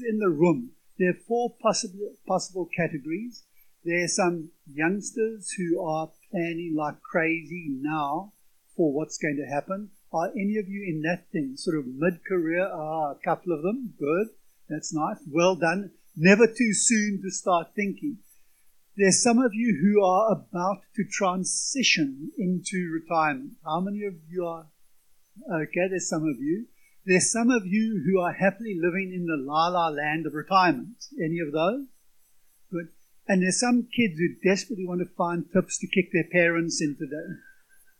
who's in the room, there are four possible, possible categories. There are some youngsters who are planning like crazy now for what's going to happen. Are any of you in that thing, sort of mid career? Ah, a couple of them. Good. That's nice. Well done. Never too soon to start thinking. There's some of you who are about to transition into retirement. How many of you are? Okay, there's some of you. There's some of you who are happily living in the la la land of retirement. Any of those? Good. And there's some kids who desperately want to find tips to kick their parents into the.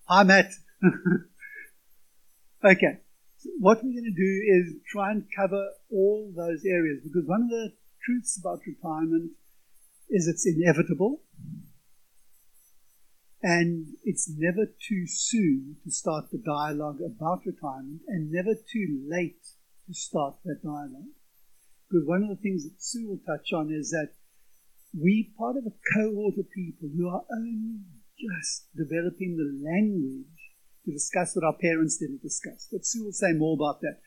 I'm at. okay. So what we're going to do is try and cover all those areas because one of the truths about retirement is it's inevitable and it's never too soon to start the dialogue about retirement and never too late to start that dialogue. Because one of the things that Sue will touch on is that we part of a cohort of people who are only just developing the language to discuss what our parents didn't discuss. But Sue will say more about that.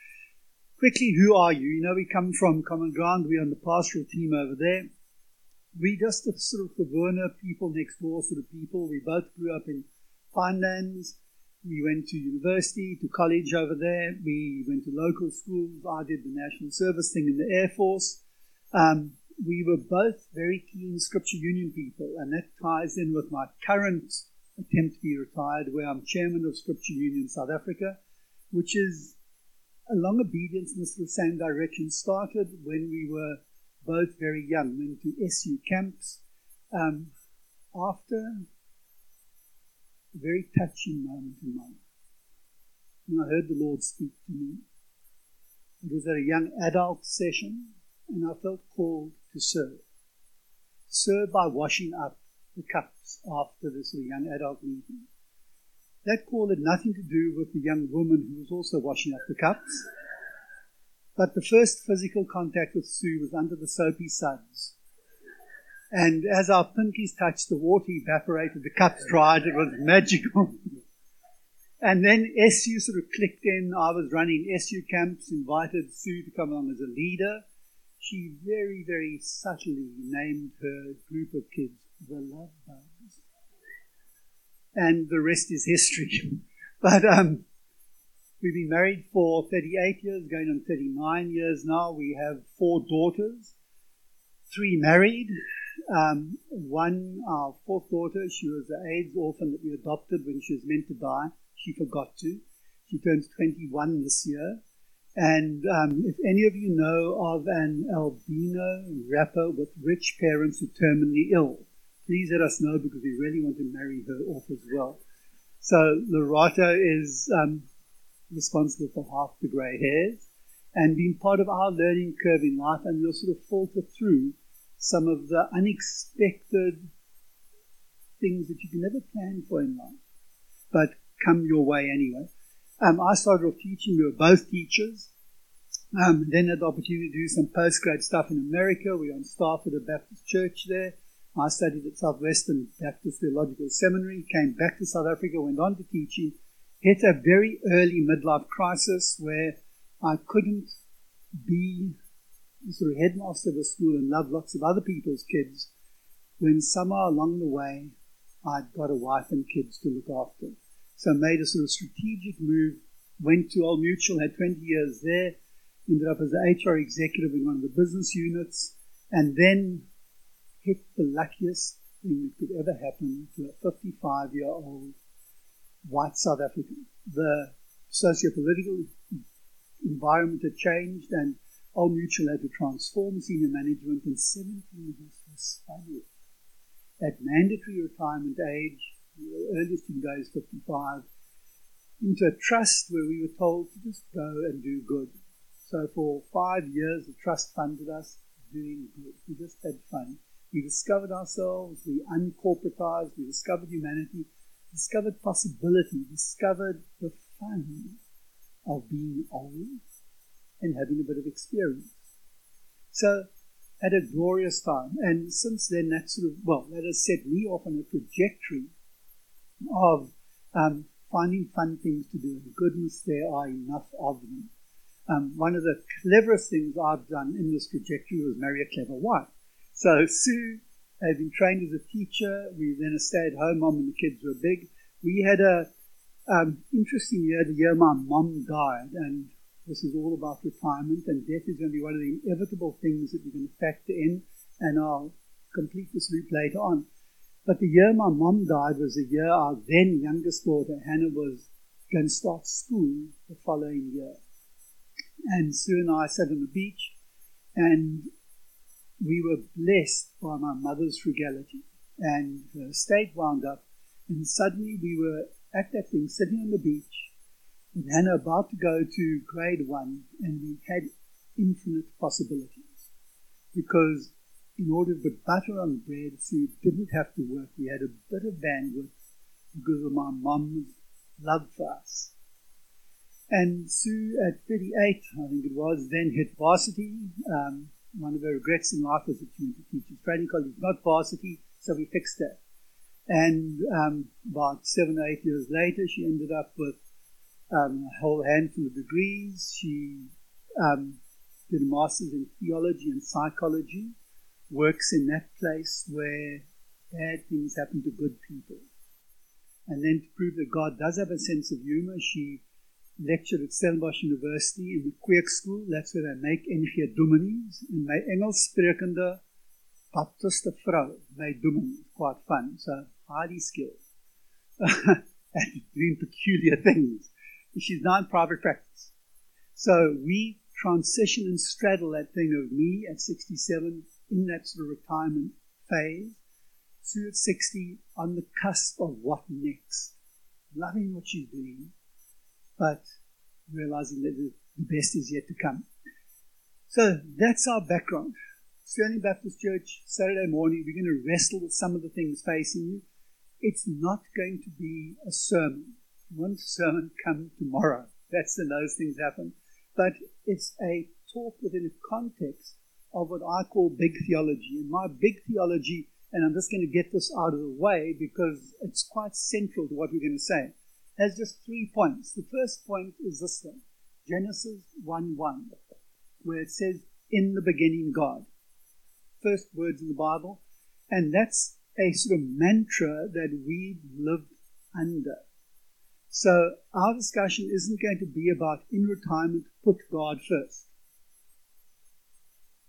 Quickly, who are you? You know, we come from Common Ground. We're on the pastoral team over there we just the sort of the Werner people next door sort of people. We both grew up in Pinelands. We went to university, to college over there. We went to local schools. I did the national service thing in the Air Force. Um, we were both very keen Scripture Union people, and that ties in with my current attempt to be retired, where I'm chairman of Scripture Union South Africa, which is a long obedience in the sort of same direction. Started when we were both very young, went to SU camps. Um, after a very touching moment in my life, when I heard the Lord speak to me, it was at a young adult session, and I felt called to serve. Serve by washing up the cups after this young adult meeting. That call had nothing to do with the young woman who was also washing up the cups. But the first physical contact with Sue was under the soapy suds. And as our pinkies touched, the water evaporated, the cups dried, it was magical. and then SU sort of clicked in. I was running SU camps, invited Sue to come along as a leader. She very, very subtly named her group of kids the Love Bugs. And the rest is history. but um, We've been married for 38 years, going on 39 years now. We have four daughters, three married. Um, one, our fourth daughter, she was an AIDS orphan that we adopted when she was meant to die. She forgot to. She turns 21 this year. And um, if any of you know of an albino rapper with rich parents who terminally ill, please let us know because we really want to marry her off as well. So Lerato is um, responsible for half the grey hairs and being part of our learning curve in life, and we'll sort of falter through some of the unexpected things that you can never plan for in life, but come your way anyway. Um, I started off teaching, we were both teachers. Um, then had the opportunity to do some postgrad stuff in America. We were on staff at a Baptist church there. I studied at Southwestern Baptist Theological Seminary, came back to South Africa, went on to teaching, hit a very early midlife crisis where I couldn't be sort of headmaster of a school and love lots of other people's kids when somewhere along the way I'd got a wife and kids to look after. So I made a sort of strategic move, went to Old Mutual, had 20 years there, ended up as an HR executive in one of the business units, and then hit the luckiest thing that could ever happen to a 55 year old white South Africa. The socio-political environment had changed and Old Mutual had to transform senior management and 17 of us were studying. At mandatory retirement age, the earliest go is 55, into a trust where we were told to just go and do good. So for five years, the trust funded us doing good. We just had fun. We discovered ourselves, we uncorporatized, we discovered humanity, discovered possibility, discovered the fun of being old and having a bit of experience. So, had a glorious time. And since then, that sort of, well, that has set me off on a trajectory of um, finding fun things to do. And goodness, there are enough of them. Um, one of the cleverest things I've done in this trajectory was marry a clever wife. So Sue had been trained as a teacher. We then a stay-at-home mom when the kids were big. We had a um, interesting year, the year my mom died, and this is all about retirement, and death is going to be one of the inevitable things that you're going to factor in, and I'll complete this loop later on. But the year my mom died was the year our then youngest daughter, Hannah, was going to start school the following year. And Sue and I sat on the beach, and we were blessed by my mother's frugality. And her estate wound up, and suddenly we were at that thing, sitting on the beach, with Hannah about to go to grade one, and we had infinite possibilities. Because in order to put butter on bread, Sue didn't have to work. We had a bit of bandwidth because of my mom's love for us. And Sue, at 38, I think it was, then hit varsity. Um, one of her regrets in life was that she went to teachers training college, not varsity, so we fixed that. And um, about seven or eight years later, she ended up with um, a whole handful of degrees. She um, did a master's in theology and psychology, works in that place where bad things happen to good people. And then to prove that God does have a sense of humor, she lectured at Stellenbosch University in the Kweekskool. That's where they make NG Dominees. And my Engels sprekende Baptiste vrou, my Dominee, quite fun. So highly skilled at doing peculiar things. She's now in private practice. So we transition and straddle that thing of me at 67 in that sort of retirement phase, Sue at 60 on the cusp of what next. Loving what she's doing, but realizing that the best is yet to come. So that's our background. Sterling Baptist Church, Saturday morning, we're going to wrestle with some of the things facing you. It's not going to be a sermon. One sermon come tomorrow. That's when those things happen. But it's a talk within a context of what I call big theology. And my big theology, and I'm just going to get this out of the way because it's quite central to what we're going to say, has just three points. The first point is this one Genesis 1 1, where it says, In the beginning, God. First words in the Bible. And that's a sort of mantra that we live under. So our discussion isn't going to be about in retirement, put God first.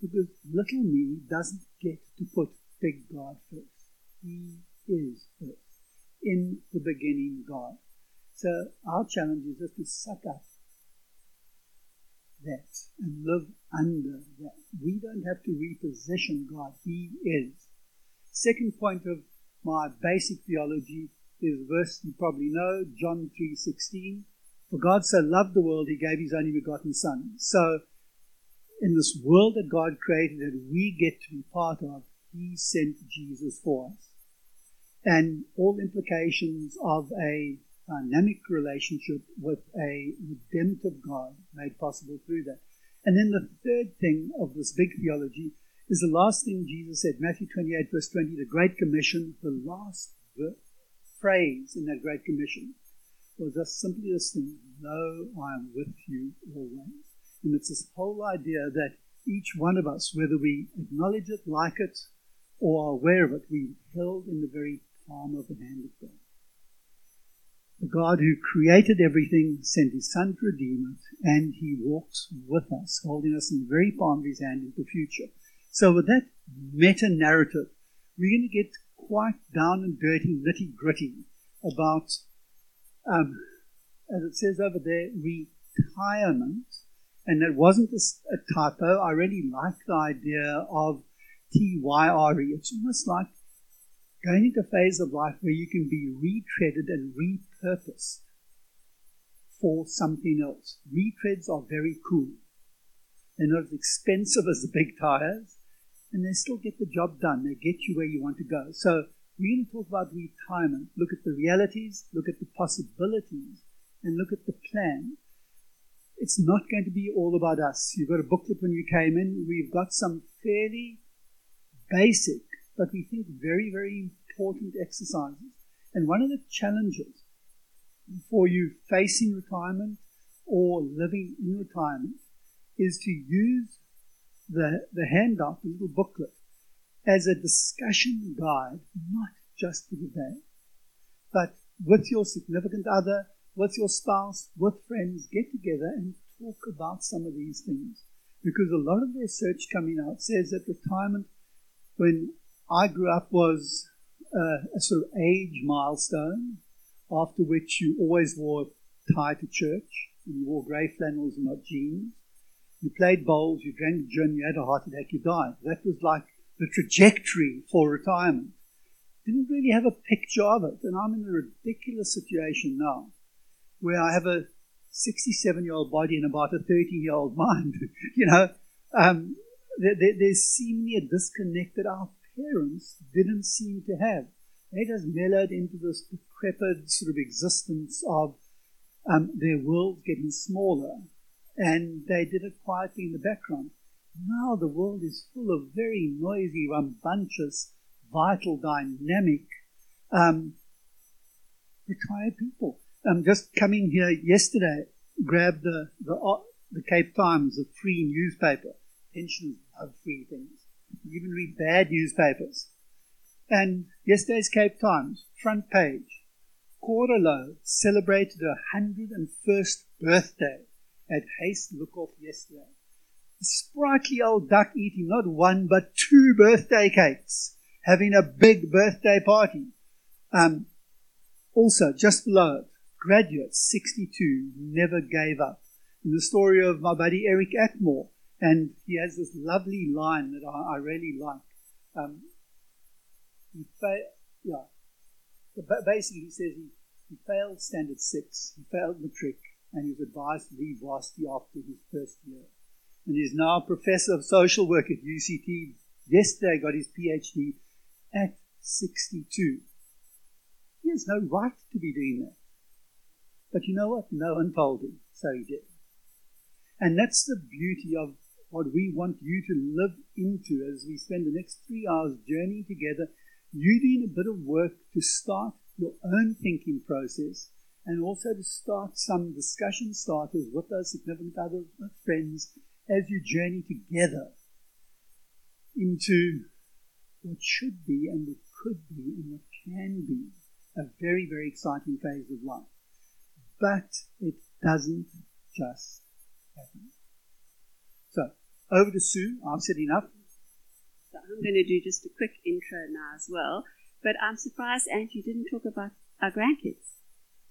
Because little me doesn't get to put big God first. He is first. In the beginning, God. So our challenge is just to suck up that and live under that. We don't have to reposition God. He is. Second point of my basic theology is a verse you probably know, John 3:16. For God so loved the world, he gave his only begotten Son. So, in this world that God created that we get to be part of, he sent Jesus for us. And all implications of a dynamic relationship with a redemptive God made possible through that. And then the third thing of this big theology is the last thing Jesus said, Matthew 28, verse 20, the Great Commission, the last phrase in that Great Commission was just simply this thing, Lo, I am with you always. And it's this whole idea that each one of us, whether we acknowledge it, like it, or are aware of it, we held in the very palm of the hand of God. The God who created everything sent his Son to redeem it, and he walks with us, holding us in the very palm of his hand into the future. So, with that meta narrative, we're going to get quite down and dirty, nitty gritty about, um, as it says over there, retirement. And that wasn't a, a typo. I really like the idea of T Y R E. It's almost like going into a phase of life where you can be retreaded and repurposed for something else. Retreads are very cool. They're not as expensive as the big tires, and they still get the job done. They get you where you want to go. So we're going to talk about retirement, look at the realities, look at the possibilities, and look at the plan. It's not going to be all about us. You've got a booklet when you came in. We've got some fairly basic, but we think very, very important exercises. And one of the challenges for you facing retirement or living in retirement is to use the, the handout, the little booklet, as a discussion guide, not just for the day, but with your significant other, with your spouse, with friends, get together and talk about some of these things. Because a lot of the research coming out says that retirement, when I grew up, was uh, a sort of age milestone, after which you always wore tie to church, and you wore grey flannels and not jeans. You played bowls, you drank gin, you had a heart attack, you died. That was like the trajectory for retirement. Didn't really have a picture of it. And I'm in a ridiculous situation now where I have a 67 year old body and about a 30 year old mind. you know, um, there, there, there's seemingly a disconnect that our parents didn't seem to have. They just mellowed into this decrepit sort of existence of um, their world getting smaller and they did it quietly in the background. Now the world is full of very noisy, rambunctious, vital, dynamic, um, retired people. Um, just coming here yesterday, grabbed the, the, uh, the Cape Times, a free newspaper. Pensioners love free things. You can read bad newspapers. And yesterday's Cape Times, front page, Korolo celebrated her 101st birthday at Haste Lookoff yesterday. A sprightly old duck eating not one but two birthday cakes, having a big birthday party. Um, also, just below it, graduate 62 never gave up. In the story of my buddy Eric Atmore, and he has this lovely line that I, I really like. Um, he fa- yeah, But basically he says he, he failed standard six, he failed matric, and he was advised to leave varsity after his first year. And he's now professor of social work at UCT. Yesterday got his PhD at 62. He has no right to be doing that. But you know what? No one told him, so he did. And that's the beauty of what we want you to live into as we spend the next three hours journeying together. You doing a bit of work to start your own thinking process and also to start some discussion starters with those significant other friends as you journey together into what should be and what could be and what can be a very, very exciting phase of life. But it doesn't just happen. So, over to Sue. I'm setting up. So I'm going to do just a quick intro now as well. But I'm surprised, Andrew, didn't talk about our grandkids.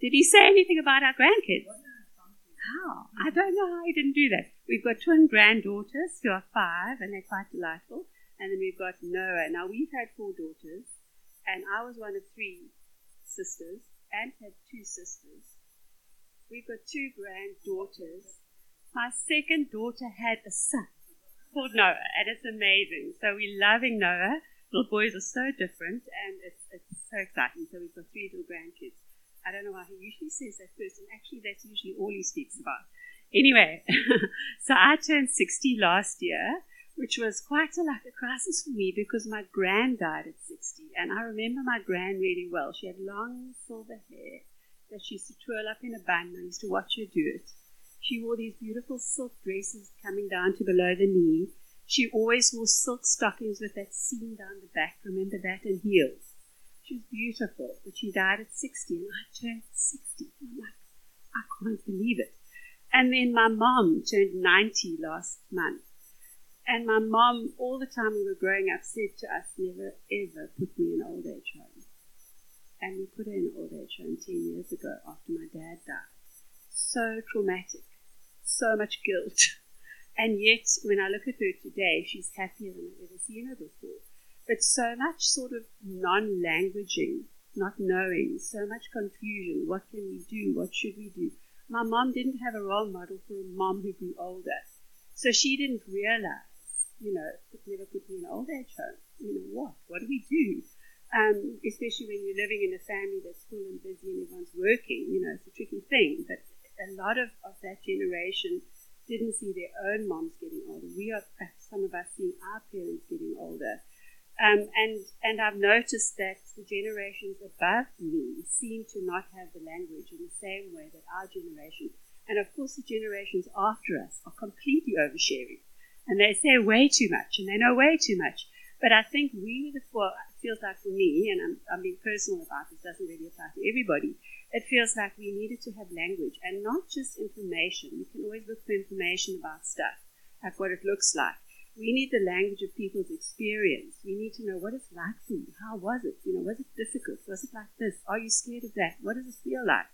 Did he say anything about our grandkids? How? I don't know how he didn't do that. We've got twin granddaughters who are five and they're quite delightful. And then we've got Noah. Now we've had four daughters and I was one of three sisters and had two sisters. We've got two granddaughters. My second daughter had a son called Noah and it's amazing. So we're loving Noah. Little boys are so different and it's, it's so exciting. So we've got three little grandkids. I don't know why he usually says that first, and actually, that's usually all he speaks about. Anyway, so I turned 60 last year, which was quite a, like a crisis for me because my grand died at 60. And I remember my grand really well. She had long silver hair that she used to twirl up in a bun. I used to watch her do it. She wore these beautiful silk dresses coming down to below the knee. She always wore silk stockings with that seam down the back. Remember that? And heels. She was beautiful, but she died at 60, and I turned 60. I'm like, I can't believe it. And then my mom turned 90 last month. And my mom, all the time we were growing up, said to us, never ever put me in old age home. And we put her in old age home 10 years ago after my dad died. So traumatic, so much guilt. And yet, when I look at her today, she's happier than I've ever seen her before. But so much sort of non languaging, not knowing, so much confusion. What can we do? What should we do? My mom didn't have a role model for a mom who grew older. So she didn't realize, you know, it never put an old age home. You know, what? What do we do? Um, especially when you're living in a family that's full and busy and everyone's working, you know, it's a tricky thing. But a lot of, of that generation didn't see their own moms getting older. We are, some of us, seeing our parents getting older. Um, and, and I've noticed that the generations above me seem to not have the language in the same way that our generation. And of course, the generations after us are completely oversharing. And they say way too much and they know way too much. But I think we well, it feels like for me, and I'm, I'm being personal about this, doesn't really apply to everybody, it feels like we needed to have language and not just information. You can always look for information about stuff, like what it looks like. We need the language of people's experience. We need to know what it's like for you. How was it? You know, was it difficult? Was it like this? Are you scared of that? What does it feel like?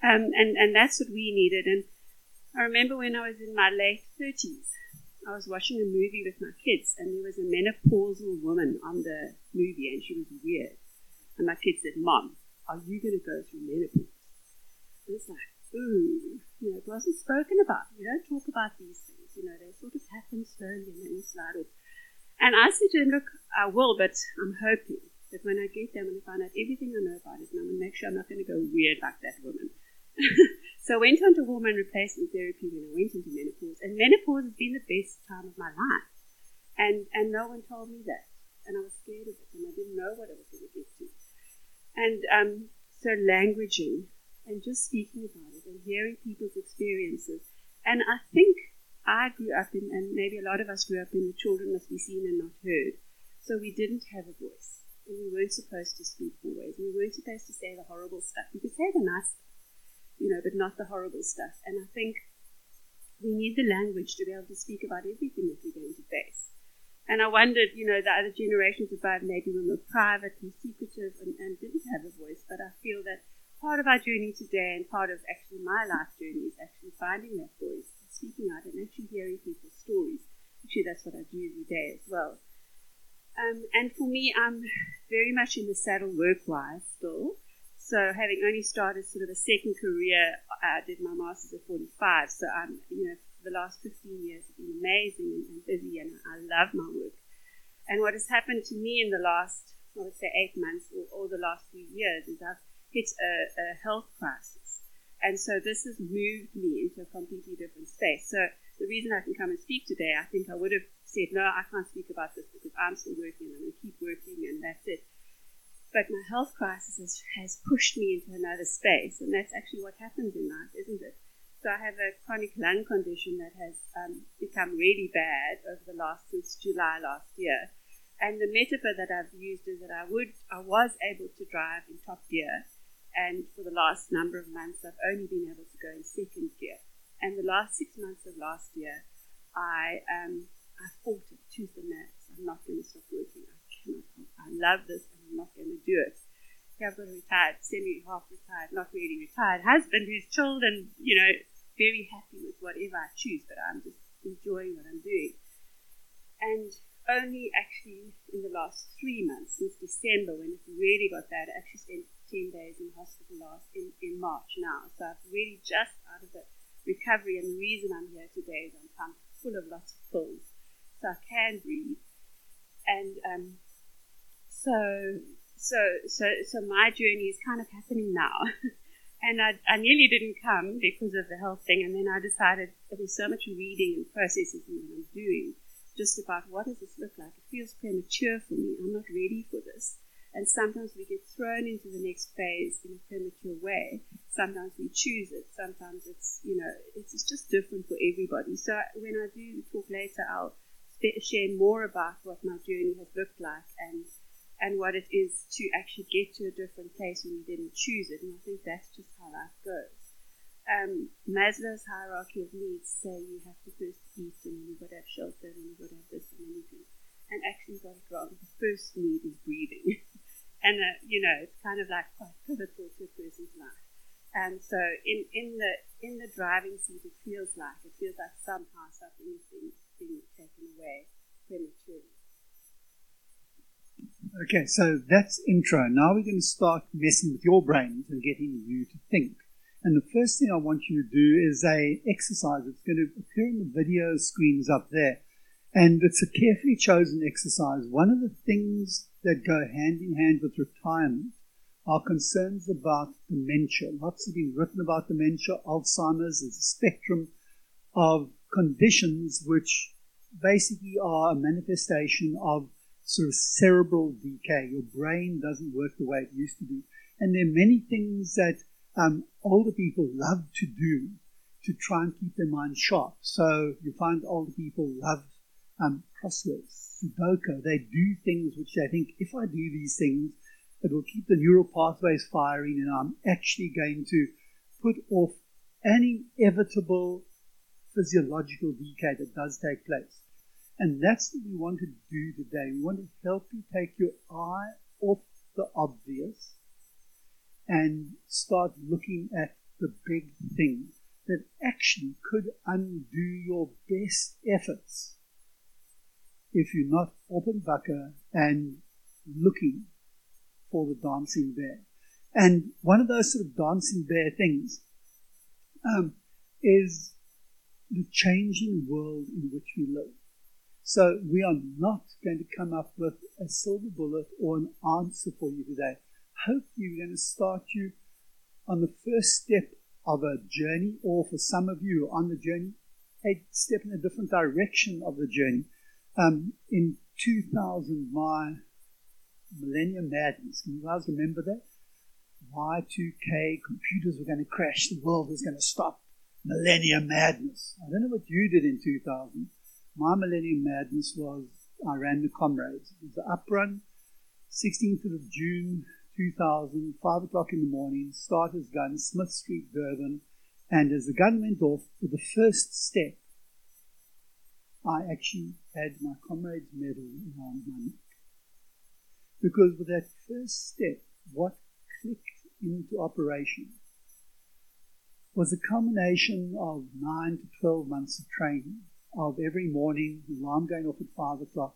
Um, and, and that's what we needed. And I remember when I was in my late 30s, I was watching a movie with my kids, and there was a menopausal woman on the movie, and she was weird. And my kids said, Mom, are you going to go through menopause? And it's like, ooh, you know, it wasn't spoken about. You don't talk about these things, you know, they sort of happen slowly and then slide. And I said to him, look, I will, but I'm hoping that when I get there, I'm going to find out everything I know about it, and I'm going to make sure I'm not going to go weird like that woman. so I went on to hormone replacement therapy when I went into menopause, and menopause has been the best time of my life. And, and no one told me that. And I was scared of it, and I didn't know what I was going to to. And um, so languaging and just speaking about it and hearing people's experiences. And I think I grew up in, and maybe a lot of us grew up in, the children must be seen and not heard. So we didn't have a voice. And we weren't supposed to speak always. We weren't supposed to say the horrible stuff. We could say the nice stuff, you know, but not the horrible stuff. And I think we need the language to be able to speak about everything that we're going to face. And I wondered, you know, the other generations above maybe were more private and secretive and, and didn't have a voice, but I feel that part of our journey today and part of actually my life journey is actually finding that voice, speaking out, and actually hearing people's stories. Actually, that's what I do every day as well. Um, and for me, I'm very much in the saddle work wise still. So, having only started sort of a second career, I did my master's at 45. So, I'm, you know, the last 15 years have been amazing and, busy, and I love my work. And what has happened to me in the last, I would say, eight months or, or the last few years is I've hit a, a health crisis. And so this has moved me into a completely different space. So the reason I can come and speak today, I think I would have said, no, I can't speak about this because I'm still working and I'm going to keep working and that's it. But my health crisis has, has pushed me into another space. And that's actually what happens in life, isn't it? So I have a chronic lung condition that has um, become really bad over the last since July last year. And the metaphor that I've used is that I would I was able to drive in top gear, and for the last number of months I've only been able to go in second gear. And the last six months of last year, I um, I fought it tooth and nail. I'm not going to stop working. I cannot. I love this, and I'm not going to do it. I've got a retired, semi half retired, not really retired husband who's chilled and you know very happy with whatever I choose, but I'm just enjoying what I'm doing. And only actually in the last three months, since December, when it really got bad, I actually spent 10 days in hospital last in, in March now. So I've really just out of the recovery. And the reason I'm here today is I'm pumped full of lots of pills. So I can breathe. And um, so, so, so, so my journey is kind of happening now. And I, I nearly didn't come because of the health thing. And then I decided there's so much reading and processing that I'm doing just about what does this look like. It feels premature for me. I'm not ready for this. And sometimes we get thrown into the next phase in a premature way. Sometimes we choose it. Sometimes it's, you know, it's just different for everybody. So when I do talk later, I'll share more about what my journey has looked like and and what it is to actually get to a different place when you didn't choose it. And I think that's just how life goes. Um, Maslow's hierarchy of needs say you have to first eat, and then you've got to have shelter, and you've got to have this, and can. And actually, got it wrong. The first need is breathing, and uh, you know it's kind of like quite pivotal to a person's life. And so, in, in the in the driving seat, it feels like it feels like somehow something is being, being taken away prematurely. Okay, so that's intro. Now we're going to start messing with your brains and getting you to think. And the first thing I want you to do is a exercise. It's going to appear in the video screens up there. And it's a carefully chosen exercise. One of the things that go hand in hand with retirement are concerns about dementia. Lots have been written about dementia. Alzheimer's is a spectrum of conditions which basically are a manifestation of sort of cerebral decay. Your brain doesn't work the way it used to do. And there are many things that um, older people love to do to try and keep their mind sharp. So you find older people love um, crosswords, Sudoku. They do things which they think, if I do these things, it will keep the neural pathways firing and I'm actually going to put off any inevitable physiological decay that does take place. And that's what we want to do today. We want to help you take your eye off the obvious and start looking at the big things that actually could undo your best efforts if you're not open bucker and looking for the dancing bear. And one of those sort of dancing bear things um, is the changing world in which we live. So we are not going to come up with a silver bullet or an answer for you today. Hopefully, we're going to start you on the first step of a journey, or for some of you on the journey, a step in a different direction of the journey. Um, in 2000, my Millennium Madness, can you guys remember that? Y2K, computers were going to crash, the world was going to stop. Millennium Madness. I don't know what you did in 2000. My Millennium Madness was I ran the Comrades. It was the uprun, 16th of June 2000, 5 o'clock in the morning, starter's gun, Smith Street, Durban. And as the gun went off, for the first step, I actually had my comrade's medal around my neck. Because with that first step, what clicked into operation was a combination of nine to 12 months of training, of every morning, alarm going off at 5 o'clock,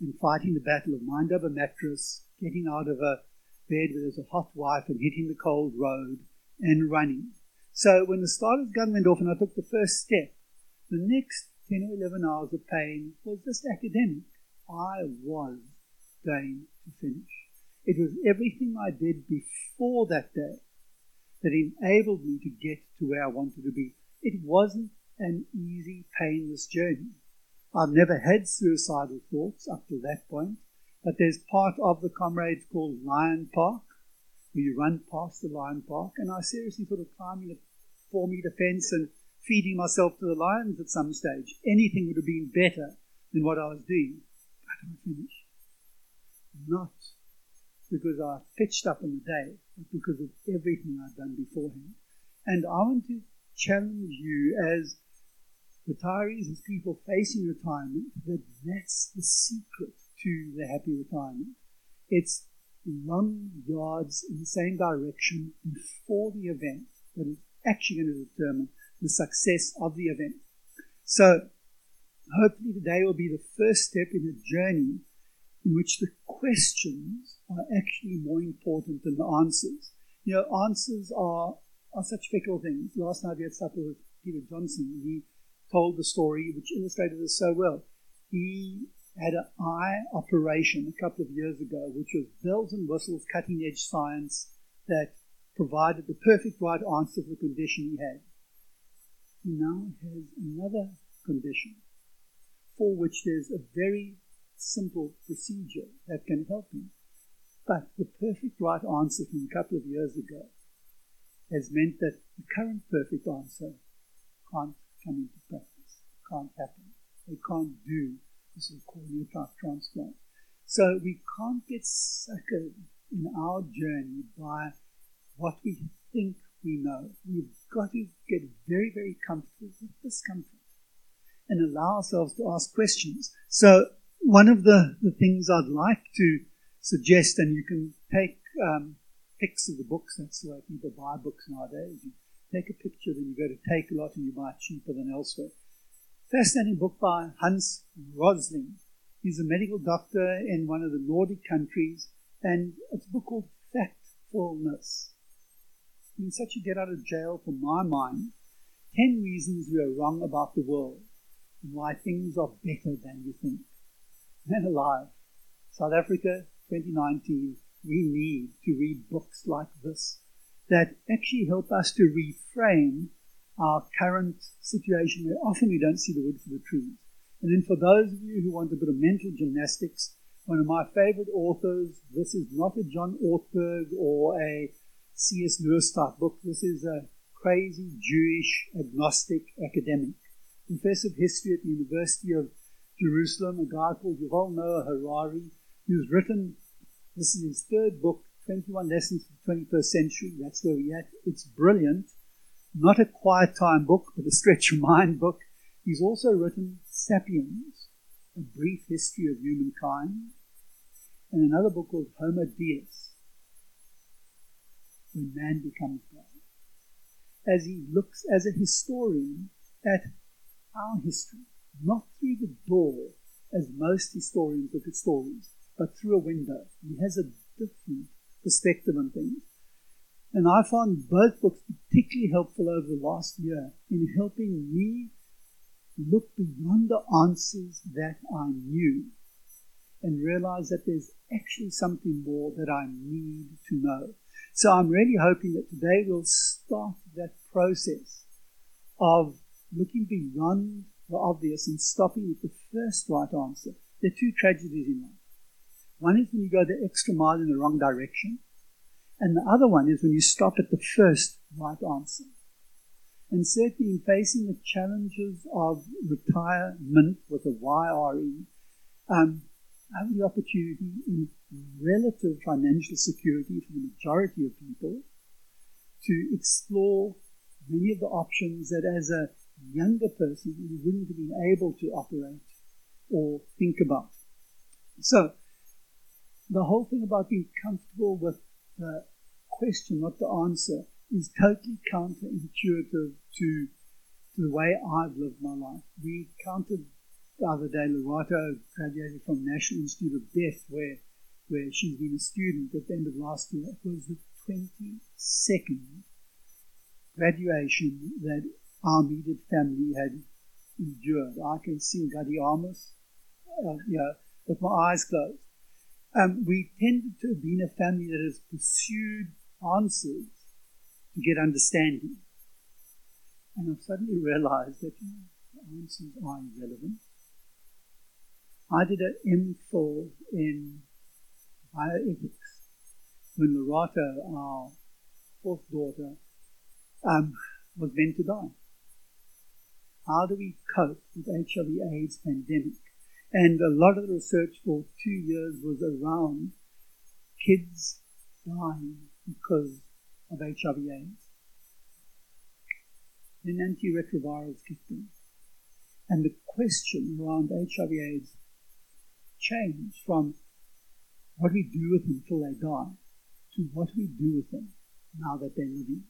and fighting the battle of mind over mattress, getting out of a bed where there's a hot wife and hitting the cold road and running. So when the starter's gun went off and I took the first step, the next 10 or 11 hours of pain was just academic. I was going to finish. It was everything I did before that day that enabled me to get to where I wanted to be. It wasn't an easy, painless journey. I've never had suicidal thoughts up to that point, but there's part of the comrades called Lion Park, where you run past the Lion Park, and I seriously thought of climbing a four meter fence and feeding myself to the lions at some stage. Anything would have been better than what I was doing. But I finished. Not because I pitched up in the day, but because of everything I'd done beforehand. And I want to challenge you as retirees, as people facing retirement, that that's the secret to the happy retirement. It's long yards in the same direction before the event that is actually going to determine the success of the event. So, hopefully, today will be the first step in a journey in which the questions are actually more important than the answers. You know, answers are, are such fickle things. Last night we had supper with Peter Johnson, he told the story which illustrated this so well. He had an eye operation a couple of years ago, which was bells and whistles, cutting edge science that provided the perfect right answer for the condition he had. He now has another condition for which there's a very simple procedure that can help him. But the perfect right answer from a couple of years ago has meant that the current perfect answer can't come into practice, can't happen. They can't do this is called cornea transplant. So we can't get suckered in our journey by what we think we know. We've got to get very, very comfortable with discomfort and allow ourselves to ask questions. So one of the, the things I'd like to suggest, and you can take um, pics of the books, that's the way people buy books nowadays. You take a picture, then you go to Takealot and you buy it cheaper than elsewhere. Fascinating book by Hans Rosling. He's a medical doctor in one of the Nordic countries, and it's a book called Factfulness. It's been such a get out of jail for my mind. Ten reasons we are wrong about the world and why things are better than you think and alive. South Africa 2019, we need to read books like this that actually help us to reframe our current situation where often we don't see the wood for the trees. And then for those of you who want a bit of mental gymnastics, one of my favorite authors, this is not a John Ortberg or a C.S. Lewis type book. This is a crazy Jewish agnostic academic, professor of history at the University of Jerusalem, a guy called Yuval Noah Harari, who's written, this is his third book, 21 Lessons for the 21st Century. That's where we're at. It's brilliant. Not a quiet time book, but a stretch of mind book. He's also written Sapiens, A Brief History of Humankind, and another book called Homo Deus, When Man Becomes God. As he looks as a historian at our history, not through the door as most historians look at stories, but through a window. He has a different perspective on things. And I found both books particularly helpful over the last year in helping me look beyond the answers that I knew and realize that there's actually something more that I need to know. So I'm really hoping that today we'll start that process of looking beyond the obvious and stopping at the first right answer. There are two tragedies in life. One is when you go the extra mile in the wrong direction, and the other one is when you stop at the first right answer. And certainly in facing the challenges of retirement with a YRE, um, I have the opportunity in relative financial security for the majority of people to explore many of the options that as a younger person you wouldn't have been able to operate or think about. So, the whole thing about being comfortable with the question, not the answer, is totally counterintuitive to, to the way I've lived my life. We counted the other day, Lerato graduated from National Institute of Deaf, where, where she's been a student at the end of last year. It was the 22nd graduation that our immediate family had endured. I can sing Gadi uh, you know, with my eyes closed. Um, we tended to have been a family that has pursued answers to get understanding. And I've suddenly realized that you know, answers are irrelevant. I did an MPhil in bioethics when Lerato, our fourth daughter, um, was meant to die. How do we cope with HIV AIDS pandemic? And a lot of the research for two years was around kids dying because of HIV AIDS. Then antiretrovirals kicked in. And the question around HIV AIDS changed from what do we do with them until they die to what we do with them now that they're living.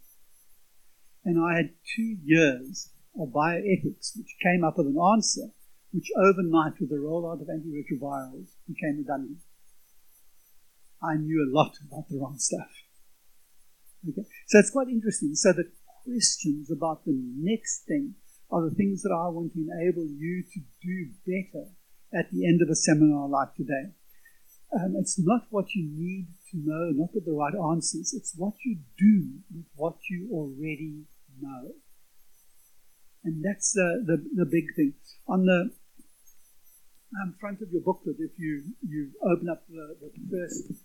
And I had two years of bioethics, which came up with an answer, which overnight, with the rollout of antiretrovirals, became redundant. I knew a lot about the wrong stuff. Okay, so it's quite interesting. So the questions about the next thing are the things that I want to enable you to do better at the end of a seminar like today. Um, it's not what you need to know, not the right answers. It's what you do with what you already know. And that's the, the, the big thing. On the um, front of your booklet, if you, you open up the, the first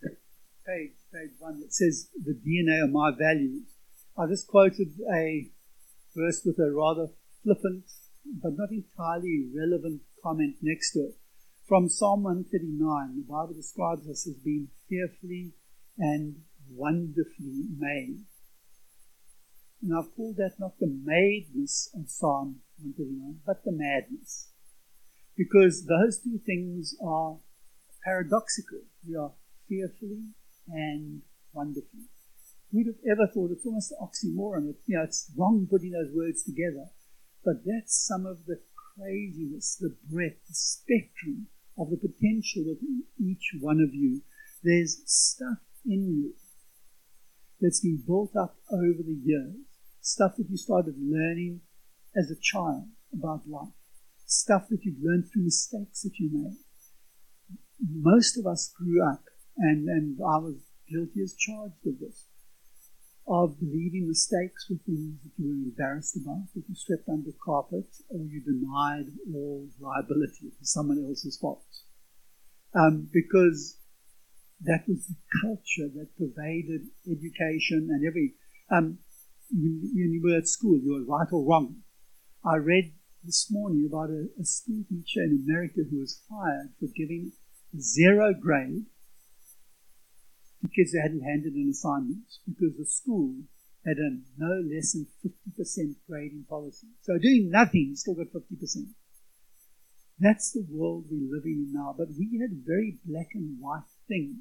page, page one, it says the DNA of my values. I just quoted a verse with a rather flippant but not entirely relevant comment next to it. From Psalm 139, the Bible describes us as being fearfully and wonderfully made. And I've called that not the madeness of Psalm 139, but the madness. Because those two things are paradoxical. We are fearfully and wonderfully. Who'd have ever thought it's almost an oxymoron? It, you know, it's wrong putting those words together. But that's some of the craziness, the breadth, the spectrum of the potential of each one of you. There's stuff in you that's been built up over the years, stuff that you started learning as a child about life, stuff that you've learned through mistakes that you made. Most of us grew up, and, and I was guilty as charged of this, of believing mistakes were things that you were embarrassed about, that you swept under carpet, or you denied all liability for someone else's fault. Um, because that was the culture that pervaded education and every. Um, when you were at school, you were right or wrong. I read this morning about a, a school teacher in America who was fired for giving zero grade to kids who hadn't handed in assignments because the school had a no less than 50% grading policy. So doing nothing, still got 50%. That's the world we're living in now. But we had very black and white things.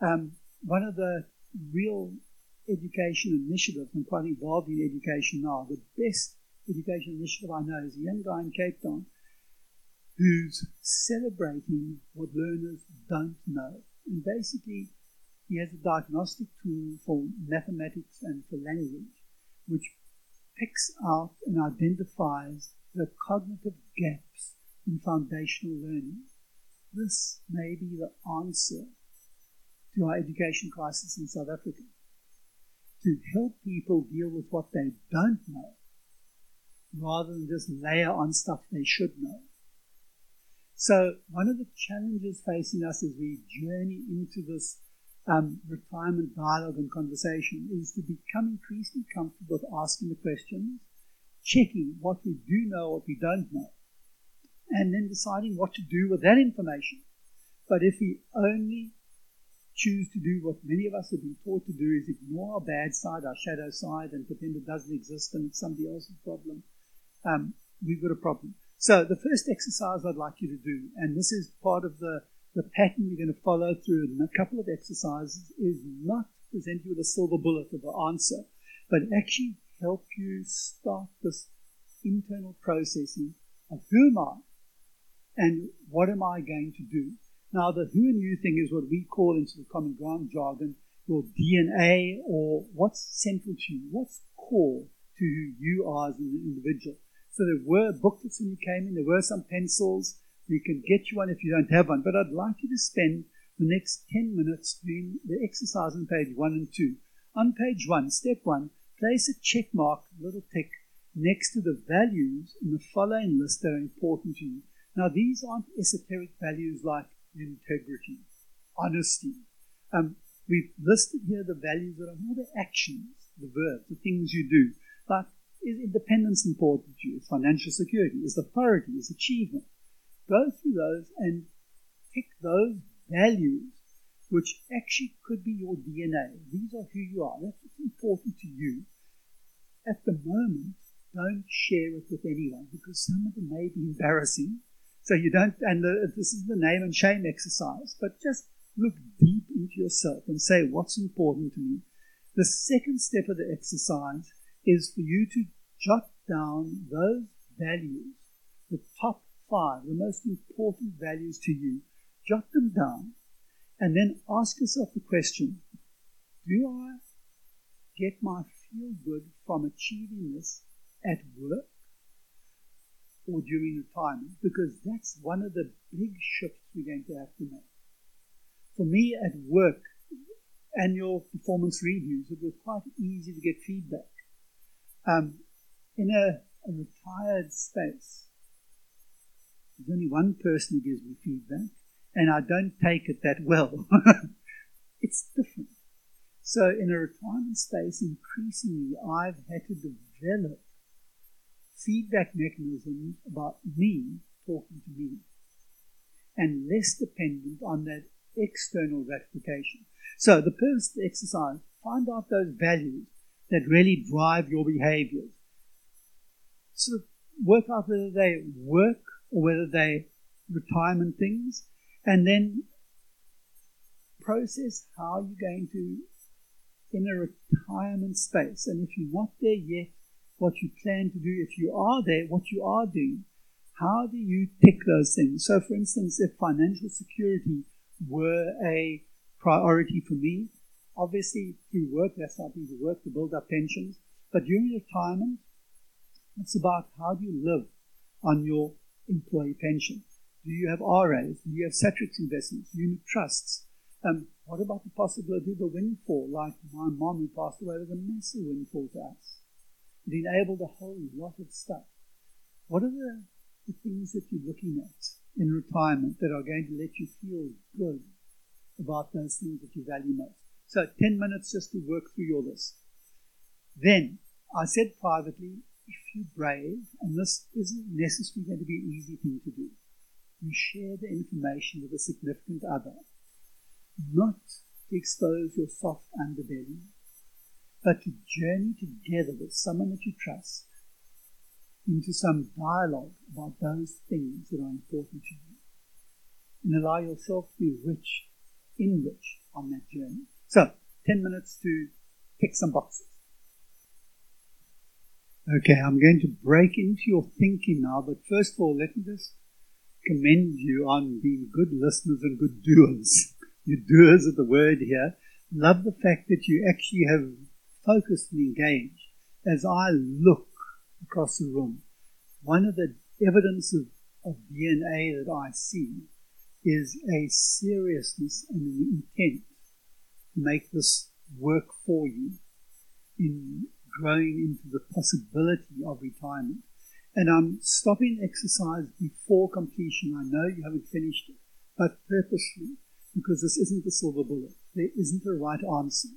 Um, one of the real education initiatives, I'm quite involved in education now, the best education initiative I know is a young guy in Cape Town who's celebrating what learners don't know. And basically, he has a diagnostic tool for mathematics and for language, which picks out and identifies the cognitive gaps in foundational learning. This may be the answer to our education crisis in South Africa. To help people deal with what they don't know, rather than just layer on stuff they should know. So, one of the challenges facing us as we journey into this um, retirement dialogue and conversation is to become increasingly comfortable with asking the questions, checking what we do know, what we don't know, and then deciding what to do with that information. But if we only choose to do what many of us have been taught to do is ignore our bad side, our shadow side, and pretend it doesn't exist and it's somebody else's problem, um, we've got a problem. So the first exercise I'd like you to do, and this is part of the the pattern you're going to follow through in a couple of exercises is not present you with a silver bullet of an answer, but actually help you start this internal processing of who am I and what am I going to do. Now, the who and you thing is what we call into the common ground jargon your DNA or what's central to you, what's core to who you are as an individual. So there were booklets when you came in, there were some pencils, we can get you one if you don't have one, but I'd like you to spend the next 10 minutes doing the exercise on page 1 and 2. On page 1, step 1, place a check mark, little tick, next to the values in the following list that are important to you. Now, these aren't esoteric values like integrity, honesty. Um, we've listed here the values that are more the actions, the verbs, the things you do. Like, is independence important to you? Is financial security? Is authority? Is achievement? go through those and pick those values which actually could be your DNA. These are who you are. That's what's important to you. At the moment, don't share it with anyone because some of them may be embarrassing. So you don't, and the, this is the name and shame exercise, but just look deep into yourself and say, what's important to me? The second step of the exercise is for you to jot down those values, the top five, the most important values to you, jot them down, and then ask yourself the question Do I get my feel good from achieving this at work or during retirement? Because that's one of the big shifts we're going to have to make. For me, at work, annual performance reviews, it was quite easy to get feedback. Um, in a, a retired space, there's only one person who gives me feedback, and I don't take it that well. it's different. So, in a retirement space, increasingly, I've had to develop feedback mechanisms about me talking to me and less dependent on that external gratification. So, the purpose of the exercise, find out those values that really drive your behaviors. Sort of work out whether they work or whether they retirement things, and then process how you're going to in a retirement space. And if you're not there yet, what you plan to do. If you are there, what you are doing. How do you tick those things? So, for instance, if financial security were a priority for me, obviously through work, that's how people work to build up pensions. But during retirement, it's about how do you live on your employee pension? Do you have RAs? Do you have Satrix investments, unit trusts? Um, what about the possibility of a windfall, like my mom who passed away was a massive windfall to us? It enabled a whole lot of stuff. What are the, the things that you're looking at in retirement that are going to let you feel good about those things that you value most? So 10 minutes just to work through your list. Then I said privately, you're brave, and this isn't necessarily going to be an easy thing to do, you share the information with a significant other, not to expose your soft underbelly, but to journey together with someone that you trust into some dialogue about those things that are important to you. And allow yourself to be rich, enriched on that journey. So, 10 minutes to tick some boxes. Okay, I'm going to break into your thinking now, but first of all, let me just commend you on being good listeners and good doers. you doers of the word here. Love the fact that you actually have focused and engaged as I look across the room. One of the evidence of, of DNA that I see is a seriousness and an intent to make this work for you in growing into the possibility of retirement. And I'm stopping exercise before completion. I know you haven't finished it, but purposely, because this isn't the silver bullet. There isn't a right answer.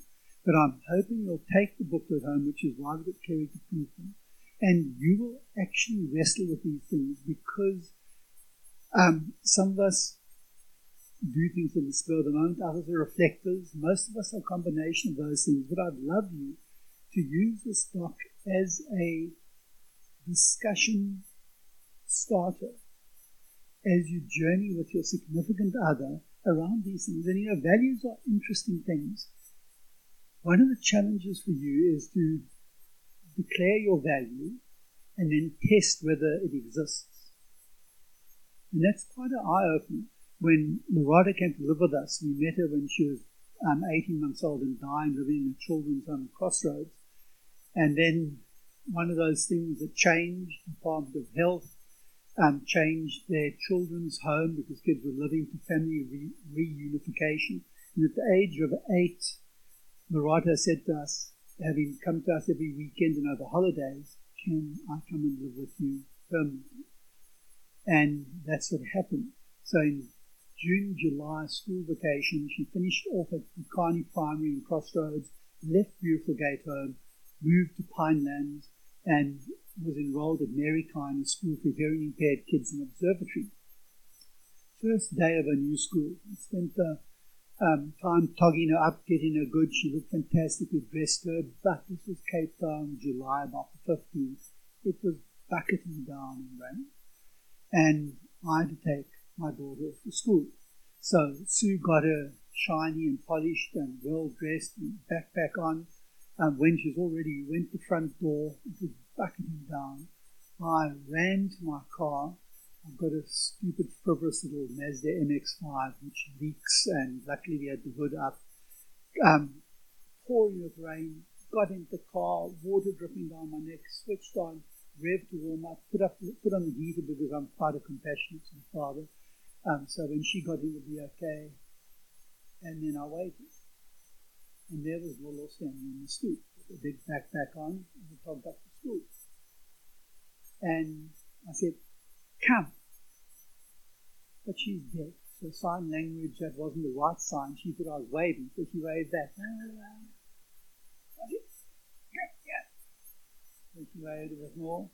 But I'm hoping you'll take the booklet home, which is why we've got Kerry to print them, and you will actually wrestle with these things because um, some of us do things on the spur of the moment, others are reflectors. Most of us are a combination of those things. But I'd love you to use this doc as a discussion starter as you journey with your significant other around these things. And you know, values are interesting things. One of the challenges for you is to declare your value and then test whether it exists. And that's quite an eye opener. When Lerato came to live with us, we met her when she was um, 18 months old and dying, living in a children's home at Crossroads. And then one of those things that changed, Department of Health um, changed their children's home because kids were living to family re- reunification. And at the age of eight, Lerato said to us, having come to us every weekend and over holidays, can I come and live with you permanently? And that's what happened. So in June, July school vacation. She finished off at Bukani Primary in Crossroads, left beautiful Gate Home, moved to Pinelands, and was enrolled at Mary Kihn, school for hearing impaired kids in Observatory. First day of her new school, I spent the um, time togging her up, getting her good. She looked fantastic. We dressed her, but this was Cape Town, July, about the 15th. It was bucketing down in rain. And I had to take my daughter to school. So Sue got her shiny and polished and well dressed and backpack on. And when she's already went the front door, it was bucketing down. I ran to my car. I've got a stupid frivolous little Mazda MX-5 which leaks, and luckily we had the hood up. Um, pouring with rain, got into the car, water dripping down my neck, switched on, revved to warm up, put up, put on the heater because I'm quite a compassionate father. Um, so when she got in, it'd be okay. And then I waited. And there was Lolo standing on the stoop with a big backpack on and we togged up to school. And I said, come. But she's dead. So sign language, that wasn't the right sign. She thought I was waving, so she waved back. So she waved a bit more.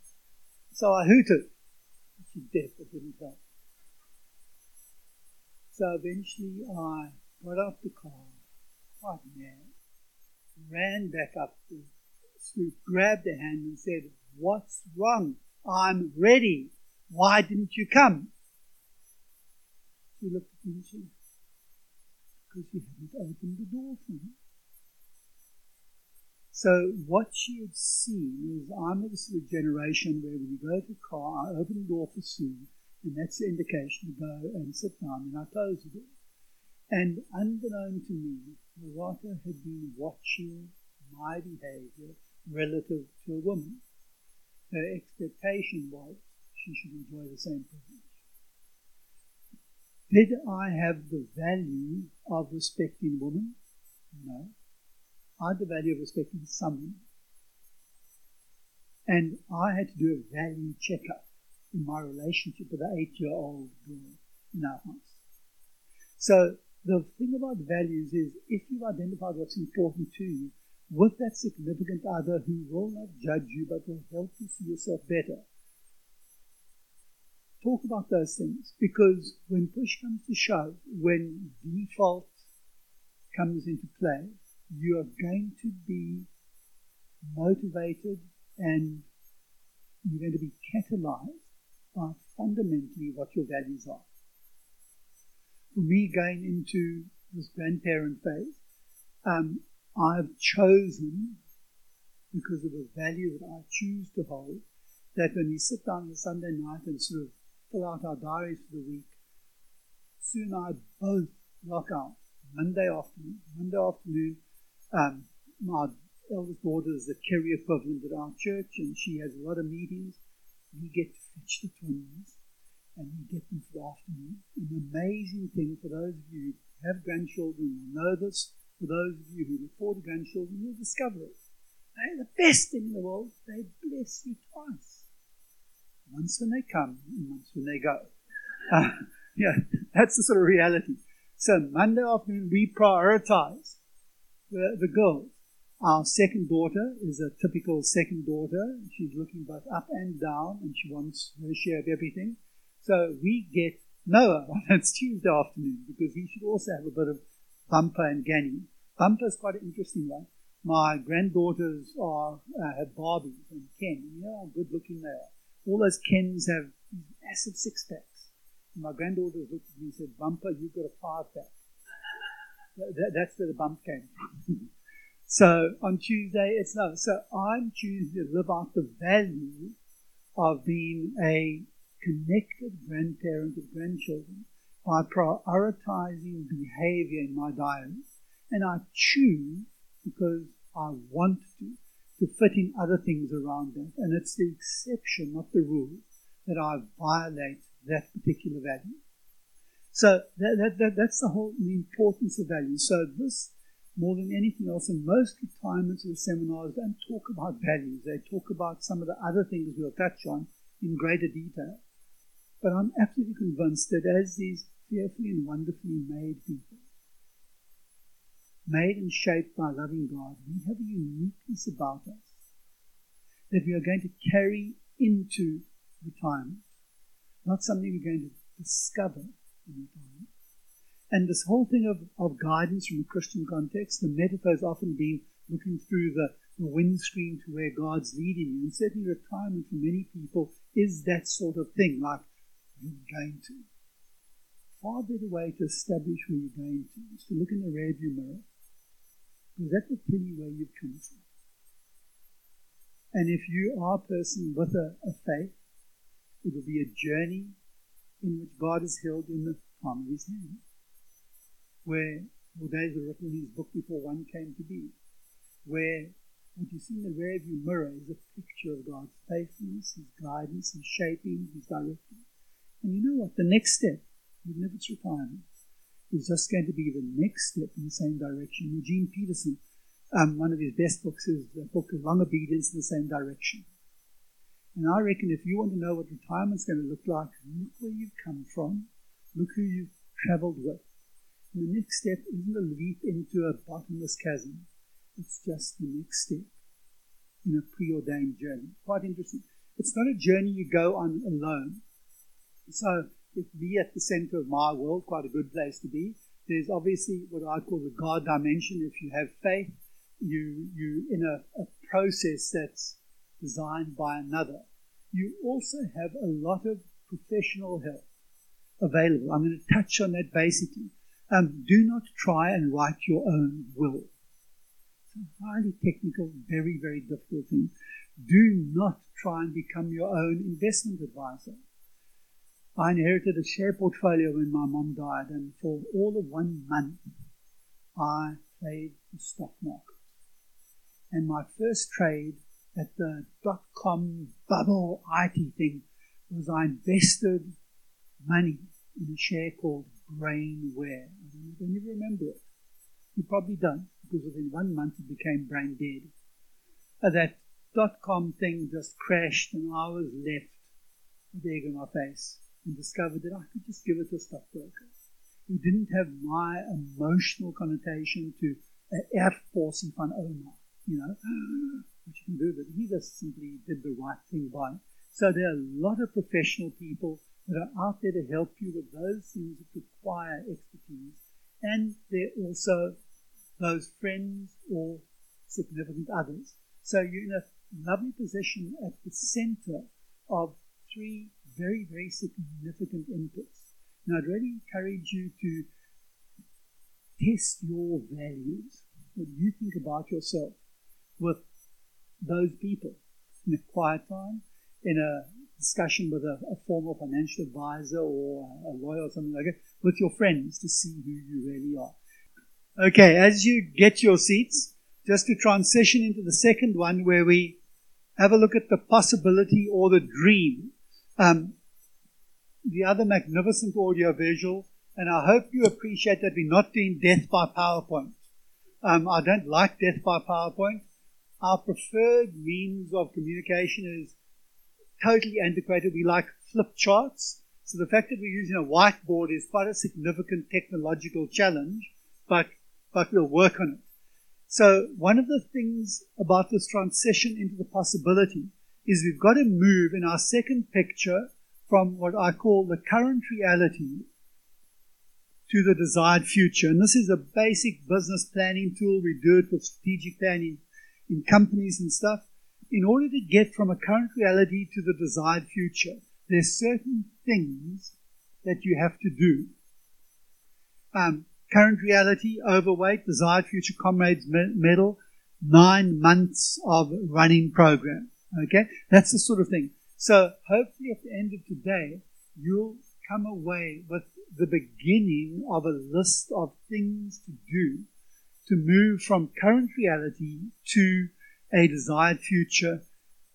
So I hooted. She's dead, but didn't help. So eventually I got off the car, mad, ran back up the stoop, grabbed her hand and said, What's wrong? I'm ready. Why didn't you come? She looked at me and said, Because you hadn't opened the door for me. So what she had seen is I'm of the sort of generation where when you go to a car, I open the door for Sue, and that's the indication to go and sit down, and I closed the door. And unbeknown to me, Lerato had been watching my behavior relative to a woman. Her expectation was she should enjoy the same privilege. Did I have the value of respecting women? No. I had the value of respecting someone. And I had to do a value checkup in my relationship with the eight year old girl in our house. So the thing about values is if you've identified what's important to you, with that significant other who will not judge you but will help you see yourself better. Talk about those things because when push comes to shove, when default comes into play, you are going to be motivated and you're going to be catalyzed by fundamentally what your values are. Me, going into this grandparent phase, um, I've chosen, because of the value that I choose to hold, that when we sit down on a Sunday night and sort of fill out our diaries for the week, Sue and I both lock out Monday afternoon. Monday afternoon, um, my eldest daughter is the Kerry equivalent at our church, and she has a lot of meetings. We get to fetch the twins, and we get them for the afternoon. An amazing thing for those of you who have grandchildren will know this. For those of you who look forward to grandchildren, you'll discover it. They're the best thing in the world. They bless you twice. Once when they come, and once when they go. Uh, yeah, that's the sort of reality. So Monday afternoon, we prioritize the, the girls. Our second daughter is a typical second daughter. She's looking both up and down, and she wants her share of everything. So we get Noah on Tuesday afternoon because he should also have a bit of Bumper and Ganny. Bumper is quite an interesting one. My granddaughters are uh, have Barbies and Ken. You know how good looking they are. All those Kens have massive six packs. My granddaughters looked at me and said, Bumper, you've got a five pack. That, that's where the bump came from. So on Tuesday, it's no. So I'm choosing to live out the value of being a connected grandparent of grandchildren by prioritizing behavior in my diary. And I choose because I want to, to fit in other things around that. And it's the exception, not the rule, that I violate that particular value. So that, that, that, that's the whole the importance of value. So this more than anything else, and most retirements or seminars don't talk about values. They talk about some of the other things we'll touch on in greater detail. But I'm absolutely convinced that as these fearfully and wonderfully made people, made and shaped by loving God, we have a uniqueness about us that we are going to carry into retirement, not something we're going to discover in retirement. And this whole thing of, of guidance from a Christian context, the metaphor has often been looking through the, the windscreen to where God's leading you. And certainly retirement for many people is that sort of thing, like you're going to. Far better way to establish where you're going to is to look in the rearview mirror, because that will tell you where you've come from. And if you are a person with a, a faith, it will be a journey in which God is held in the palm of his hand where more days were written in his book before one came to be, where what you see in the rearview mirror is a picture of God's faithfulness, his guidance, his shaping, his directing. And you know what? The next step, even if it's retirement, is just going to be the next step in the same direction. Eugene Peterson, um, one of his best books is the book of Long Obedience in the Same Direction. And I reckon if you want to know what retirement's going to look like, look where you've come from, look who you've traveled with, the next step isn't a leap into a bottomless chasm. It's just the next step in a preordained journey. Quite interesting. It's not a journey you go on alone. So, if be at the center of my world, quite a good place to be. There's obviously what I call the God dimension. If you have faith, you you in a, a process that's designed by another. You also have a lot of professional help available. I'm going to touch on that basically. Um, do not try and write your own will. It's a highly technical, very, very difficult thing. Do not try and become your own investment advisor. I inherited a share portfolio when my mom died, and for all of one month, I played the stock market. And my first trade at the dot com bubble IT thing was I invested money in a share called Brainware. I don't even remember it. You probably don't, because within one month it became brain dead. That dot com thing just crashed, and I was left with egg on my face and discovered that I could just give it to a stockbroker who didn't have my emotional connotation to uh, Force van Oma. you know, what you can do, but he just simply did the right thing by it. So there are a lot of professional people that are out there to help you with those things that require expertise. And there are also those friends or significant others. So you're in a lovely position at the center of three very, very significant inputs. Now, I'd really encourage you to test your values, what you think about yourself with those people in a quiet time, in a discussion with a, a formal financial advisor or a lawyer or something like that, with your friends to see who you really are. Okay, as you get your seats, just to transition into the second one where we have a look at the possibility or the dream. Um, the other magnificent audio visual, and I hope you appreciate that we're not doing death by PowerPoint. Um, I don't like death by PowerPoint. Our preferred means of communication is totally antiquated. We like flip charts. So the fact that we're using a whiteboard is quite a significant technological challenge, but, but we'll work on it. So one of the things about this transition into the possibility is we've got to move in our second picture from what I call the current reality to the desired future. And this is a basic business planning tool. We do it with strategic planning in companies and stuff. In order to get from a current reality to the desired future, there's certain things that you have to do. Um, current reality, overweight, desired future comrades medal, nine months of running program. Okay? That's the sort of thing. So hopefully at the end of today, you'll come away with the beginning of a list of things to do to move from current reality to a desired future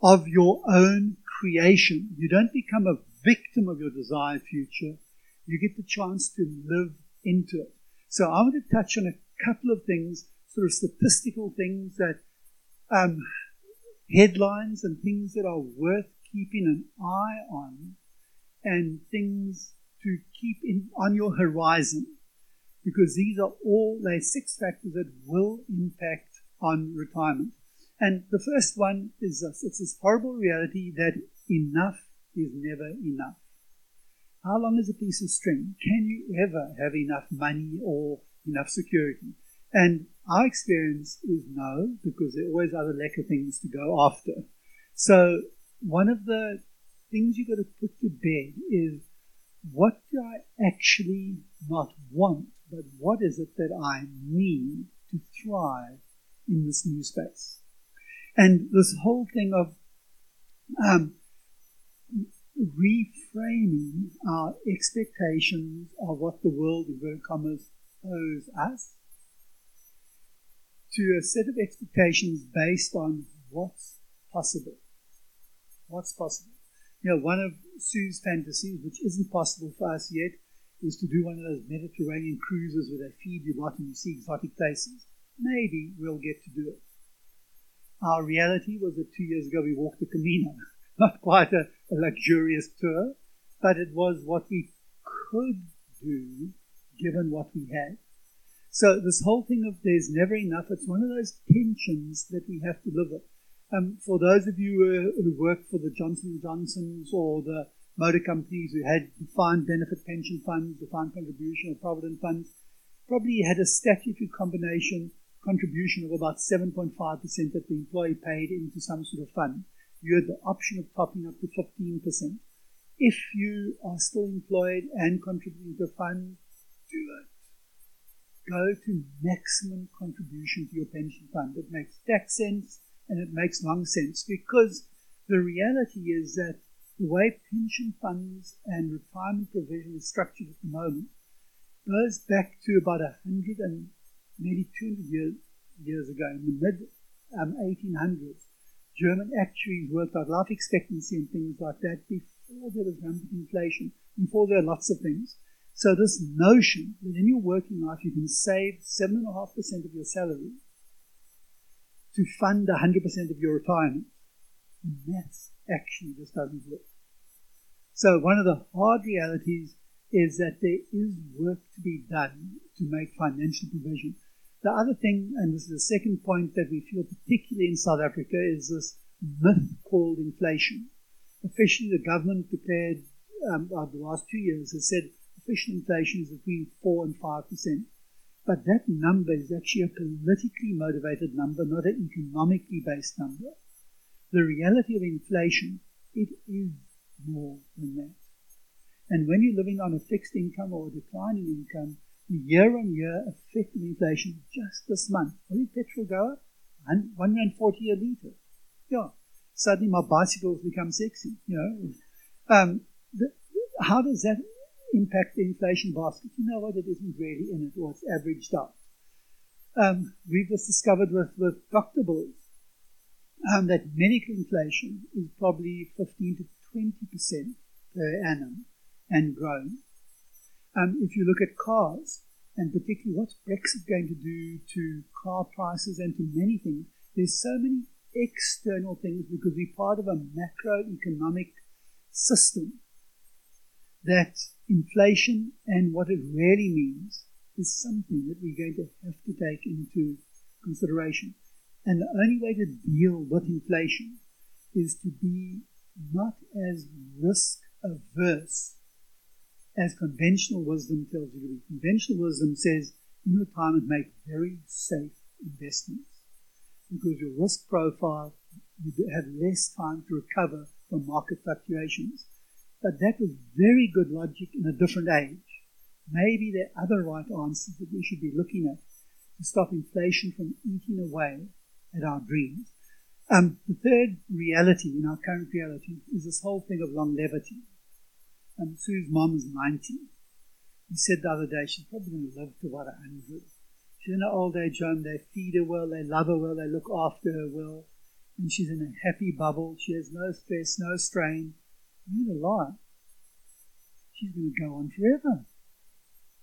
of your own creation. You don't become a victim of your desired future. You get the chance to live into it. So I want to touch on a couple of things, sort of statistical things that, um, headlines and things that are worth keeping an eye on and things to keep in, on your horizon because these are all the six factors that will impact on retirement. And the first one is this it's this horrible reality that enough is never enough. How long is a piece of string? Can you ever have enough money or enough security? And our experience is no, because there are always other lekker things to go after. So one of the things you've got to put to bed is what do I actually not want, but what is it that I need to thrive in this new space? And this whole thing of um, reframing our expectations of what the world, in commas, owes us to a set of expectations based on what's possible. What's possible? You know, one of Sue's fantasies, which isn't possible for us yet, is to do one of those Mediterranean cruises where they feed you lot and you see exotic places. Maybe we'll get to do it. Our reality was that two years ago we walked the Camino. Not quite a, a luxurious tour, but it was what we could do given what we had. So this whole thing of there's never enough, it's one of those tensions that we have to live with. Um, for those of you who, work for the Johnson & Johnsons or the motor companies who had defined benefit pension funds, defined contribution or provident funds, probably had a statutory combination contribution of about 7.5% that the employee paid into some sort of fund. You had the option of topping up to 15%. If you are still employed and contributing to a fund, do it. Go to maximum contribution to your pension fund. It makes tax sense and it makes lung sense because the reality is that the way pension funds and retirement provision is structured at the moment goes back to about 100 and maybe 200 years, years ago in the mid um, 1800s. German actuaries worked out life expectancy and things like that before there was rampant inflation, before there were lots of things. So this notion that in your working life you can save 7.5% of your salary to fund 100% of your retirement. And that's actually just doesn't work. So one of the hard realities is that there is work to be done to make financial provision. The other thing, and this is the second point that we feel particularly in South Africa, is this myth called inflation. Officially, the government declared um, uh, the last two years has said official inflation is between 4 and 5 percent. But that number is actually a politically motivated number, not an economically based number. The reality of inflation, it is more than that. And when you're living on a fixed income or a declining income, the year on year effect of inflation just this month, did petrol go up? 140 a litre. Yeah. Suddenly my bicycles become sexy, you know. Um, the, how does that impact the inflation basket. You know what? It isn't really in it, or it's averaged out. Um, we've just discovered with, with doctor bills um, that medical inflation is probably 15 to 20% per annum and growing. Um, if you look at cars, and particularly what's Brexit going to do to car prices and to many things, there's so many external things because we're part of a macroeconomic system that inflation and what it really means is something that we're going to have to take into consideration. And the only way to deal with inflation is to be not as risk averse as conventional wisdom tells you to be. Conventional wisdom says in retirement make very safe investments because your risk profile, you have less time to recover from market fluctuations. But that was very good logic in a different age. Maybe there are other right answers that we should be looking at to stop inflation from eating away at our dreams. Um, the third reality in our current reality is this whole thing of longevity. Um, Sue's mom is 90. He said the other day she's probably going to live to about 100. She's in an old age home. They feed her well, they love her well, they look after her well, and she's in a happy bubble. She has no stress, no strain. Not a lie. She's going to go on forever.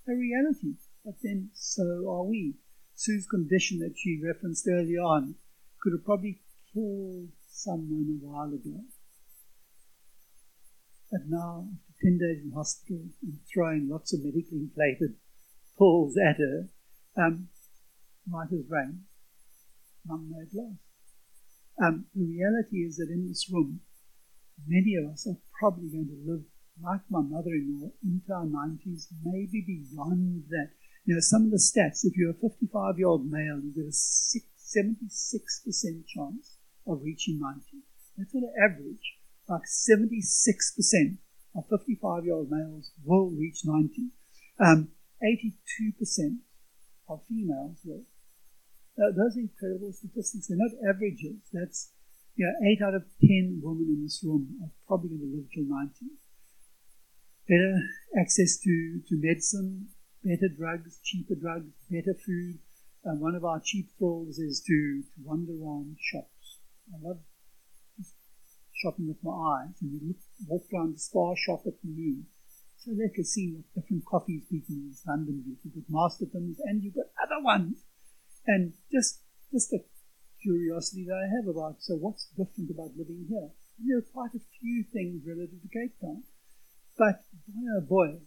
A reality. But then so are we. Sue's condition that she referenced earlier on could have probably killed someone a while ago. But now, after 10 days in hospital and throwing lots of medically inflated pills at her, um, might as rain. Mum made last. Um, the reality is that in this room, many of us are probably going to live like my mother-in-law into our 90s, maybe beyond that. You know, some of the stats, if you're a 55-year-old male, you've got a 76% chance of reaching 90. That's an average. Like 76% of 55-year-old males will reach 90. Um, 82% of females will. Uh, those are incredible statistics. They're not averages. That's you know, eight out of ten women in this room are probably going to live till 90. Better access to, to medicine, better drugs, cheaper drugs, better food. Um, one of our cheap thrills is to, to wander around shops. I love just shopping with my eyes and we look, walk around the Spar shop at the moon. So they can see what different coffees people use London You've got Mastertons and you've got other ones. And just just a curiosity that I have about so what's different about living here? And there are quite a few things relative to Cape Town. But boy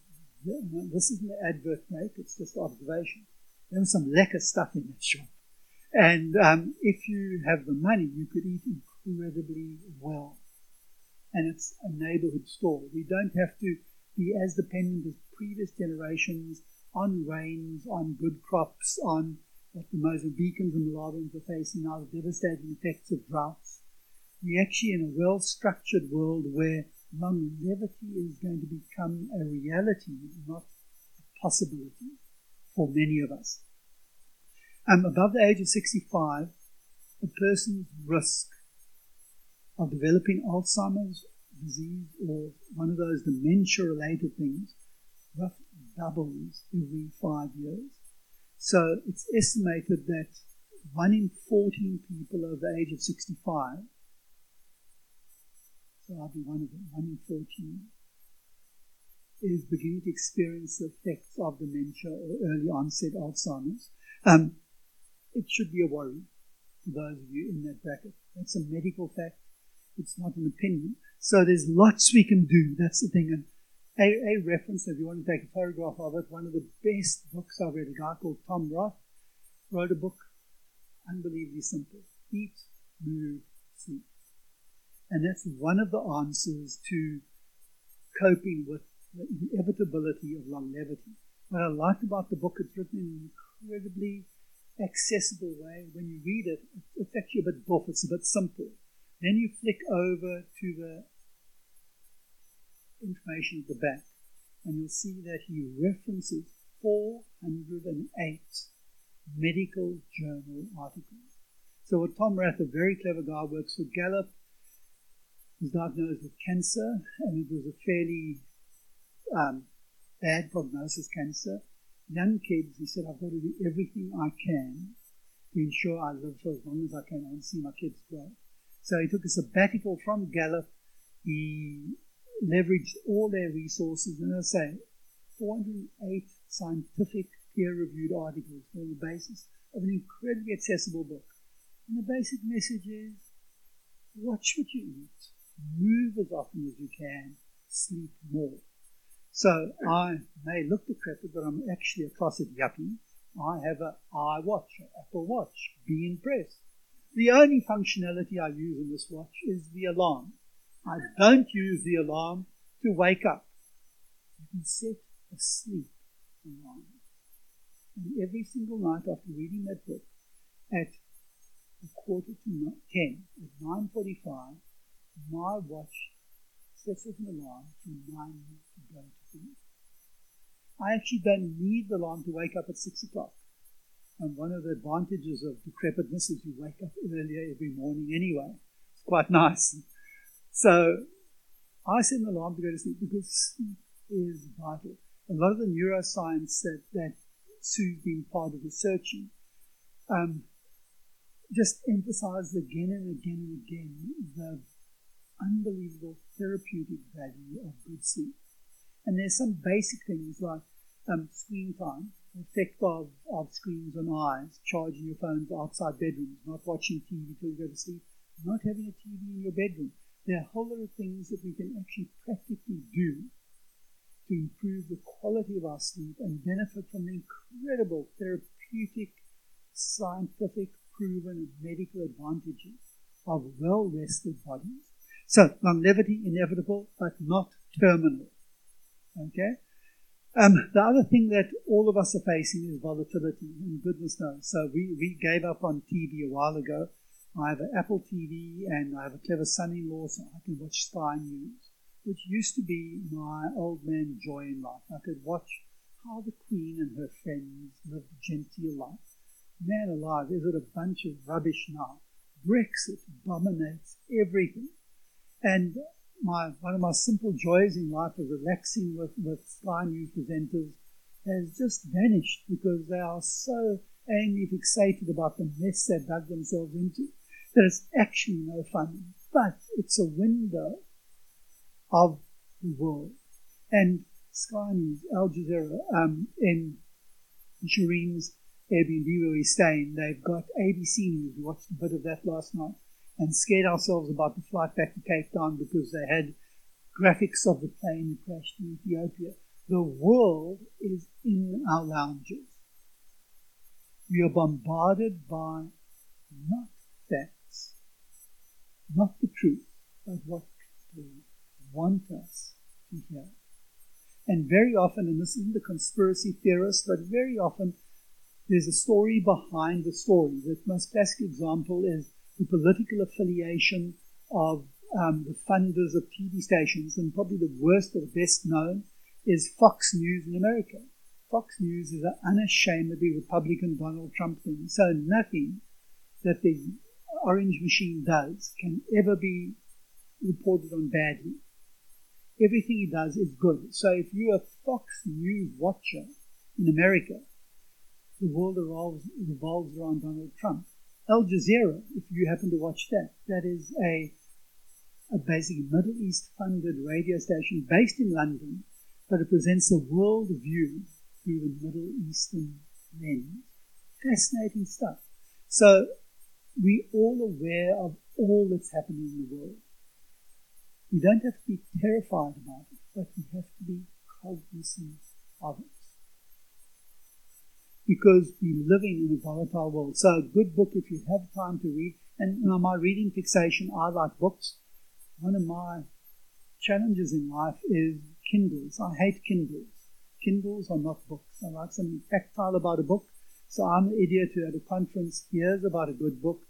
oh boy, this isn't an advert make, it's just observation. There was some lekker stuff in that shop. And um, if you have the money, you could eat incredibly well. And it's a neighborhood store. We don't have to be as dependent as previous generations on rains, on good crops, on what the Mozambicans and Malawians are facing now, the devastating effects of droughts. We're actually in a well structured world where longevity is going to become a reality, not a possibility for many of us. Um, above the age of 65, a person's risk of developing Alzheimer's disease or one of those dementia related things roughly doubles every five years. So it's estimated that one in 14 people over the age of 65, so I'll be one of them, one in 14, is beginning to experience the effects of dementia or early onset Alzheimer's. Um, it should be a worry for those of you in that bracket. That's a medical fact. It's not an opinion. So there's lots we can do. That's the thing. And a, a reference, if you want to take a photograph of it, one of the best books I've read, a guy called Tom Rath. wrote a book, unbelievably simple eat, move, sleep. And that's one of the answers to coping with the inevitability of longevity. What I like about the book, it's written in an incredibly accessible way. When you read it, it's actually a bit buff, it's a bit simple. Then you flick over to the information at the back, and you'll see that he references 408 medical journal articles. So what Tom Rath, a very clever guy, works for Gallup, was diagnosed with cancer, and it was a fairly um, bad prognosis cancer. Young kids, he said, I've got to do everything I can to ensure I live for as long as I can. To see my kids grow. So he took a sabbatical from Gallup. He leveraged all their resources, and I say 408 scientific peer-reviewed articles on the basis of an incredibly accessible book. And the basic message is watch what you eat, move as often as you can, sleep more. So I may look decrepit, but I'm actually a closet yuppie. I have an iWatch, an Apple Watch. Be impressed. The only functionality I use in this watch is the alarm. I don't use the alarm to wake up. You can set a sleep alarm. And every single night after reading that book, at a quarter to ten, at 9.45, my watch sets off an alarm to remind me to go to sleep. I actually don't need the alarm to wake up at 6 o'clock. And one of the advantages of decrepitness is you wake up earlier every morning anyway. It's quite nice. So I set an alarm to go to sleep because sleep is vital. A lot of the neuroscience that, that Sue's been part of researching um, just emphasizes again and again and again the unbelievable therapeutic value of good sleep. And there's some basic things like um, screen time, effect of, of screens on eyes, charging your phones outside bedrooms, not watching TV till you go to sleep, not having a TV in your bedroom. There are a whole lot of things that we can actually practically do to improve the quality of our sleep and benefit from the incredible therapeutic, scientific, proven, medical advantages of well rested bodies. So, longevity inevitable, but not terminal. Okay? Um, the other thing that all of us are facing is volatility, and goodness knows. So we, we gave up on TV a while ago. I have an Apple TV and I have a clever son-in-law, so I can watch Sky News, which used to be my old man joy in life. I could watch how the Queen and her friends lived a genteel life. Man alive, is it a bunch of rubbish now? Brexit dominates everything. And my one of my simple joys in life of relaxing with, with Sky News presenters has just vanished because they are so angry fixated about the mess they dug themselves into it's actually no fun. But it's a window of the world. And Sky News, Al Jazeera, um, in Shireen's Airbnb where we're staying, they've got ABC News. We watched a bit of that last night and scared ourselves about the flight back to Cape Town because they had graphics of the plane that crashed in Ethiopia. The world is in our lounges. We are bombarded by not not the truth, but what they want us to hear. And very often, and this isn't the conspiracy theorist, but very often there's a story behind the story. The most classic example is the political affiliation of um, the funders of TV stations, and probably the worst or best known is Fox News in America. Fox News is an unashamedly Republican Donald Trump thing. So nothing that the orange machine does can ever be reported on badly. Everything he does is good. So if you're a Fox News watcher in America, the world revolves, revolves around Donald Trump. Al Jazeera, if you happen to watch that, that is a, a basically Middle East funded radio station based in London, but it presents a world view through the Middle Eastern lens. Fascinating stuff. So we're all aware of all that's happening in the world. We don't have to be terrified about it, but we have to be cognizant of it. because we're living in a volatile world. So, a good book if you have time to read. And you know, my reading fixation, I like books. One of my challenges in life is Kindles. I hate Kindles. Kindles are not books. I like something tactile about a book. So I'm the idiot who at a conference hears about a good book,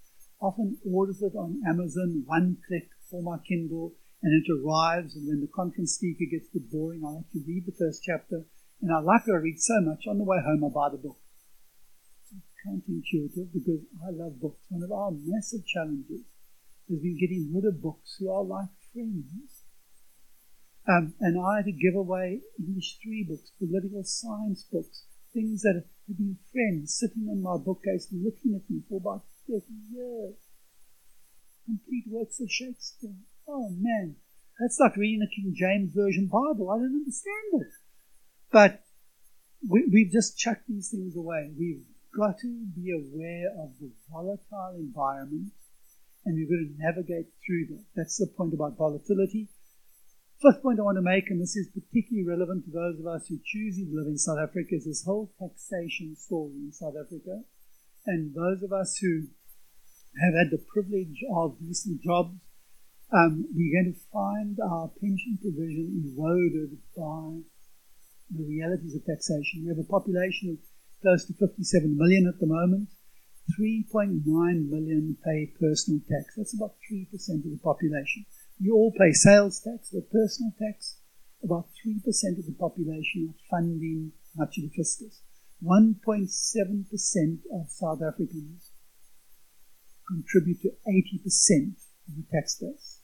often orders it on Amazon, one click for my Kindle, and it arrives. And when the conference speaker gets bit boring, I like to read the first chapter. And I like to read so much. On the way home, I buy the book. It's counterintuitive because I love books. One of our massive challenges has been getting rid of books who are like friends. Um, and I had to give away English 3 books, political science books, things that have been friends sitting on my bookcase looking at me for about 30 years. Complete works of Shakespeare. Oh man, that's like reading the King James Version Bible. I don't understand it. But we, we've just chucked these things away. We've got to be aware of the volatile environment and we've got to navigate through that. That's the point about volatility. Fifth point I want to make, and this is particularly relevant to those of us who choose to live in South Africa, is this whole taxation story in South Africa. And those of us who have had the privilege of decent jobs, um, we're going to find our pension provision eroded by the realities of taxation. We have a population of close to 57 million at the moment. 3.9 million pay personal tax. That's about 3% of the population. You all pay sales tax, but personal tax, about 3% of the population are funding much of the fiscus. 1.7% of South Africans contribute to 80% of the tax base.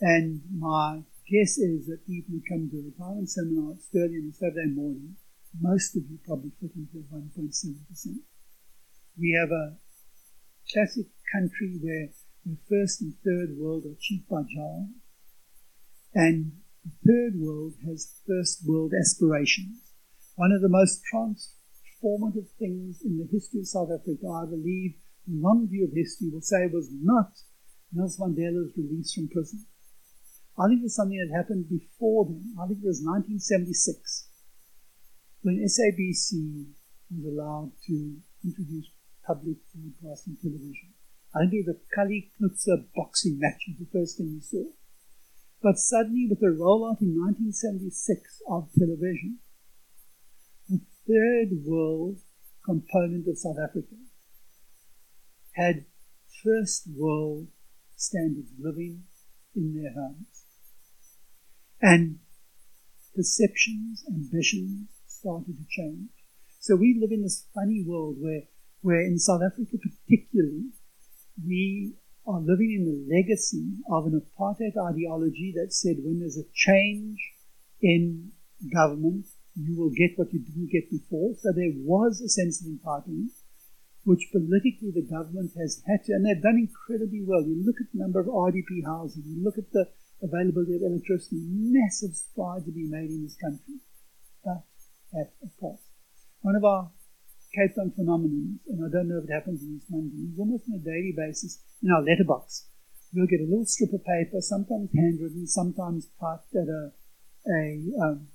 And my guess is that people who come to a retirement seminar at Sterling on Saturday morning, most of you probably fit into 1.7%. We have a classic country where the first and third world are cheap by jar, and the third world has first world aspirations. One of the most transformative things in the history of South Africa, I believe, long view of history will say it was not Nelson Mandela's release from prison. I think it was something that happened before then. I think it was 1976 when SABC was allowed to introduce public broadcasting television. I think it was the Kallie Knoetze boxing match was the first thing we saw. But suddenly, with the rollout in 1976 of television, the third world component of South Africa had first world standards living in their homes. And perceptions, ambitions started to change. So we live in this funny world where, where in South Africa particularly, we are living in the legacy of an apartheid ideology that said when there's a change in government, you will get what you didn't get before. So there was a sense of entitlement, which politically the government has had to, and they've done incredibly well. You look at the number of RDP housing, you look at the availability of electricity, massive strides have been made in this country, but at a cost. One of our Cape Town phenomenon, and I don't know if it happens in East London, is almost on a daily basis in our letterbox. We'll get a little strip of paper, sometimes handwritten, sometimes typed at a, a um,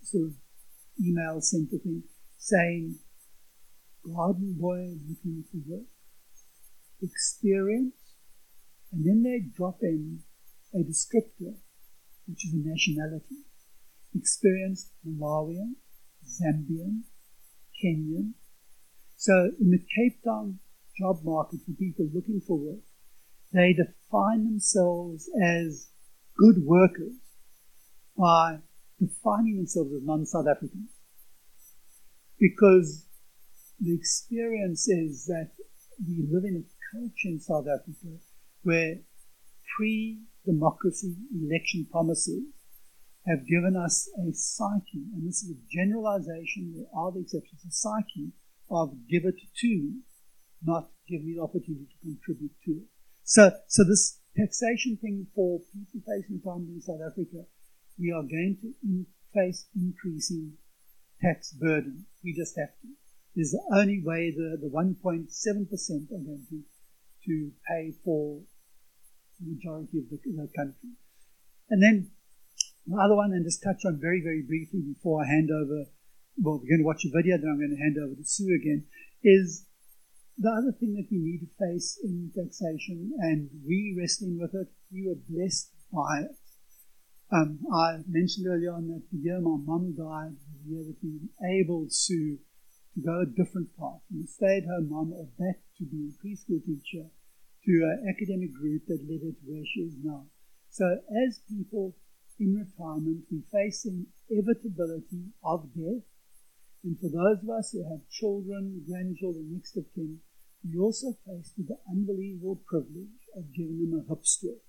sort of email center thing, saying, garden boy looking for work, experience, and then they drop in a descriptor, which is a nationality. Experienced Malawian, Zambian, Kenyan, so in the Cape Town job market for people looking for work, they define themselves as good workers by defining themselves as non-South Africans. Because the experience is that we live in a culture in South Africa where pre-democracy election promises have given us a psyche, and this is a generalization, there are the exceptions, a psyche of give it to me, not give me the opportunity to contribute to it. So, so this taxation thing for people facing poverty in South Africa, we are going to in, face increasing tax burden. We just have to. There's the only way the, the 1.7% are going to, to pay for the majority of the, the country. And then the other one, and just touch on very, very briefly before I hand over well, we're going to watch a video, then I'm going to hand over to Sue again, is the other thing that we need to face in taxation, and we wrestling with it, we were blessed by it. Um, I mentioned earlier on that the year my mum died, the year that we were able to, to go a different path, from a stay-at-home mum or back to being a preschool teacher to an academic group that led her to where she is now. So as people in retirement, we face the inevitability of death. And for those of us who have children, grandchildren, next of kin, we also face the unbelievable privilege of giving them a hip stroke,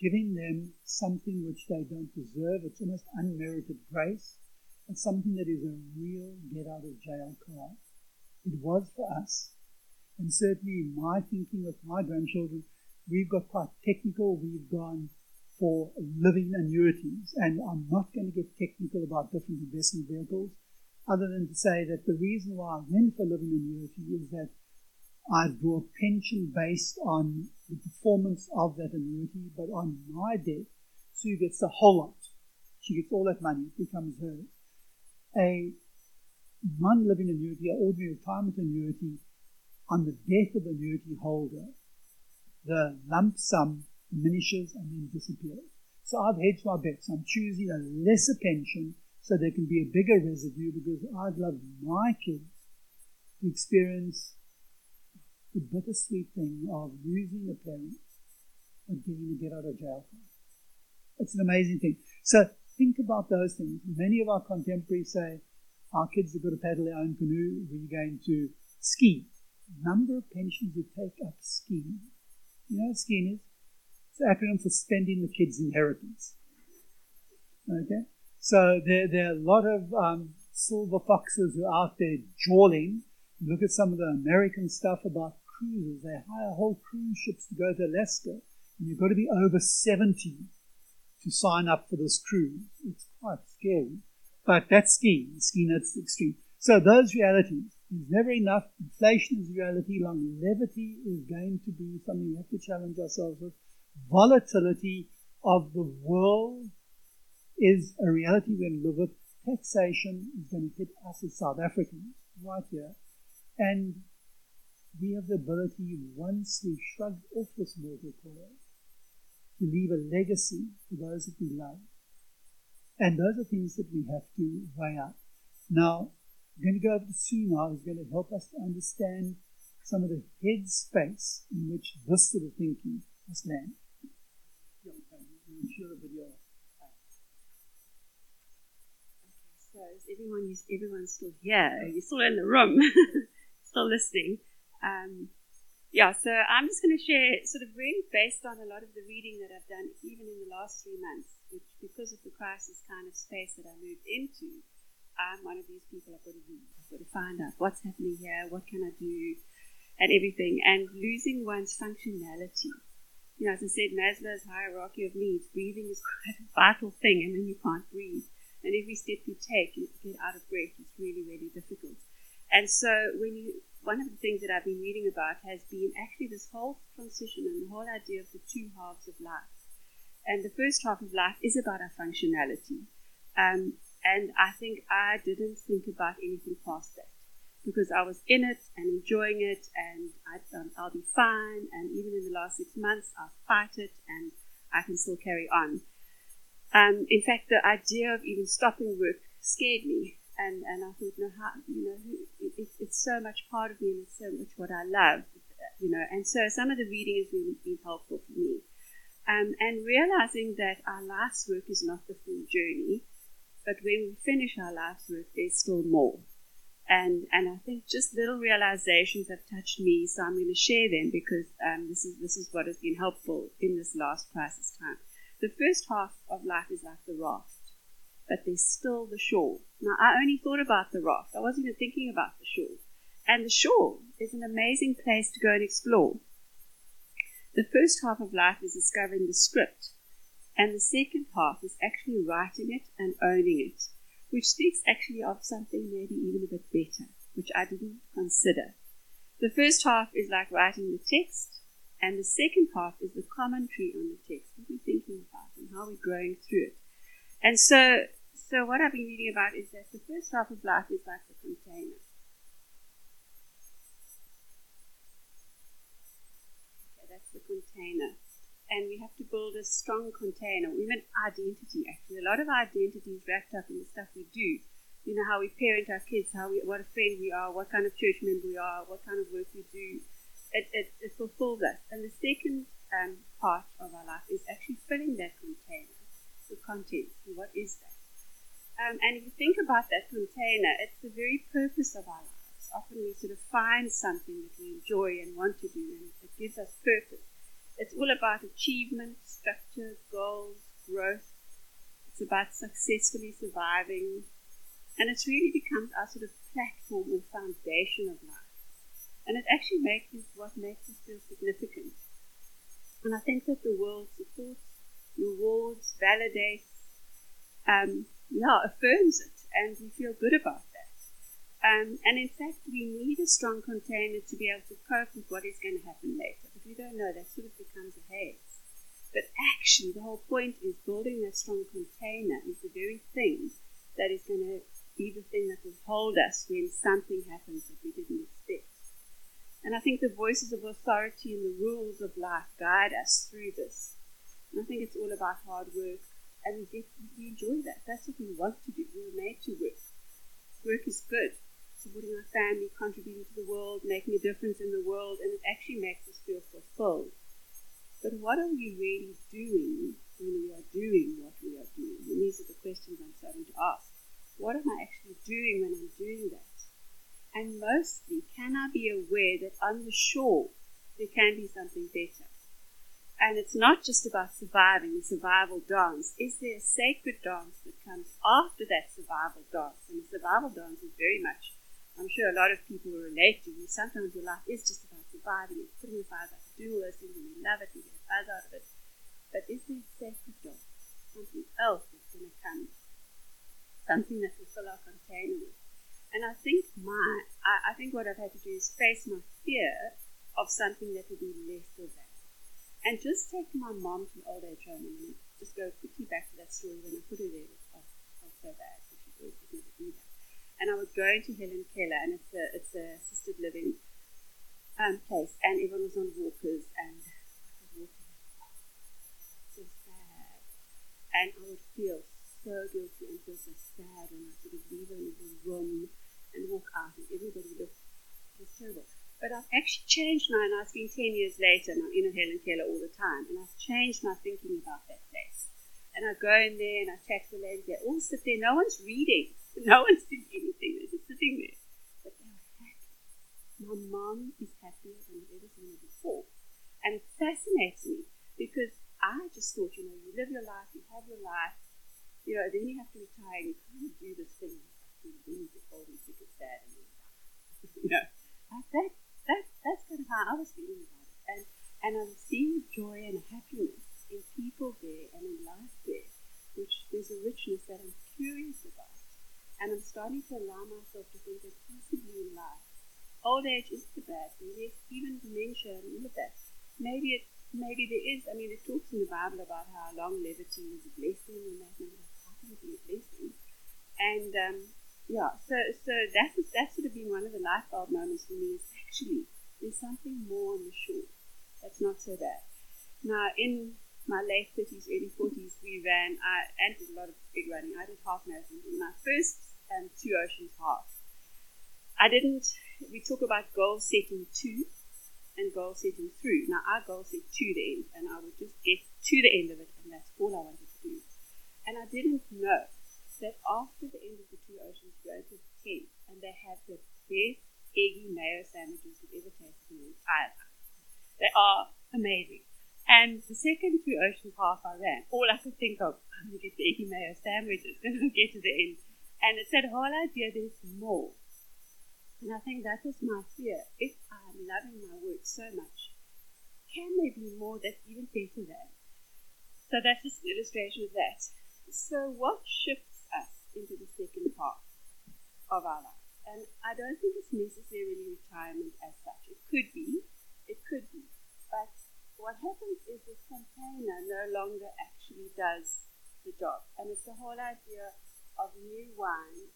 giving them something which they don't deserve. It's almost unmerited grace. It's something that is a real get out of jail card. It was for us. And certainly in my thinking with my grandchildren, we've got quite technical. We've gone for living annuities. And I'm not going to get technical about different investment vehicles, other than to say that the reason why I went for living annuity is that I draw a pension based on the performance of that annuity, but on my death, Sue gets a whole lot. She gets all that money, it becomes hers. A non living annuity, an ordinary retirement annuity, on the death of the annuity holder, the lump sum diminishes and then disappears. So I've hedged my bets. I'm choosing a lesser pension so there can be a bigger residue because I'd love my kids to experience the bittersweet thing of losing a parent but getting to get out of jail. It's an amazing thing. So think about those things. Many of our contemporaries say, our kids have got to paddle their own canoe, we're going to ski. Number of pensions who take up skiing. You know what skiing is? It's an acronym for spending the kids' inheritance. Okay? So there, there are a lot of um, silver foxes who are out there jawling. Look at some of the American stuff about cruises. They hire whole cruise ships to go to Alaska. And you've got to be over 70 to sign up for this cruise. It's quite scary. But that's skiing. Skiing at extreme. So those realities. There's never enough. Inflation is reality. Longevity is going to be something we have to challenge ourselves with volatility of the world is a reality we're going to live with. Taxation is going to hit us as South Africans right here. And we have the ability, once we shrug off this mortal coil, to leave a legacy to those that we love. And those are things that we have to weigh up. Now, I'm going to go over to Sue now, who's going to help us to understand some of the headspace in which this sort of thinking must land ensure the video. So is everyone is everyone's still here? You're still in the room, still listening. Um, yeah, so I'm just going to share sort of really based on a lot of the reading that I've done, even in the last three months, which because of the crisis kind of space that I moved into, I'm one of these people I've got to read. I've got to find out what's happening here, what can I do, and everything. And losing one's functionality you know, as I said, Maslow's hierarchy of needs, breathing is quite a vital thing, and then you can't breathe. And every step you take, you get out of breath. It's really, really difficult. And so, when you, one of the things that I've been reading about has been actually this whole transition and the whole idea of the two halves of life. And the first half of life is about our functionality. Um, and I think I didn't think about anything past that because I was in it and enjoying it, and I, um, I'll be fine. And even in the last six months, I'll fight it, and I can still carry on. Um, in fact, the idea of even stopping work scared me, and, and I thought, no, how, you know, it, it's so much part of me, and it's so much what I love, you know. And so some of the reading has really been helpful for me, um, and realizing that our life's work is not the full journey, but when we finish our life's work, there's still more and and I think just little realizations have touched me, so I'm going to share them because um, this is this is what has been helpful in this last crisis time. The first half of life is like the raft, but there's still the shore. Now I only thought about the raft; I wasn't even thinking about the shore. And the shore is an amazing place to go and explore. The first half of life is discovering the script, and the second half is actually writing it and owning it which speaks actually of something maybe even a bit better, which I didn't consider. The first half is like writing the text, and the second half is the commentary on the text, what we're thinking about and how are we're growing through it. And so So what I've been reading about is that the first half of life is like the container. Okay, that's the container. And we have to build a strong container, We even identity actually. A lot of identity is wrapped up in the stuff we do. You know, how we parent our kids, how we what a friend we are, what kind of church member we are, what kind of work we do. It, it, it fulfills us. And the second um, part of our life is actually filling that container with content. What is that? Um, and if you think about that container, it's the very purpose of our lives. Often we sort of find something that we enjoy and want to do, and it gives us purpose. It's all about achievement, structure, goals, growth. It's about successfully surviving. And it's really becomes our sort of platform or foundation of life. And it actually makes us what makes us feel significant. And I think that the world supports, rewards, validates, um, yeah, affirms it, and we feel good about that. Um, and in fact, we need a strong container to be able to cope with what is going to happen later. But we don't know, that sort of becomes a haze. But actually, the whole point is building that strong container is the very thing that is going to be the thing that will hold us when something happens that we didn't expect. And I think the voices of authority and the rules of life guide us through this. And I think it's all about hard work, and we enjoy that. That's what we want to do. We were made to work. Work is good. Supporting our family, contributing to the world, making a difference in the world, and it actually makes us feel fulfilled. But what are we really doing when we are doing what we are doing? And these are the questions I'm starting to ask. What am I actually doing when I'm doing that? And mostly, can I be aware that on the shore there can be something better? And it's not just about surviving, the survival dance. Is there a sacred dance that comes after that survival dance? And the survival dance is very much, I'm sure a lot of people will relate to. You. Sometimes your life is just about surviving and putting the fires out, doing all those things, and we love it, we get a buzz out of it. But is there a sacred dance? Something else that's going to come? Something that will fill our container? And I think my, I, I think what I've had to do is face my fear of something that will be less of that. And just take my mom to an old age home and just go quickly back to that story when I put her there. I felt so bad she never do that. And I was going to Helen Keller, and it's a it's a assisted living um, place, and everyone was on walkers, and so sad, and I would feel so guilty and feel so sad and I sort of leave her in the room and walk out, and everybody looked was terrible. But I've actually changed now, and I've been 10 years later, and I'm in a Helen Keller all the time, and I've changed my thinking about that place. And I go in there and I chat to the ladies, they all sit there, no one's reading, no one's doing anything, they're just sitting there. But they're happy. My mom is happier than I've ever seen her before. And it fascinates me because I just thought, you know, you live your life, you have your life, you know, then you have to retire and you kind of do this thing. You know, that that, that's kind of how I was feeling about it. And, and I'm seeing joy and happiness in people there and in life there, which there's a richness that I'm curious about. And I'm starting to allow myself to think that possibly in life, old age is the bad thing. There's even dementia and all of that. Maybe it, maybe there is. I mean, it talks in the Bible about how long longevity is a blessing, and that maybe how be a blessing? And um, yeah, so so that that's sort of been one of the light bulb moments for me. Is actually there's something more on the shore that's not so bad. Now, in my late thirties, early forties, we ran. I and did a lot of big running. I did half marathons. In my first um, two oceans half, I didn't. We talk about goal setting two and goal setting through. Now, I goal set to the end, and I would just get to the end of it, and that's all I wanted to do. And I didn't know that after the end of the two oceans, to the tent and they had the best eggy mayo sandwiches you've ever tasted in your entire life. They are amazing. And the second two oceans half I ran, all I could think of, I'm going to get the eggy mayo sandwiches and I'll get to the end. And it said, whole idea, there's more. And I think that was my fear. If I'm loving my work so much, can there be more that's even better than? So that's just an illustration of that. So what shifts us into the second part of our life. And I don't think it's necessarily retirement as such. It could be, it could be. But what happens is this container no longer actually does the job. And it's the whole idea of new wine,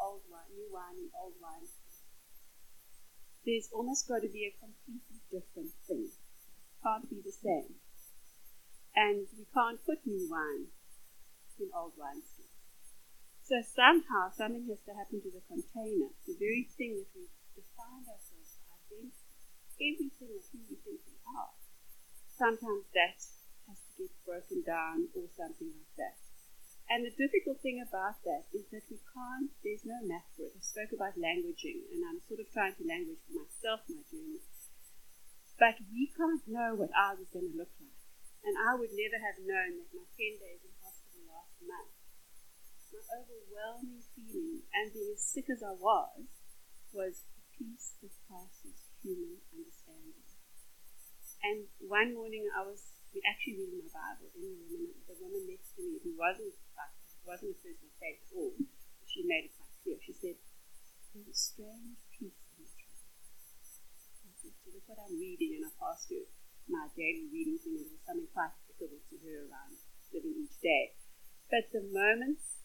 old wine, new wine and old wine, there's almost got to be a completely different thing. Can't be the same. And we can't put new wine in old wineskins. So somehow something has to happen to the container, the very thing that we define ourselves identity, everything of who we think we are. Sometimes that has to get broken down or something like that. And the difficult thing about that is that we can't, there's no map for it. I spoke about languaging, and I'm sort of trying to language for myself my journey. But we can't know what ours is going to look like. And I would never have known that my 10 days in hospital last month, my overwhelming feeling, and being as sick as I was, was a peace that passes human understanding. And one morning I was actually reading my Bible, and the woman, the woman next to me, who wasn't wasn't a person of faith at all, she made it quite clear. She said, There's a strange peace in room. I said, that's what I'm reading, and I passed her my daily reading thing, and it was something quite applicable to her around living each day. But the moments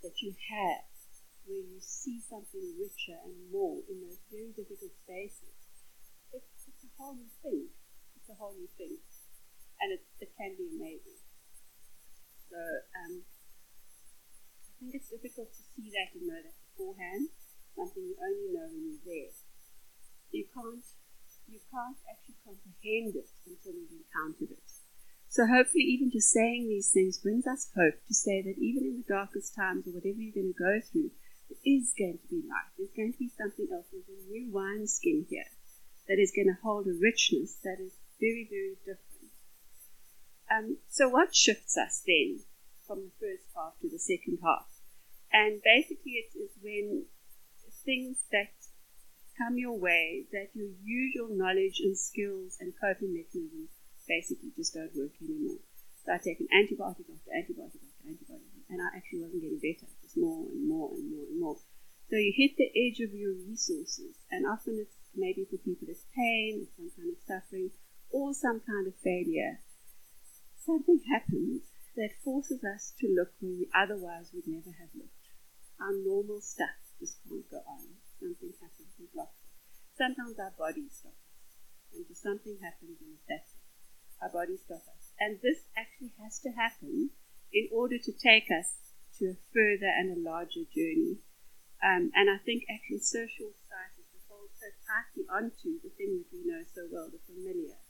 that you have where you see something richer and more in those very difficult spaces, it's, a whole new thing. It's a whole new thing. And it, it can be amazing. So, um, think it's difficult to see that and know that beforehand. Something you only know when you're there. You can't you can't actually comprehend it until you've encountered it. So hopefully even just saying these things brings us hope to say that even in the darkest times or whatever you're going to go through, there is going to be light. There's going to be something else. There's a new wine skin here that is going to hold a richness that is very, very different. Um, so what shifts us then from the first half to the second half? And basically, it is when things that come your way that your usual knowledge and skills and coping mechanisms basically just don't work anymore. So I take an antibiotic after antibiotic after antibiotic, and I actually wasn't getting better, just more and more and more and more. So you hit the edge of your resources, and often it's maybe for people it's pain, some kind of suffering, or some kind of failure. Something happens that forces us to look where we otherwise would never have looked our normal stuff just can't go on. Something happens and blocks it. Sometimes our bodies stop us. And just something happens and that's it. Our bodies stop us. And this actually has to happen in order to take us to a further and a larger journey. Um, and I think actually social so tightly onto the thing that we know so well, the familiar,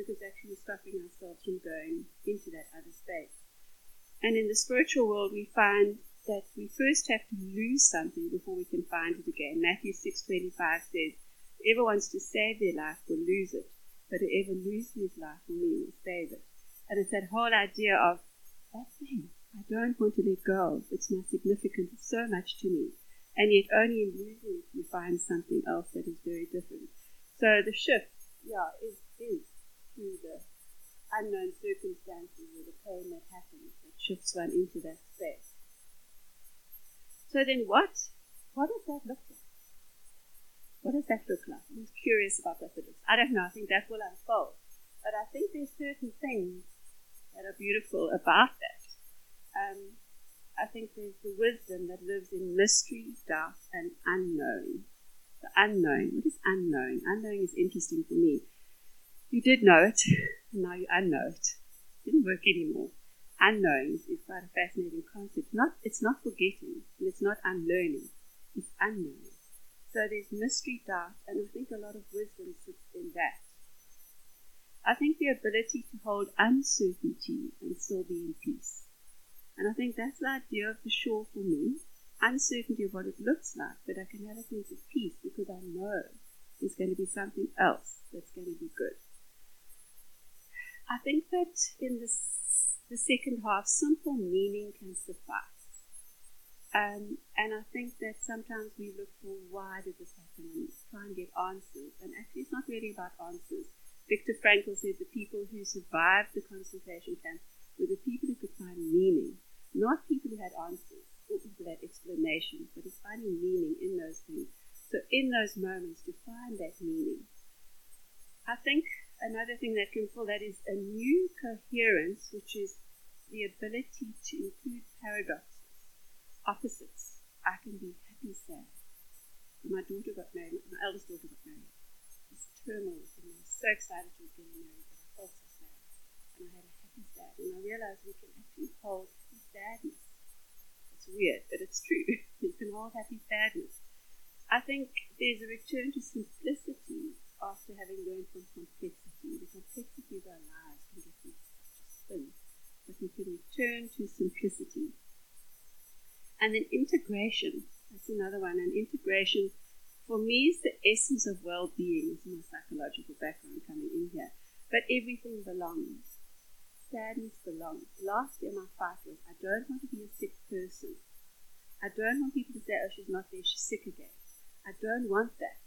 because actually we're stopping ourselves from going into that other space. And in the spiritual world, we find that we first have to lose something before we can find it again. Matthew 6.25 says, Whoever wants to save their life will lose it, but whoever loses his life for me will save it. And it's that whole idea of, that thing, I don't want to let go. It's not significant. It's so much to me. And yet only in losing it you find something else that is very different. So the shift, yeah, is, is through the unknown circumstances or the pain that happens that shifts one into that space. So then what? What does that look like? What does that look like? I'm curious about what it looks. I don't know. I think that will unfold. But I think there's certain things that are beautiful about that. Um, I think there's the wisdom that lives in mystery, doubt, and unknown. The unknown. What is unknown? Unknown is interesting for me. You did know it, and now you unknow it. it didn't work anymore unknowns is quite a fascinating concept. Not, it's not forgetting, and it's not unlearning, it's unknowing. So there's mystery, doubt, and I think a lot of wisdom sits in that. I think the ability to hold uncertainty and still be in peace. And I think that's the idea of the shore for me. Uncertainty of what it looks like, but I can have a sense of peace because I know there's going to be something else that's going to be good. I think that in this the second half, simple meaning can suffice. Um, and I think that sometimes we look for why did this happen and try and get answers. And actually, it's not really about answers. Viktor Frankl said the people who survived the concentration camp were the people who could find meaning, not people who had answers or people who had explanations, but it's finding meaning in those things. So, in those moments, to find that meaning. I think another thing that can fill that is a new coherence, which is the ability to include paradoxes opposites. I can be happy sad. When my daughter got married, my eldest daughter got married. This turmoil within me. I was so excited she was getting married, but I felt so sad. And I had a happy sad. And I realized we can actually hold sadness. It's weird, but it's true. you can hold happy sadness. I think there's a return to simplicity after having learned from complexity. The complexity of our lives can get into such a spin, but we can return to simplicity. And then integration. That's another one. And integration, for me, is the essence of well being. Is my psychological background coming in here. But everything belongs. Sadness belongs. Last year, my fight was I don't want to be a sick person. I don't want people to say, oh, she's not there, she's sick again. I don't want that.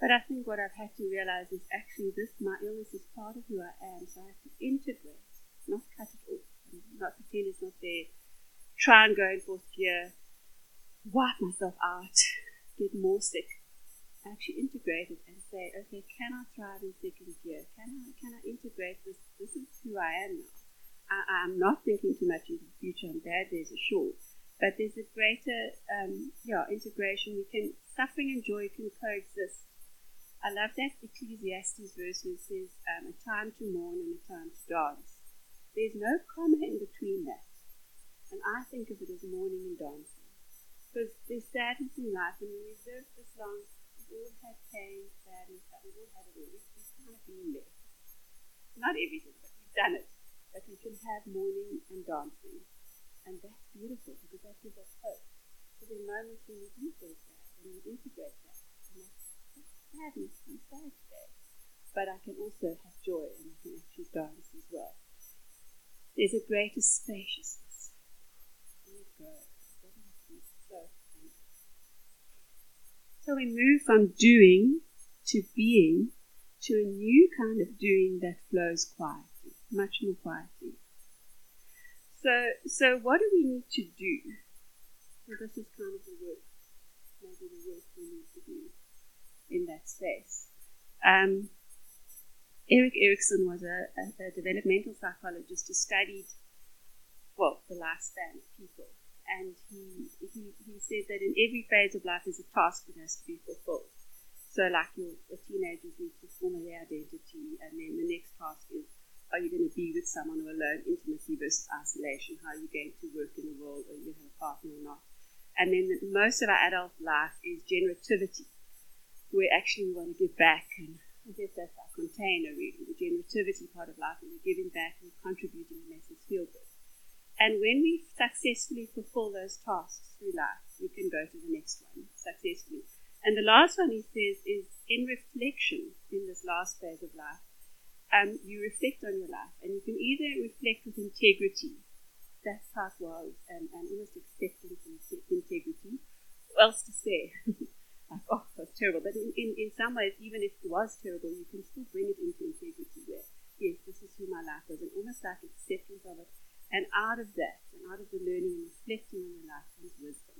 But I think what I've had to realize is actually this, my illness is part of who I am, so I have to integrate, not cut it off, not pretend it's not there try and go in fourth gear, wipe myself out, get more sick, actually integrate it and say, okay, can I thrive in second gear? Can I can I integrate this? This is who I am now. I, am not thinking too much into the future. I'm bad days are short, but there's a greater um, yeah integration. We can suffering and joy can coexist. I love that Ecclesiastes verse where it says um, a time to mourn and a time to dance. There's no comma in between that. And I think of it as mourning and dancing. Because there's sadness in life, and we've lived this long, all had pain, sadness, we've all had it all. We've, kind of been there. Not everything, but we've done it. That we can have mourning and dancing. And that's beautiful because that gives us hope. So there are moments when we feel sad and we integrate that. And that's, sadness. I'm sad today. But I can also have joy and I can actually dance as well. There's a greater spaciousness so we move from doing to being to a new kind of doing that flows quietly, much more quietly. So, so what do we need to do? So this is kind of the work, maybe the work we need to do in that space. Um, Erik Erikson was a, a, a, developmental psychologist who studied, well, the lifespan of people and he, he, he said that in every phase of life there's a task that has to be fulfilled. So, like your, teenagers need to form their identity, and then the next task is are you going to be with someone or alone, intimacy versus isolation? How are you going to work in the world? Are you have a partner or not? And then the, most of our adult life is generativity, where actually we want to give back. And I guess that's our container, really, the generativity part of life, and we're giving back and contributing and makes us feel good. And when we successfully fulfill those tasks through life, we can go to the next one successfully. And the last one he says is in reflection in this last phase of life, um, you reflect on your life, and you can either reflect with integrity, that's it was, and, and almost acceptance and integrity, or else to say, like, oh, that's terrible. But in, in, in some ways, even if it was terrible, you can still bring it into integrity where, yes, this is who my life was, and almost like acceptance of it and out of that, and out of the learning and reflecting on your life comes wisdom.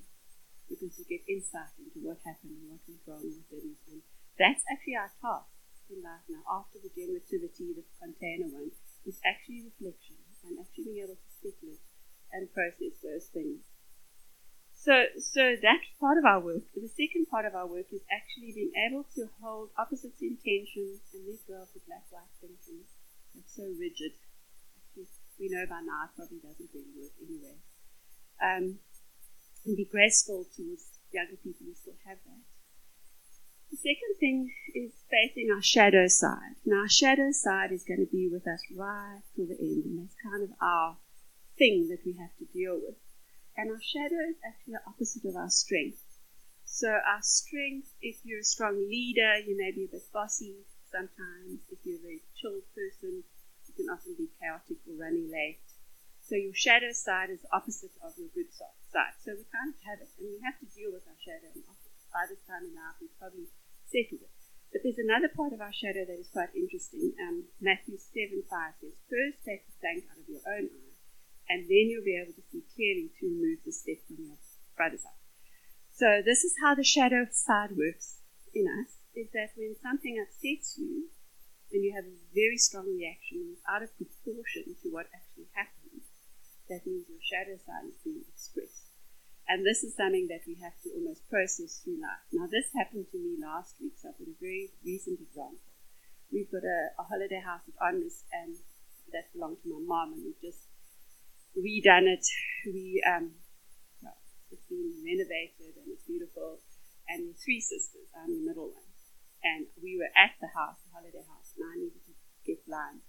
Because you get insight into what happened and what went wrong and what didn't. And that's actually our task in life now. After the generativity, the container one, is actually reflection and actually being able to settle it and process those things. So, so that's part of our work. The second part of our work is actually being able to hold opposites in tension and let go of the black-white thinking that's so rigid we know by now it probably doesn't really work anyway. Um, and be graceful towards younger people who still have that. The second thing is facing our shadow side. Now, our shadow side is going to be with us right till the end, and that's kind of our thing that we have to deal with. And our shadow is actually the opposite of our strength. So, our strength, if you're a strong leader, you may be a bit bossy sometimes. If you're a very chilled person, can often be chaotic or running late. So your shadow side is opposite of your good side. So we kind of have it, and we have to deal with our shadow. And by this time in life, we've probably settled it. But there's another part of our shadow that is quite interesting. Um, Matthew 7 5 says, First take the plank out of your own eye, and then you'll be able to see clearly to remove the speck from your brother's eye. So this is how the shadow side works in us, is that when something upsets you, and you have a very strong reaction it's out of proportion to what actually happened, that means your shadow side is being expressed. And this is something that we have to almost process through life. Now, this happened to me last week, so I've got a very recent example. We've got a, a holiday house at Honest, and that belonged to my mom, and we've just redone it. We um, well, it's been renovated and it's beautiful. And three sisters. I'm the middle one, and we were at the house, the holiday house, and I needed to get blinds,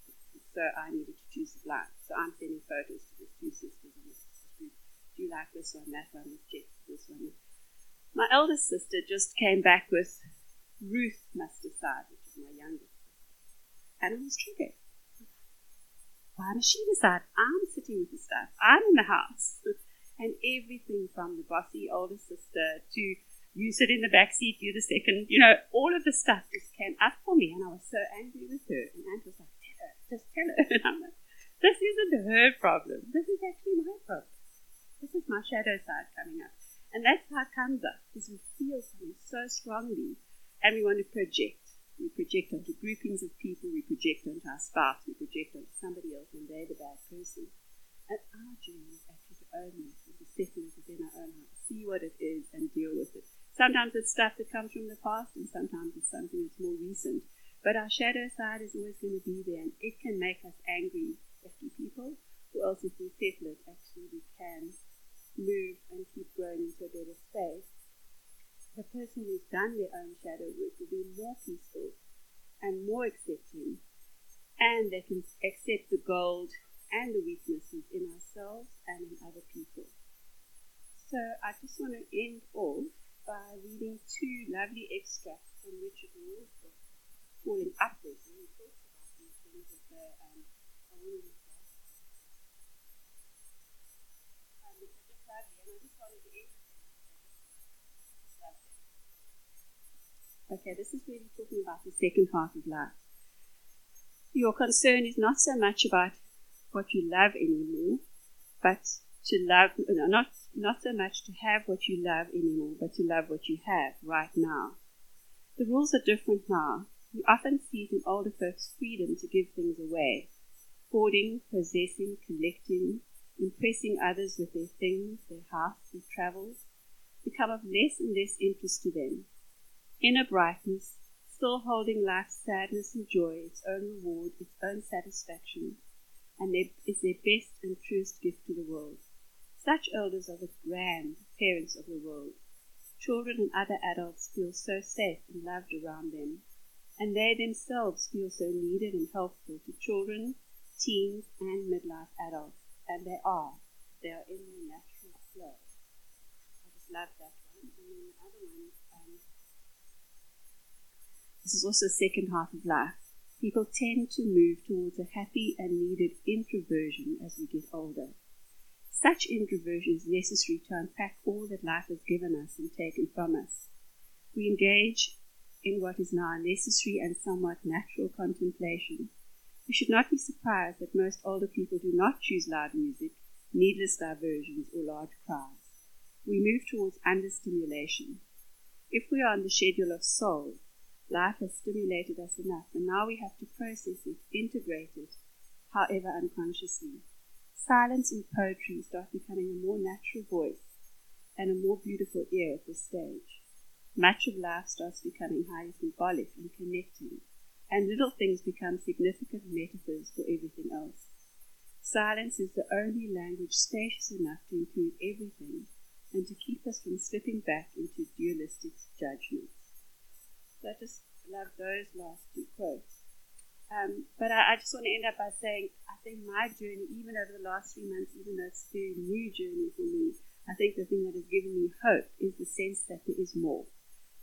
so I needed to choose the blinds. So I'm sending photos to the two sisters sisters group. Do you like this one? That one? Jeff, this one. My eldest sister just came back with Ruth must decide, which is my youngest and I was triggered why does she decide? I'm sitting with the stuff. I'm in the house. And everything from the bossy older sister to you sit in the back seat, you're the second, you know, all of the stuff just came up for me. And I was so angry with her. And Aunt was like, tell her, just tell her. And I'm like, this isn't her problem. This is actually my problem. This is my shadow side coming up. And that's how it comes up, because we feel something so strongly and we want to project. We project onto groupings of people, we project onto our spouse, we project onto somebody else, and they're the bad person. And our journey is actually to own this and to settle it within our own heart, see what it is, and deal with it. Sometimes it's stuff that comes from the past, and sometimes it's something that's more recent. But our shadow side is always going to be there, and it can make us angry at people, or else if we settle it, actually we can move and keep growing into a better space the person who's done their own shadow work will be more peaceful and more accepting, and they can accept the gold and the weaknesses in ourselves and in other people. So I just want to end off by reading two lovely extracts from Richard Rohr's book, Falling Upwards, and he talks about these things of the um, um, which are just lovely, and I just wanted to Okay, this is really talking about the second half of life. Your concern is not so much about what you love anymore, but to love, not, not so much to have what you love anymore, but to love what you have right now. The rules are different now. You often see it in older folks' freedom to give things away. Hoarding, possessing, collecting, impressing others with their things, their house, their travels, become of less and less interest to them inner brightness, still holding life's sadness and joy, its own reward, its own satisfaction, and is their best and truest gift to the world. Such elders are the grand parents of the world. Children and other adults feel so safe and loved around them, and they themselves feel so needed and helpful to children, teens, and midlife adults, and they are. They are in their natural flow. I just love that one. And then the other one, um, this is also the second half of life. People tend to move towards a happy and needed introversion as we get older. Such introversion is necessary to unpack all that life has given us and taken from us. We engage in what is now a necessary and somewhat natural contemplation. We should not be surprised that most older people do not choose loud music, needless diversions, or large crowds. We move towards understimulation. If we are on the schedule of soul, Life has stimulated us enough, and now we have to process it, integrate it, however unconsciously. Silence and poetry start becoming a more natural voice and a more beautiful ear at this stage. Much of life starts becoming highly symbolic and connecting, and little things become significant metaphors for everything else. Silence is the only language spacious enough to include everything and to keep us from slipping back into dualistic judgments. So I just love those last two quotes. Um, but I, I, just want to end up by saying I think my journey, even over the last three months, even though it's a very new journey for me, I think the thing that has given me hope is the sense that there is more.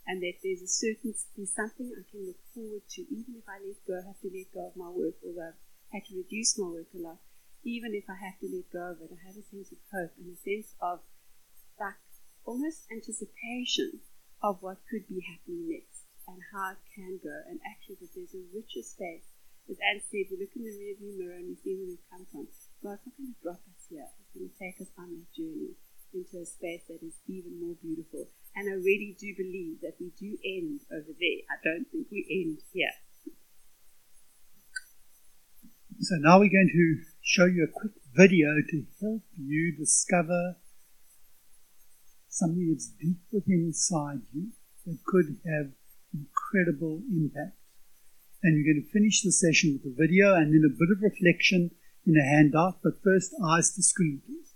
And that there's a certain, there's something I can look forward to, even if I let go, have to let go of my work, although I've had to reduce my work a lot. Even if I have to let go of it, I have a sense of hope and a sense of like almost anticipation of what could be happening next and how it can go, and actually that there's a richer space. As Anne said, we look in the rearview mirror and we see where we've come from. God's not going to drop us here. He's going to take us on that journey into a space that is even more beautiful. And I really do believe that we do end over there. I don't think we end here. So now we're going to show you a quick video to help you discover something that's deep within inside you that could have incredible impact. And we're going to finish the session with a video and then a bit of reflection in a handout, but first eyes to screen, please.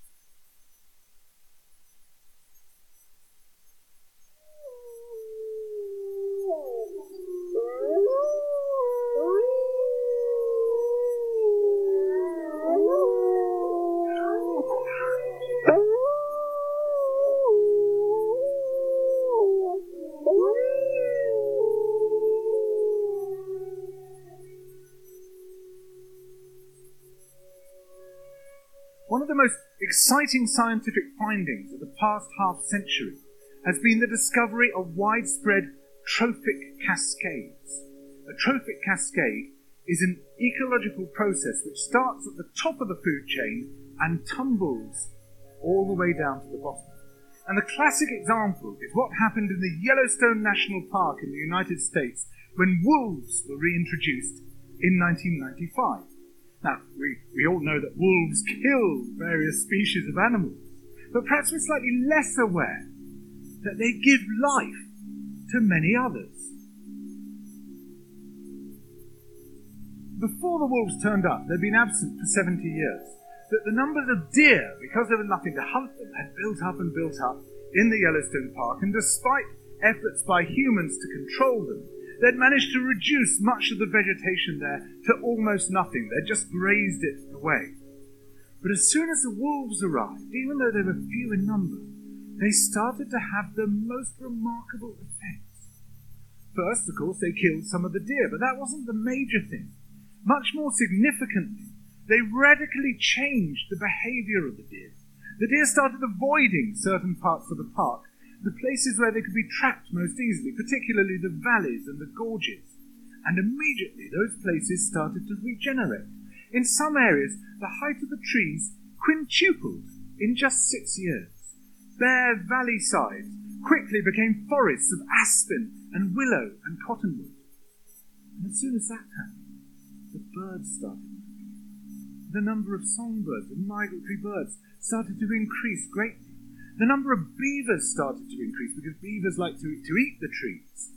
Exciting scientific findings of the past half century has been the discovery of widespread trophic cascades. A trophic cascade is an ecological process which starts at the top of the food chain and tumbles all the way down to the bottom. And the classic example is what happened in the Yellowstone National Park in the United States when wolves were reintroduced in 1995. Now, we, we all know that wolves kill various species of animals, but perhaps we're slightly less aware that they give life to many others. Before the wolves turned up, they'd been absent for 70 years. That the numbers of deer, because there was nothing to hunt them, had built up and built up in the Yellowstone Park, and despite efforts by humans to control them, They'd managed to reduce much of the vegetation there to almost nothing. They'd just grazed it away. But as soon as the wolves arrived, even though they were few in number, they started to have the most remarkable effects. First, of course, they killed some of the deer, but that wasn't the major thing. Much more significantly, they radically changed the behavior of the deer. The deer started avoiding certain parts of the park the places where they could be trapped most easily, particularly the valleys and the gorges. And immediately those places started to regenerate. In some areas, the height of the trees quintupled in just six years. Bare valley sides quickly became forests of aspen and willow and cottonwood. And as soon as that happened, the birds started. The number of songbirds and migratory birds started to increase greatly the number of beavers started to increase because beavers like to, to eat the trees.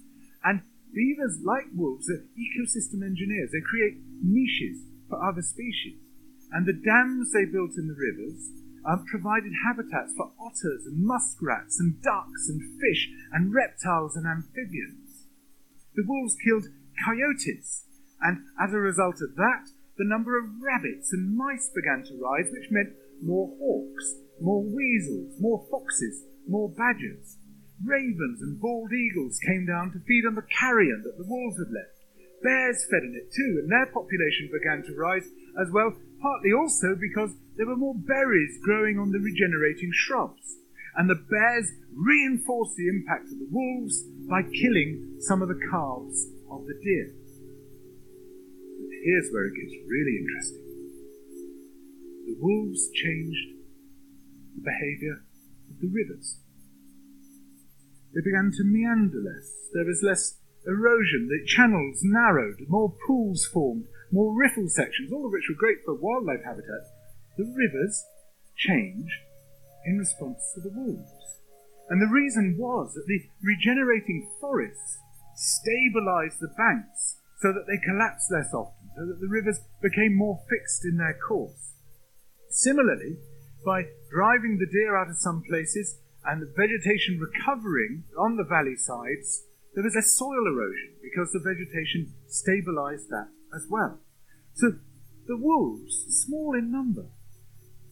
And beavers, like wolves, are ecosystem engineers. They create niches for other species. And the dams they built in the rivers um, provided habitats for otters and muskrats and ducks and fish and reptiles and amphibians. The wolves killed coyotes, and as a result of that, the number of rabbits and mice began to rise, which meant more hawks more weasels, more foxes, more badgers. Ravens and bald eagles came down to feed on the carrion that the wolves had left. Bears fed on it too, and their population began to rise as well, partly also because there were more berries growing on the regenerating shrubs. And the bears reinforced the impact of the wolves by killing some of the calves of the deer. But here's where it gets really interesting. The wolves changed the behaviour of the rivers. They began to meander less. There was less erosion. The channels narrowed. More pools formed. More riffle sections, all of which were great for wildlife habitat. The rivers changed in response to the wolves. And the reason was that the regenerating forests stabilized the banks so that they collapsed less often, so that the rivers became more fixed in their course. Similarly, by driving the deer out of some places and the vegetation recovering on the valley sides, there was soil erosion because the vegetation stabilized that as well. So the wolves, small in number,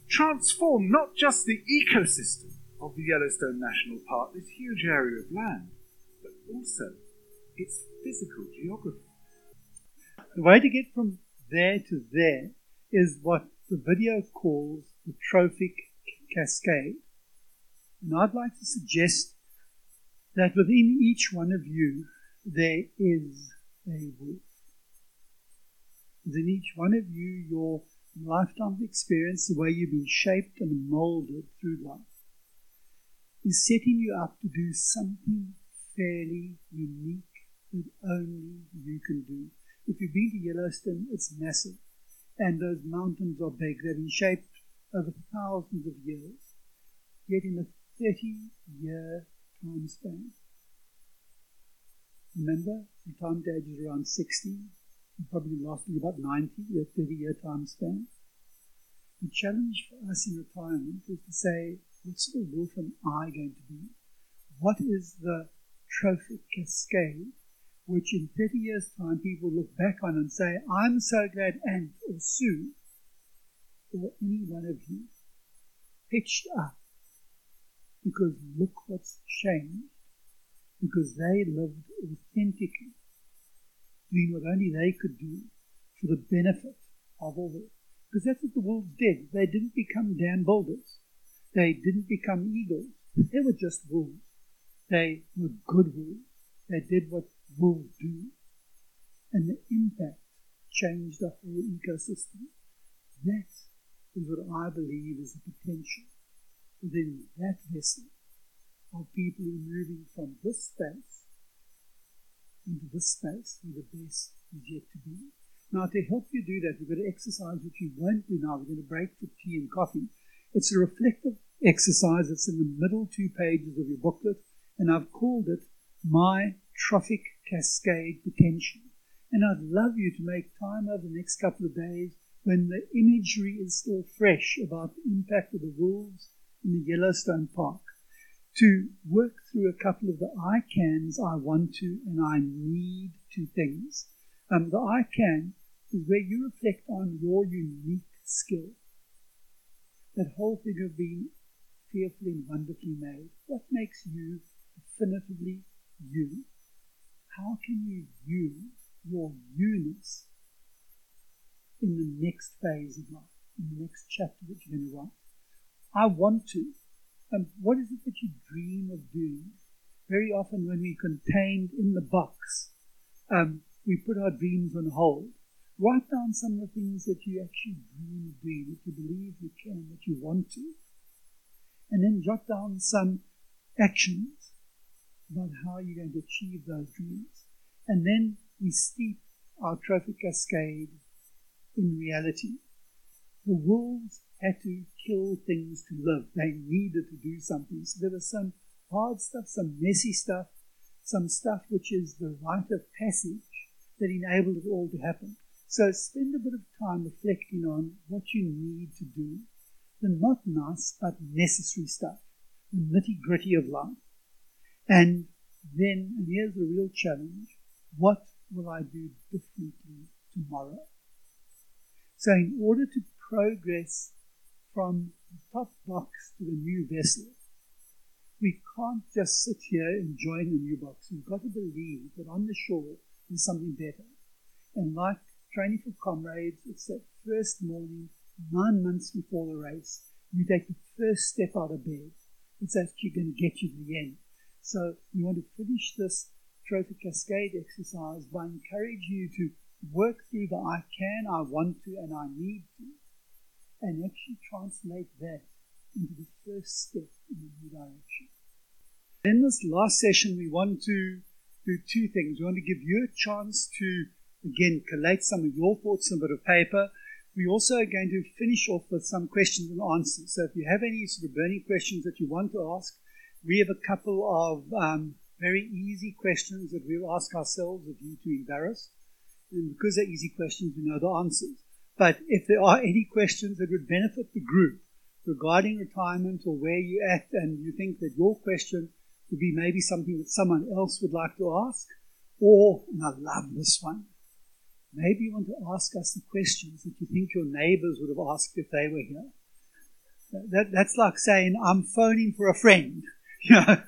transform not just the ecosystem of the Yellowstone National Park, this huge area of land, but also its physical geography. The way to get from there to there is what the video calls the trophic cascade. And I'd like to suggest that within each one of you there is a wolf. Within each one of you, your lifetime experience, the way you've been shaped and molded through life, is setting you up to do something fairly unique that only you can do. If you've been to Yellowstone, it's massive. And those mountains are big. They've been shaped over thousands of years. Yet in a 30 year time span. Remember, retirement age is around 60. You probably lasting about 90, a 30 year time span. The challenge for us in retirement is to say, what sort of wolf am I going to be? What is the trophic cascade which in 30 years' time people look back on and say, I'm so glad Ant or Sue or any one of you pitched up because look what's changed because they lived authentically, doing what only they could do for the benefit of all. Because that's what the wolves did. They didn't become dam builders. They didn't become eagles. They were just wolves. They were good wolves. They did what wolves do. And the impact changed the whole ecosystem. That is what I believe is the potential within that vessel of people moving from this space into this space where the best is yet to be. Now, to help you do that, we've got to exercise which you won't do now. We're going to break for tea and coffee. It's a reflective exercise. It's in the middle two pages of your booklet, and I've called it My Trophic Cascade Potential. And I'd love you to make time over the next couple of days when the imagery is still fresh about the impact of the wolves in the Yellowstone Park to work through a couple of the I cans I want to and I need to things. Um, the I can is where you reflect on your unique skill. That whole thing of being fearfully and wonderfully made. What makes you definitively you? How can you use your you-ness in the next phase of life, in the next chapter that you're going to write? I want to. And what is it that you dream of doing? Very often, when we're contained in the box, um, we put our dreams on hold. Write down some of the things that you actually dream of doing, that you believe you can, that you want to. And then jot down some actions about how you're going to achieve those dreams. And then we steep our trophic cascade in reality. The wolves had to kill things to live. They needed to do something. So there was some hard stuff, some messy stuff, some stuff which is the rite of passage that enabled it all to happen. So spend a bit of time reflecting on what you need to do. The not nice but necessary stuff, the nitty gritty of life. And then, and here's the real challenge what will I do differently tomorrow? So, in order to progress from the top box to the new vessel. We can't just sit here enjoying the new box. We've got to believe that on the shore there's something better. And like training for comrades, it's that first morning, nine months before the race, you take the first step out of bed. It's actually going to get you to the end. So we want to finish this trophic cascade exercise by encouraging you to work through the I can, I want to, and I need to and actually translate that into the first step in a new direction. In this last session, we want to do two things. We want to give you a chance to, again, collate some of your thoughts on a bit of paper. We also are going to finish off with some questions and answers. So if you have any sort of burning questions that you want to ask, we have a couple of um, very easy questions that we'll ask ourselves of you to embarrass. And because they're easy questions, we know the answers. But if there are any questions that would benefit the group regarding retirement or where you're at, and you think that your question would be maybe something that someone else would like to ask, or, and I love this one, maybe you want to ask us the questions that you think your neighbors would have asked if they were here. That, that's like saying, I'm phoning for a friend, you know,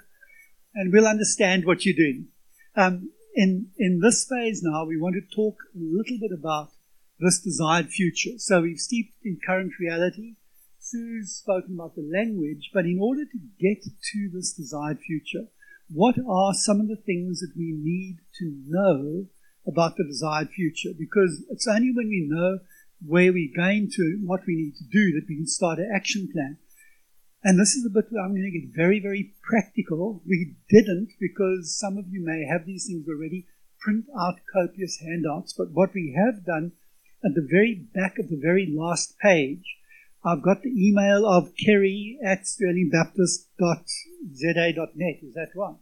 and we'll understand what you're doing. Um, in, in this phase now, we want to talk a little bit about this desired future. So we've steeped in current reality. Sue's spoken about the language, but in order to get to this desired future, what are some of the things that we need to know about the desired future? Because it's only when we know where we're going to, what we need to do, that we can start an action plan. And this is a bit where I'm going to get very, very practical. We didn't, because some of you may have these things already, print out copious handouts. But what we have done at the very back of the very last page, I've got the email of kerry at sterlingbaptist.za.net. Is that right?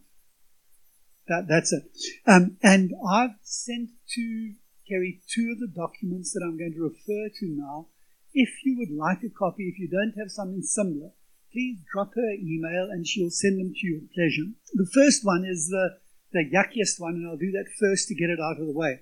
That, that's it. Um, and I've sent to Kerry two of the documents that I'm going to refer to now. If you would like a copy, if you don't have something similar, please drop her email and she'll send them to you at pleasure. The first one is the, the yuckiest one, and I'll do that first to get it out of the way.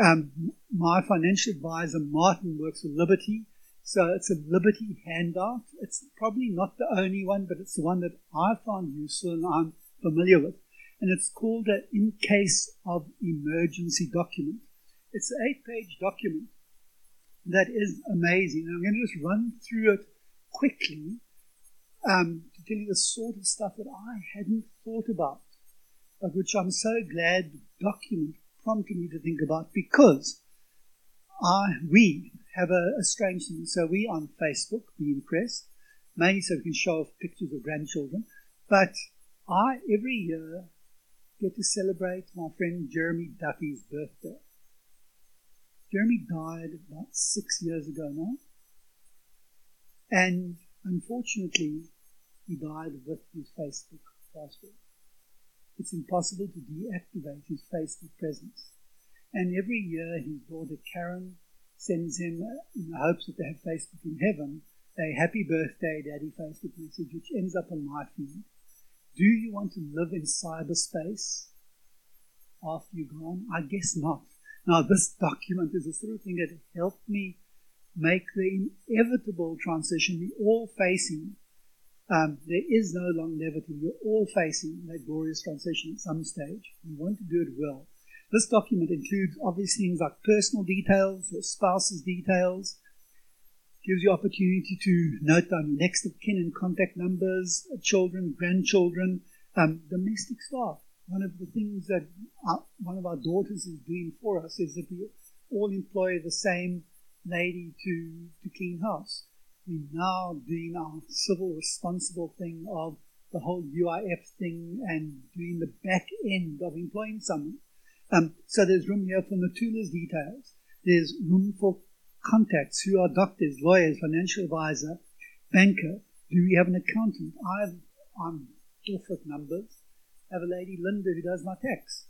Um, my financial advisor, Martin, works for Liberty. So it's a Liberty handout. It's probably not the only one, but it's the one that I found useful and I'm familiar with. And it's called an in case of emergency document. It's an eight page document that is amazing. And I'm going to just run through it quickly um, to tell you the sort of stuff that I hadn't thought about, but which I'm so glad the document prompted me to think about because I, we have a, a strange thing. So we on Facebook, Being Crest, mainly so we can show off pictures of grandchildren. But I, every year, get to celebrate my friend Jeremy Duffy's birthday. Jeremy died about six years ago now. And unfortunately, he died with his Facebook password. It's impossible to deactivate his Facebook presence. And every year, his daughter Karen sends him, uh, in the hopes that they have Facebook in heaven, a happy birthday daddy Facebook message, which ends up on my feed. Do you want to live in cyberspace after you're gone? I guess not. Now, this document is the sort of thing that helped me make the inevitable transition. We're all facing, um, there is no longevity. You're all facing that glorious transition at some stage. You want to do it well. This document includes obvious things like personal details, your spouse's details, gives you opportunity to note down your next of kin and contact numbers, children, grandchildren, um, domestic staff. One of the things that our, one of our daughters is doing for us is that we all employ the same lady to, to clean house. We're now doing our civil responsible thing of the whole UIF thing and doing the back end of employing someone. Um, so there's room here for Natula's details. There's room for contacts who are doctors, lawyers, financial advisor, banker. Do we have an accountant? I've, I'm off with numbers. I have a lady, Linda, who does my tax.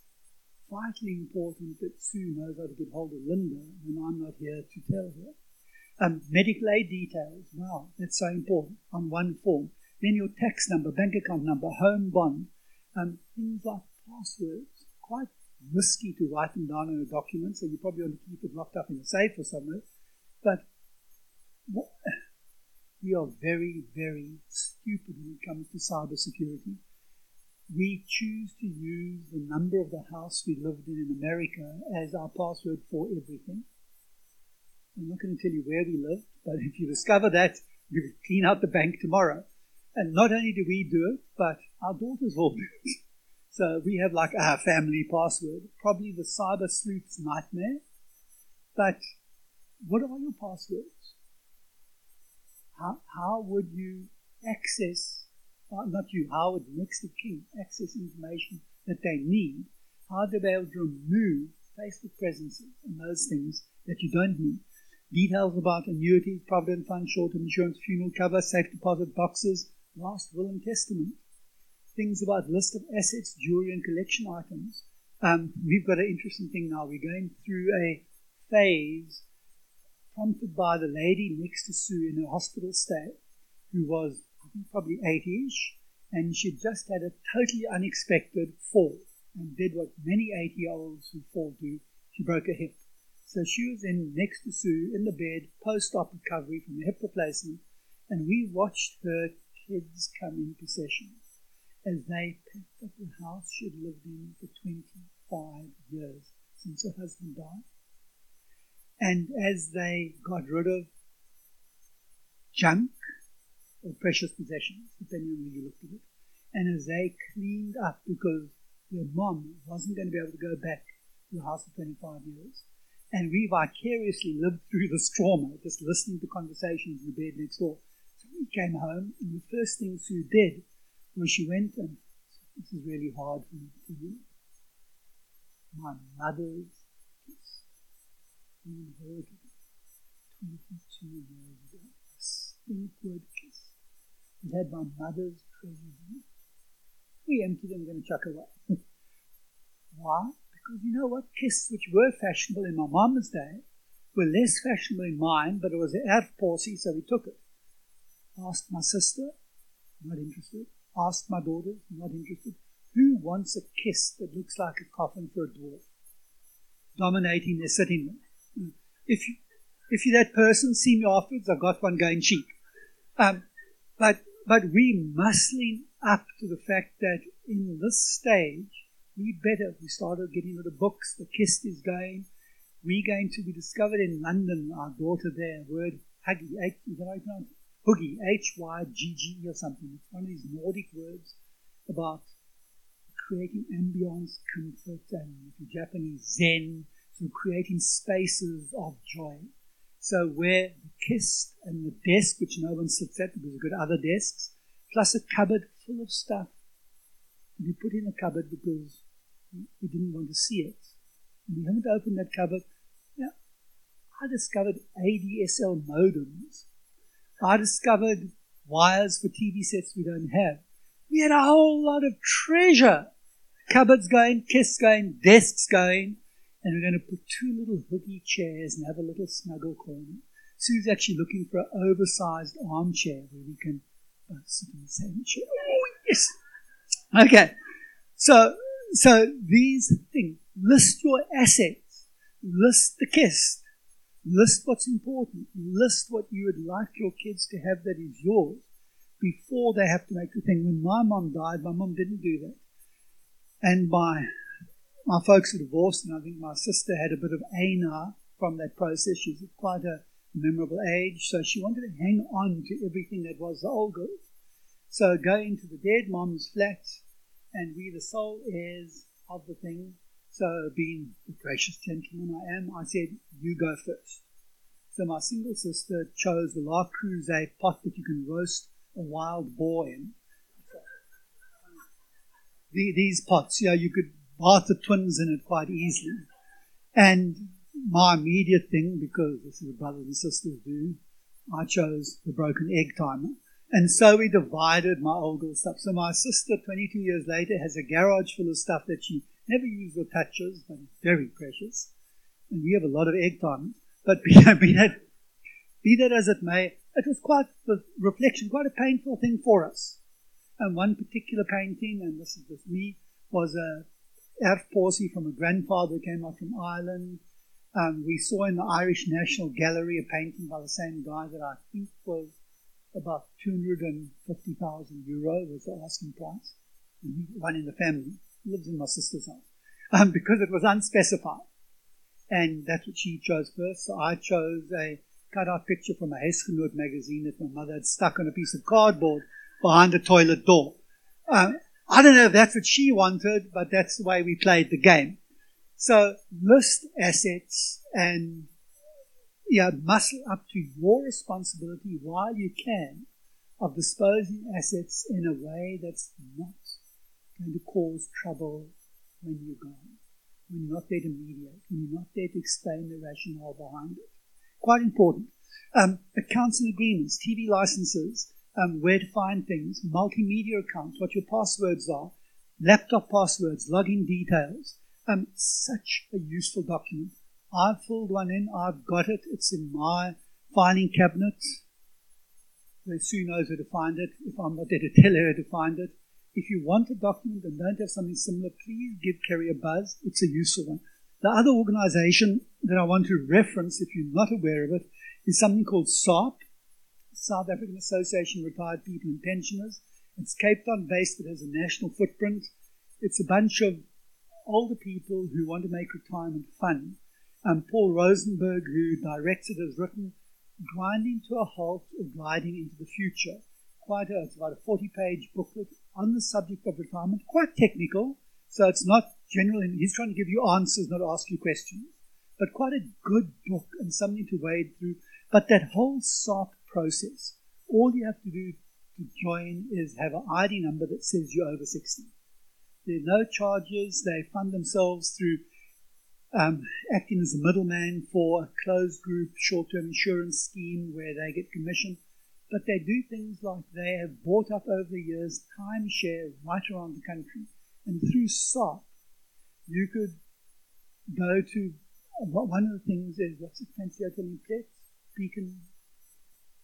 It's vitally important that Sue knows how to get hold of Linda when I'm not here to tell her. Um, medical aid details. Wow, that's so important on one form. Then your tax number, bank account number, home bond, um, things like passwords. Quite risky to write them down in a document, so you probably want to keep it locked up in a safe or somewhere. But what, we are very, very stupid when it comes to cybersecurity. We choose to use the number of the house we lived in in America as our password for everything. I'm not going to tell you where we lived, but if you discover that, you clean out the bank tomorrow. And not only do we do it, but our daughters all do it. So we have like our family password, probably the cyber sleuth's nightmare. But what are your passwords? How, how would you access, not you, how would next of kin access information that they need? How would they be able to remove Facebook presences and those things that you don't need? Details about annuities, provident fund, short-term insurance, funeral cover, safe deposit boxes, last will and testament things about list of assets, jewelry, and collection items. Um, we've got an interesting thing now. We're going through a phase prompted by the lady next to Sue in her hospital stay, who was probably 80ish, and she just had a totally unexpected fall and did what many 80 year olds who fall do. She broke her hip. So she was in next to Sue in the bed, post op recovery from a hip replacement, and we watched her kids come in possession as they packed up the house she'd lived in for 25 years since her husband died. And as they got rid of junk or precious possessions, depending on where you looked at it, and as they cleaned up because your mom wasn't going to be able to go back to the house for 25 years, and we vicariously lived through this trauma, just listening to conversations in the bed next door. So we came home, and the first thing Sue did was she went, and this is really hard for me to do. My mother's kist. It 22 years ago. pink It had my mother's treasures in it. We emptied them, going to chuck away. Why? Because you know what? Kist, which were fashionable in my mama's day, were less fashionable in mine, but it was an erfportie, so we took it. Asked my sister, not interested. Asked my daughter, not interested. Who wants a kist that looks like a coffin for a dwarf? Dominating their sitting room. If you, if you're that person, see me afterwards. I've got one going cheap. Um, but but we muscling up to the fact that in this stage we better. We started getting into the books. The kist is going. We're going to be discovered in London. Our daughter there, word Huggy, H, is that pronounce? Huggy, H Y G G E or something. It's one of these Nordic words about creating ambience, comfort, and Japanese Zen, so creating spaces of joy. So where the kist and the desk, which no one sits at because we've got other desks, plus a cupboard full of stuff be put in a cupboard because we didn't want to see it. And we haven't opened that cupboard. Yeah, I discovered ADSL modems. I discovered wires for TV sets we don't have. We had a whole lot of treasure. Cupboards going, kist going, desks going, and we're going to put two little hooky chairs and have a little snuggle corner. Sue's actually looking for an oversized armchair where we can uh, sit in the same chair. Oh, yes. Okay. So, so these things, list your assets, list the kist, list what's important, list what you would like your kids to have that is yours before they have to make the thing. When my mom died, my mom didn't do that. And my my folks are divorced, and I think my sister had a bit of ana from that process. She's at quite a memorable age, so she wanted to hang on to everything that was the old girl. So going to the dead mom's flat, and we the sole heirs of the thing. So being the gracious gentleman I am, I said, you go first. So my single sister chose the Le Creuset pot that you can roast a wild boar in. The, these pots, yeah, you could bath the twins in it quite easily. And my immediate thing, because this is what brothers and sisters do, I chose the broken egg timer. And so we divided my old girl stuff. So my sister, 22 years later, has a garage full of stuff that she never uses or touches, but it's very precious. And we have a lot of egg timers. But be, be, that, be that as it may, it was quite the reflection, quite a painful thing for us. And one particular painting, and this is just me, was a erfportie from a grandfather came up from Ireland. Um, we saw in the Irish National Gallery a painting by the same guy that I think was about 250,000 euro was the asking price. And one in the family lives in my sister's house um, because it was unspecified. And that's what she chose first. So I chose a cut-out picture from a Huisgenoot magazine that my mother had stuck on a piece of cardboard behind the toilet door. Um, I don't know if that's what she wanted, but that's the way we played the game. So list assets and yeah, muscle up to your responsibility while you can of disposing assets in a way that's not going to cause trouble when you're gone, when you're not there to mediate, when you're not there to explain the rationale behind it. Quite important. Um, accounts and agreements, TV licenses, um, where to find things, multimedia accounts, what your passwords are, laptop passwords, login details. Um, such a useful document. I've filled one in, I've got it, it's in my filing cabinet. Where Sue knows where to find it. If I'm not there to tell her to find it. If you want a document and don't have something similar, please give Kerry a buzz. It's a useful one. The other organization that I want to reference, if you're not aware of it, is something called SARP, South African Association of Retired People and Pensioners. It's Cape Town based, but has a national footprint. It's a bunch of older people who want to make retirement fun. Um, Paul Rosenberg, who directs it, has written Grinding to a Halt or Gliding into the Future. Quite a, it's about a 40 page booklet on the subject of retirement, quite technical. So it's not general. He's trying to give you answers, not ask you questions. But quite a good book and something to wade through. But that whole SARP process. All you have to do to join is have an ID number that says you're over 60. There are no charges. They fund themselves through um, acting as a middleman for a closed group short term insurance scheme where they get commission. But they do things like they have bought up over the years timeshare right around the country. And through SARP, you could go to one of the things is what's it fancy hotel in? Beacon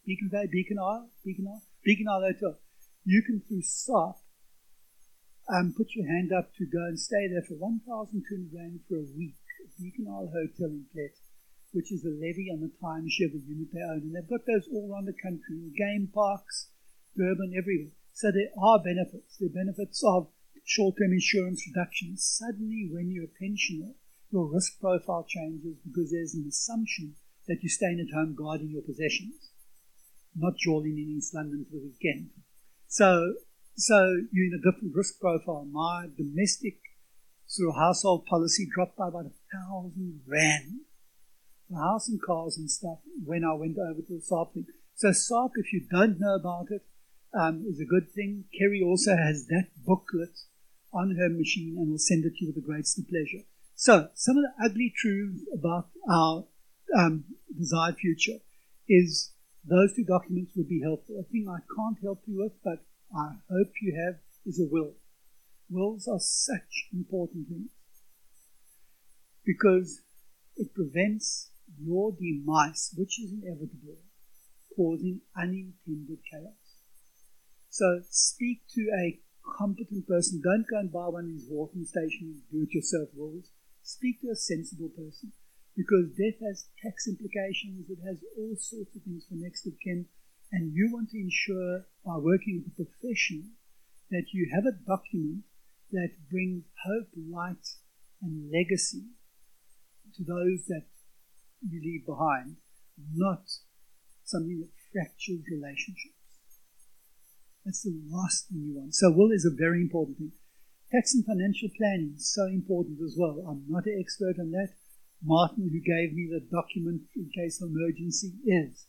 Beacon Bay, Beacon Isle, Beacon Isle, Beacon Isle Hotel. You can through SARP um, put your hand up to go and stay there for 1,200 Rand for a week at Beacon Isle Hotel in Pletz, which is a levy on the timeshare the unit they own. And they've got those all around the country, in game parks, Durban, everywhere. So there are benefits. There are benefits of short-term insurance reductions. Suddenly, when you're a pensioner, your risk profile changes because there's an assumption that you're staying at home guarding your possessions, not jolling in East London for the weekend. So so you're in a different risk profile. My domestic sort of household policy dropped by about a thousand rand for house and cars and stuff when I went over to the SARP thing. So SARP, if you don't know about it, um, is a good thing. Kerry also has that booklet on her machine and will send it to you with the greatest pleasure. So some of the ugly truths about our um, desired future is those two documents would be helpful. A thing I can't help you with, but I hope you have is a will. Wills are such important things because it prevents your demise, which is inevitable, causing unintended chaos. So speak to a competent person. Don't go and buy one of these Wharton station do-it-yourself wills. Speak to a sensible person because death has tax implications. It has all sorts of things for next of kin and you want to ensure by working with a professional that you have a document that brings hope, light, and legacy to those that you leave behind, not something that fractures relationships. That's the last thing you want. So, will is a very important thing. Tax and financial planning is so important as well. I'm not an expert on that. Martin, who gave me the document in case of emergency, is.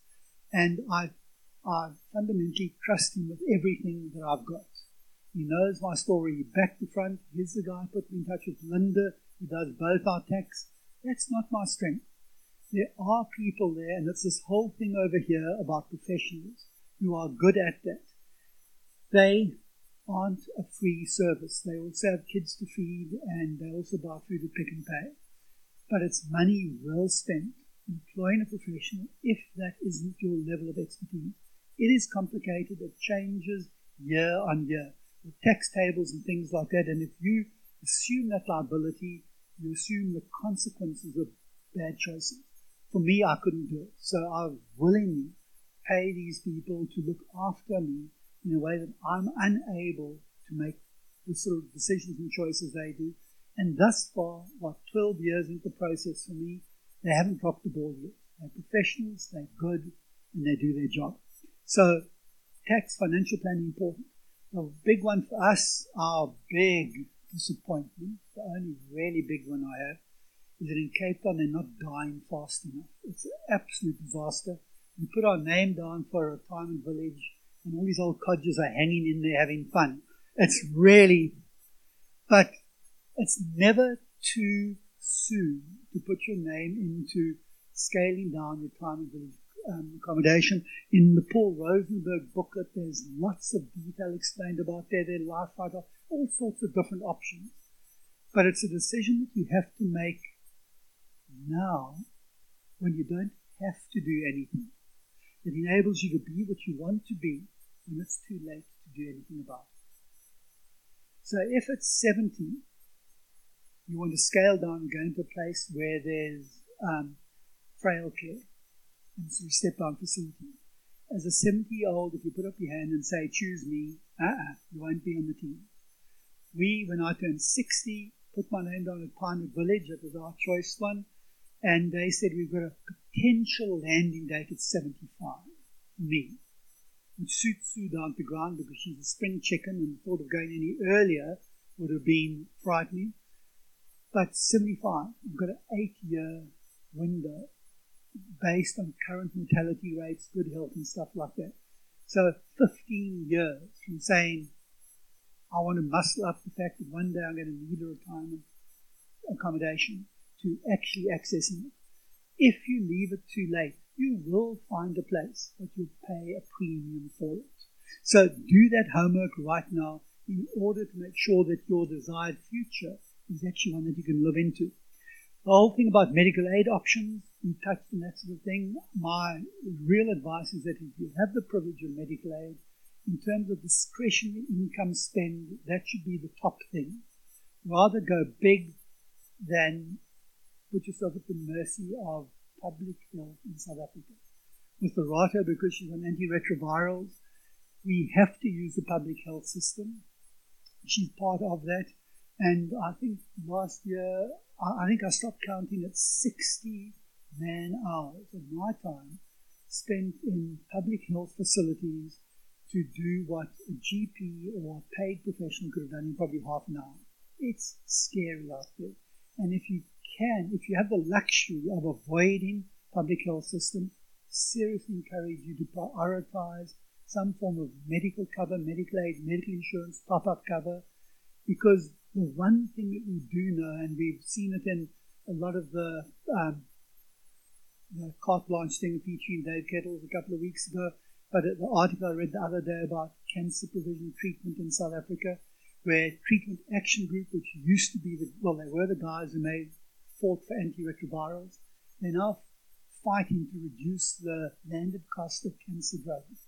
And I've I fundamentally trust him with everything that I've got. He knows my story back to front. He's the guy who put me in touch with Linda, who does both our tax. That's not my strength. There are people there, and it's this whole thing over here about professionals who are good at that. They aren't a free service. They also have kids to feed, and they also buy food at Pick n Pay. But it's money well spent employing a professional if that isn't your level of expertise. It is complicated. It changes year on year with tax tables and things like that. And if you assume that liability, you assume the consequences of bad choices. For me, I couldn't do it. So I willingly pay these people to look after me in a way that I'm unable to make the sort of decisions and choices they do. And thus far, what, 12 years into the process for me, they haven't dropped the ball yet. They're professionals, they're good, and they do their job. So tax financial planning important. The big one for us, our big disappointment, the only really big one I have, is that in Cape Town they're not dying fast enough. It's an absolute disaster. We put our name down for a retirement village and all these old codgers are hanging in there having fun. It's really, but it's never too soon to put your name into scaling down retirement village um, accommodation. In the Paul Rosenberg booklet, there's lots of detail explained about their, their life all sorts of different options. But it's a decision that you have to make now when you don't have to do anything. It enables you to be what you want to be when it's too late to do anything about it. So if it's 70, you want to scale down and go into a place where there's um, frail care, and sort of step down facility. As a 70 year old, if you put up your hand and say, choose me, uh-uh, you won't be on the team. We, when I turned 60, put my name down at Pinewood Village. That was our choice one. And they said we've got a potential landing date at 75. Me. Which suits Sue down to ground because she's a spring chicken and thought of going any earlier would have been frightening. But 75, I've got an eight year window based on current mortality rates, good health, and stuff like that. So 15 years from saying, I want to muscle up the fact that one day I'm going to need a retirement accommodation to actually accessing it. If you leave it too late, you will find a place, but you'll pay a premium for it. So do that homework right now in order to make sure that your desired future is actually one that you can live into. The whole thing about medical aid options, we touched on that sort of thing. My real advice is that if you have the privilege of medical aid, in terms of discretionary income spend, that should be the top thing. Rather go big than put yourself at the mercy of public health in South Africa. With Lerato, because she's on antiretrovirals, we have to use the public health system. She's part of that. And I think last year, I think I stopped counting at 60 man hours of my time spent in public health facilities to do what a GP or a paid professional could have done in probably half an hour. It's scary out there. And if you can, if you have the luxury of avoiding public health system, seriously encourage you to prioritize some form of medical cover, medical aid, medical insurance, top-up cover, because the one thing that we do know, and we've seen it in a lot of the um, the carte blanche thing featuring Dave Kettles a couple of weeks ago, but the article I read the other day about cancer prevention treatment in South Africa, where Treatment Action Group, which used to be the, well, they were the guys who made, fought for antiretrovirals, they're now fighting to reduce the landed cost of cancer drugs.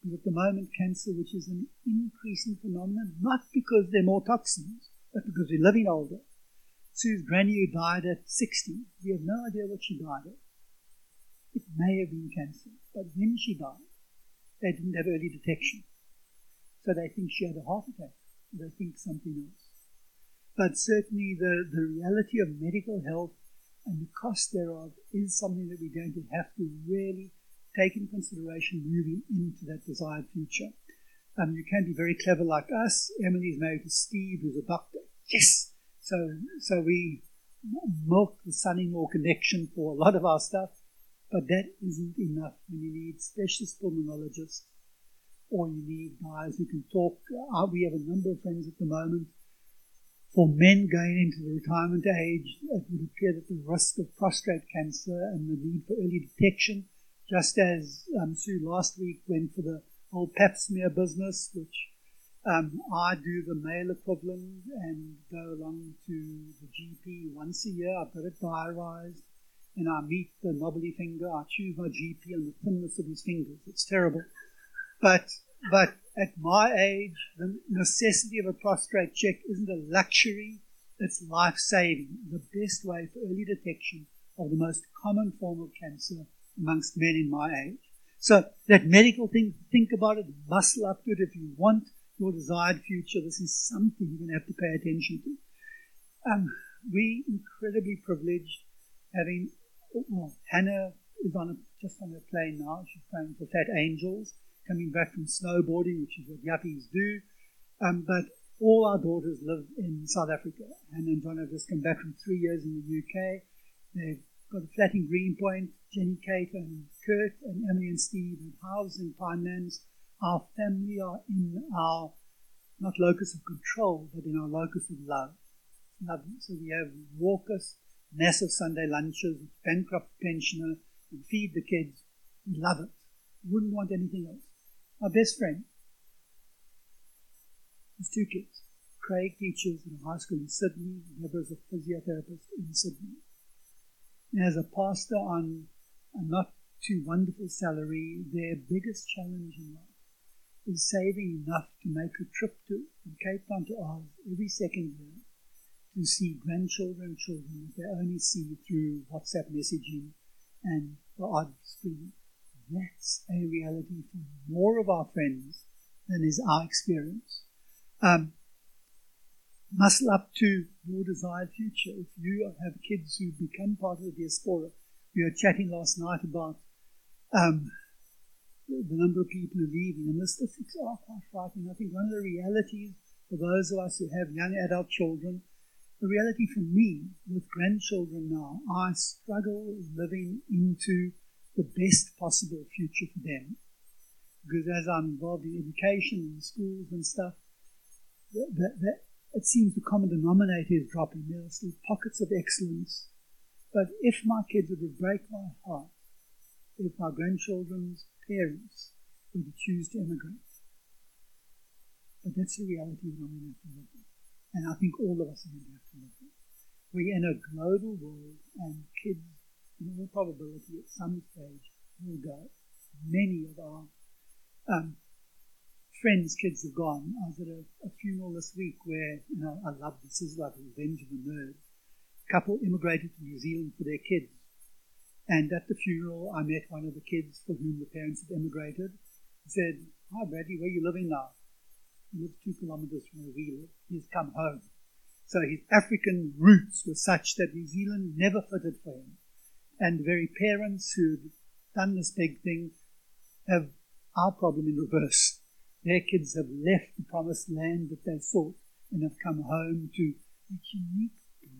Because at the moment, cancer, which is an increasing phenomenon, not because there are more toxins, because we're living older. Sue's granny who died at 60, we have no idea what she died of. It may have been cancer, but when she died, they didn't have early detection. So they think she had a heart attack. They think something else. But certainly the, the reality of medical health and the cost thereof is something that we're going to have to really take in consideration moving into that desired future. Um, you can be very clever like us. Emily's married to Steve, who's a doctor. Yes! So, so we milk the son-in-law connection for a lot of our stuff. But that isn't enough when you need specialist pulmonologists or you need guys who can talk. Uh, we have a number of friends at the moment. For men going into the retirement age, it would appear that the risk of prostate cancer and the need for early detection, just as um, Sue last week went for the whole pap smear business, which um, I do the male equivalent and go along to the GP once a year. I've got it diarized and I meet the knobbly finger, I choose my GP on the thinness of his fingers. It's terrible. But, but at my age, the necessity of a prostate check isn't a luxury, it's life saving. The best way for early detection of the most common form of cancer amongst men in my age. So that medical thing, think about it, muscle up to it if you want your desired future. This is something you're going to have to pay attention to. Um, we incredibly privileged having well, Hannah is on a, just on a plane now. She's playing for Fat Angels, coming back from snowboarding, which is what yuppies do. Um, but all our daughters live in South Africa. Hannah and John have just come back from three years in the UK. They've got a flat in Greenpoint. Jenny, Kate, and Kurt, and Emily and Steve have houses in Pinelands. Our family are in our, not locus of control, but in our locus of love. Love. So we have walkers massive Sunday lunches, bankrupt pensioner, and feed the kids. We love it. Wouldn't want anything else. Our best friend has two kids. Craig teaches in a high school in Sydney. Deborah's a physiotherapist in Sydney. And as a pastor on a not too wonderful salary, their biggest challenge in life is saving enough to make a trip to from Cape Town to Oz every second year to see grandchildren, and children that they only see through WhatsApp messaging and the odd screen. That's a reality for more of our friends than is our experience. Um, muscle up to your desired future. If you have kids who become part of the diaspora, we were chatting last night about um, the number of people who leaving, and the statistics are quite frightening. I think one of the realities for those of us who have young adult children the reality for me with grandchildren now, I struggle living into the best possible future for them. Because as I'm involved in education and schools and stuff, that, that, it seems the common denominator is dropping. There are still pockets of excellence. But if my kids, it would break my heart if our grandchildren's parents were to choose to emigrate. But that's the reality that I'm going to have to live with. And I think all of us are going to have to live with. We're in a global world, and kids, in all probability, at some stage, will go. Many of our um, friends' kids have gone. I was at a, a, funeral this week where, you know, I love this. This is like Revenge of the Nerds. A couple immigrated to New Zealand for their kids. And at the funeral, I met one of the kids for whom the parents had emigrated. He said, Hi, Bradley, where are you living now? He lives two kilometers from where we live. He's come home. So his African roots were such that New Zealand never fitted for him. And the very parents who'd done this big thing have our problem in reverse. Their kids have left the promised land that they sought and have come home to the unique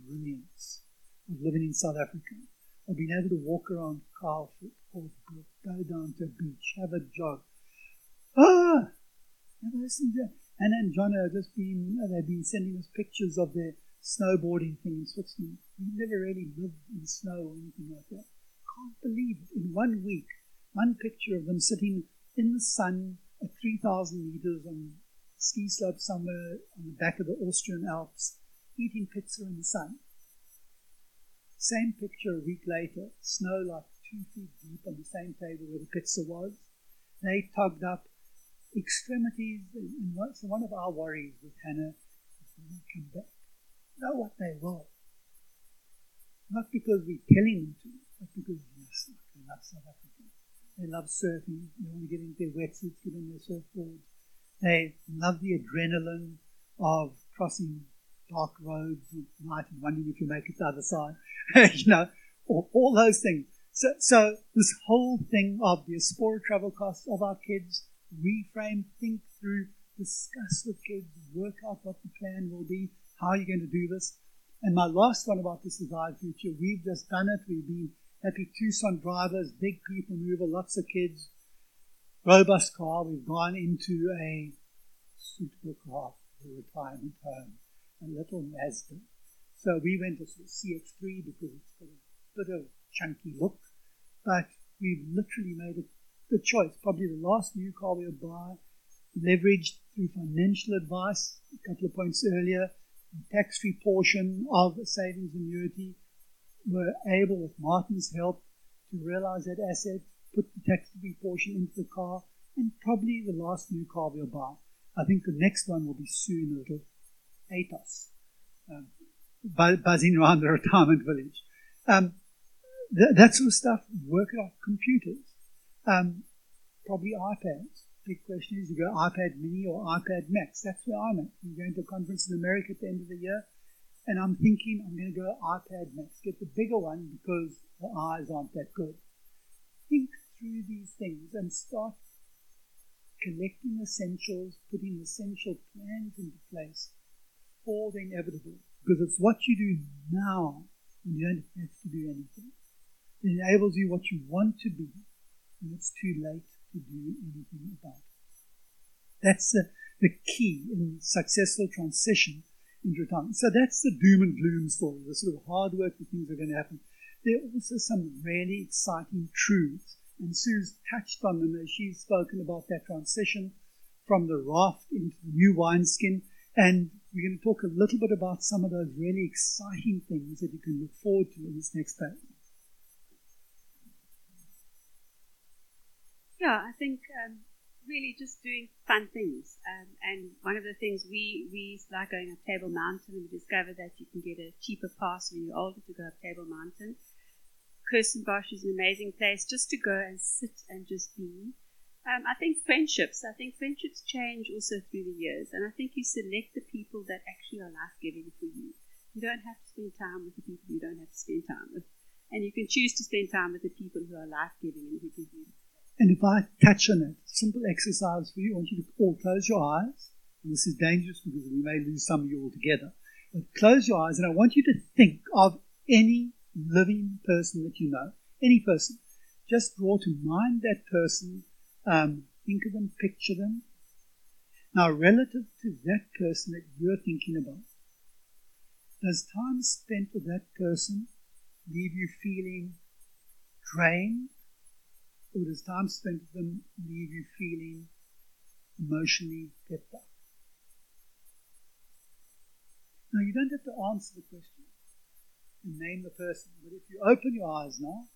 brilliance of living in South Africa, of being able to walk around Carlfoot or go down to a beach, have a jog. Ah! And then John have just been, they've been sending us pictures of their snowboarding thing in Switzerland. We never really lived in snow or anything like that. Can't believe it. In one week, one picture of them sitting in the sun at 3,000 meters on ski slope somewhere on the back of the Austrian Alps, eating pizza in the sun. Same picture a week later, snow like two feet deep on the same table where the pizza was. They tugged up extremities. And so one of our worries with Hannah is when they come back, know what they will. Not because we're telling them to, but because they love South Africa. They love surfing. They want to get into their wetsuits, get on their surfboards. They love the adrenaline of crossing dark roads night and wondering if you make it to the other side. you know, all, all those things. So, so this whole thing of the Aspora travel costs of our kids, reframe, think through, discuss with kids, work out what the plan will be, how you're going to do this. And my last one about this desired future, we've just done it. We've been happy Tucson drivers, big people mover, lots of kids, robust car. We've gone into a suitable car for retirement home, a little Mazda. So we went to CX3 because it's got a bit of chunky look, but we've literally made a choice. Probably the last new car we'll buy, leveraged through financial advice, a couple of points earlier, tax-free portion of savings annuity were able, with Martin's help, to realize that asset, put the tax-free portion into the car, and probably the last new car we'll buy. I think the next one will be soon a Atos, um, buzzing around the retirement village. Um, th- that sort of stuff, work it out. Computers, um, probably iPads. Big question is, you go iPad Mini or iPad Max. That's where I'm at. I'm going to a conference in America at the end of the year. And I'm thinking I'm going to go iPad Max, get the bigger one because the eyes aren't that good. Think through these things and start collecting essentials, putting essential plans into place for the inevitable. Because it's what you do now when you don't have to do anything. It enables you what you want to be and it's too late to do anything about it. That's the, the key in successful transition into retirement. So that's the doom and gloom story, the sort of hard work that things are going to happen. There are also some really exciting truths, and Sue's touched on them as she's spoken about that transition from the raft into the new wineskin. And we're going to talk a little bit about some of those really exciting things that you can look forward to in this next phase. Yeah, I think um, really just doing fun things. Um, and one of the things we, we like going up Table Mountain, and we discovered that you can get a cheaper pass when you're older to go up Table Mountain. Kirstenbosch is an amazing place just to go and sit and just be. Um, I think friendships, I think friendships change also through the years. And I think you select the people that actually are life giving for you. You don't have to spend time with the people you don't have to spend time with. And you can choose to spend time with the people who are life giving and who give you and if I touch on it, simple exercise for you, I want you to all close your eyes. And this is dangerous because we may lose some of you altogether. But close your eyes and I want you to think of any living person that you know, any person. Just draw to mind that person, um, think of them, picture them. Now, relative to that person that you're thinking about, does time spent with that person leave you feeling drained, Or does time spent with them leave you feeling emotionally kept up? Now, you don't have to answer the question and name the person, but if you open your eyes now,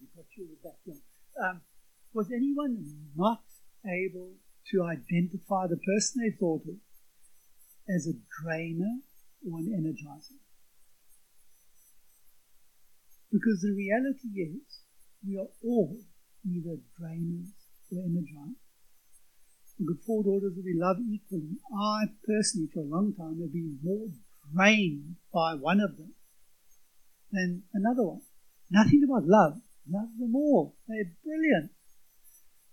you've got you back um, was anyone not able to identify the person they thought of as a drainer or an energizer? Because the reality is, we are all either drainers or energizers. We've four daughters that we love equally. I personally, for a long time, have been more drained by one of them than another one. Nothing about love. Love them all. They're brilliant.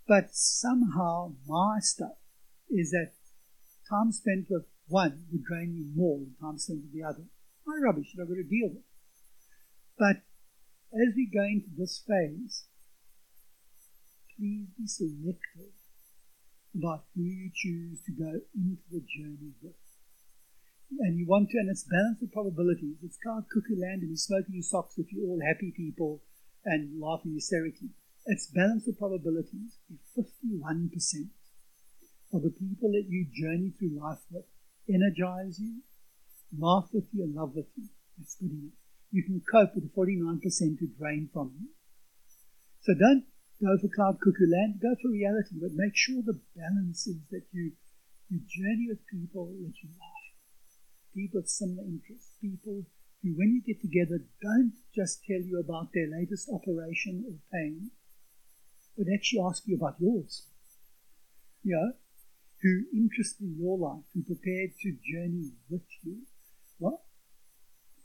But somehow my stuff is that time spent with one would drain me more than time spent with the other. My rubbish that I've got to deal with. But as we go into this phase, please be selective about who you choose to go into the journey with. And you want to, and it's balance of probabilities. It's called cuckoo land and you smoke in your socks if you're all happy people and laughing hysterically. It's balance of probabilities. If 51% of the people that you journey through life with energize you, laugh with you, and love with you, that's good enough. You can cope with the 49% who drain from you. So don't go for cloud cuckoo land, go for reality, but make sure the balance is that you, you journey with people that you love, people of similar interests, people who, when you get together, don't just tell you about their latest operation or pain, but actually ask you about yours. You know, who interest in your life, who prepared to journey with you. What?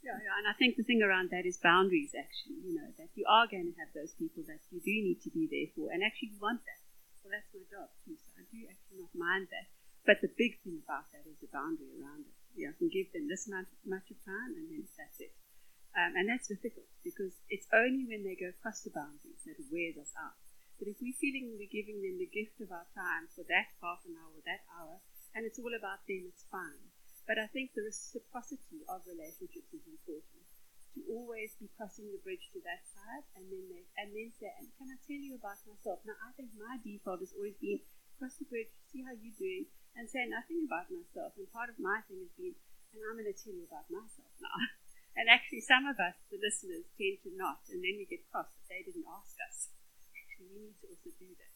Yeah, yeah, and I think the thing around that is boundaries, actually, you know, that you are going to have those people that you do need to be there for, and actually you want that. Well, that's my job too, so I do actually not mind that. But the big thing about that is the boundary around it. Yeah, I can give them this much, much of time, and then that's it. Um, and that's difficult because it's only when they go across the boundaries that it wears us out. But if we're feeling we're giving them the gift of our time for that half an hour, that hour, and it's all about them, it's fine. But I think the reciprocity of relationships is important. To always be crossing the bridge to that side and then they, and then say, and can I tell you about myself? Now I think my default has always been cross the bridge, see how you're doing, and say nothing about myself. And part of my thing has been, and I'm going to tell you about myself now. and actually, some of us, the listeners, tend to not, and then we get cross that they didn't ask us. Actually, we need to also do that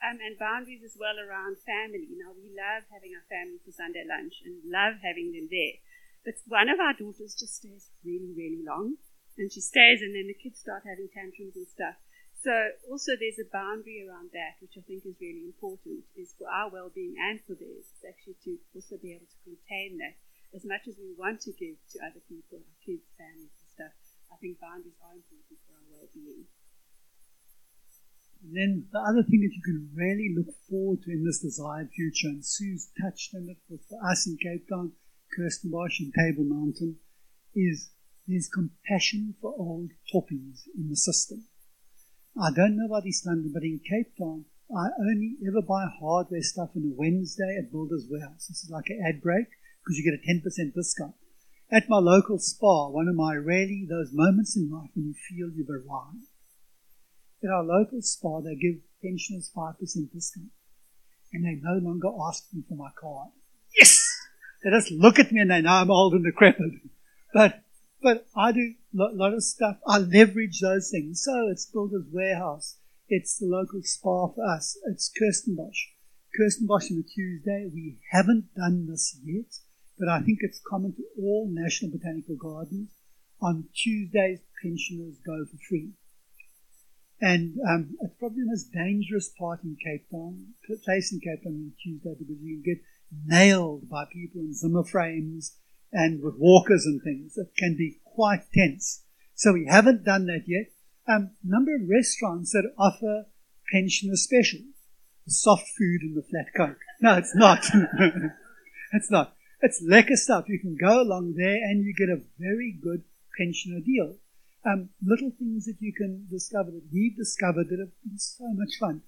um, and boundaries as well around family. Now, we love having our family for Sunday lunch and love having them there. But one of our daughters just stays really, really long. And she stays, and then the kids start having tantrums and stuff. So, also, there's a boundary around that, which I think is really important, is for our well being and for theirs. It's actually to also be able to contain that. As much as we want to give to other people, our kids, families, and stuff, I think boundaries are important for our well being. And then the other thing that you can really look forward to in this desired future, and Sue's touched on it with us in Cape Town, Kirstenbosch and Table Mountain, is there's compassion for old toppies in the system. I don't know about East London, but in Cape Town, I only ever buy hardware stuff on a Wednesday at Builders Warehouse. This is like an ad break because you get a 10% discount. At my local spa, one of my rarely those moments in life when you feel you've arrived at our local spa, they give pensioners 5% discount. And they no longer ask me for my card. Yes! They just look at me and they know I'm old and decrepit. But, but I do a lot of stuff. I leverage those things. So it's Builder's Warehouse. It's the local spa for us. It's Kirstenbosch. Kirstenbosch on a Tuesday. We haven't done this yet, but I think it's common to all national botanical gardens. On Tuesdays, pensioners go for free. And um, it's probably the most dangerous part in Cape Town, place in Cape Town on Tuesday because you can get nailed by people in Zimmer frames and with walkers and things. It can be quite tense. So we haven't done that yet. Um, number of restaurants that offer pensioner specials. Soft food and the flat coke. No, it's not. it's not. It's lekker stuff. You can go along there and you get a very good pensioner deal um, little things that you can discover that we've discovered that have been so much fun.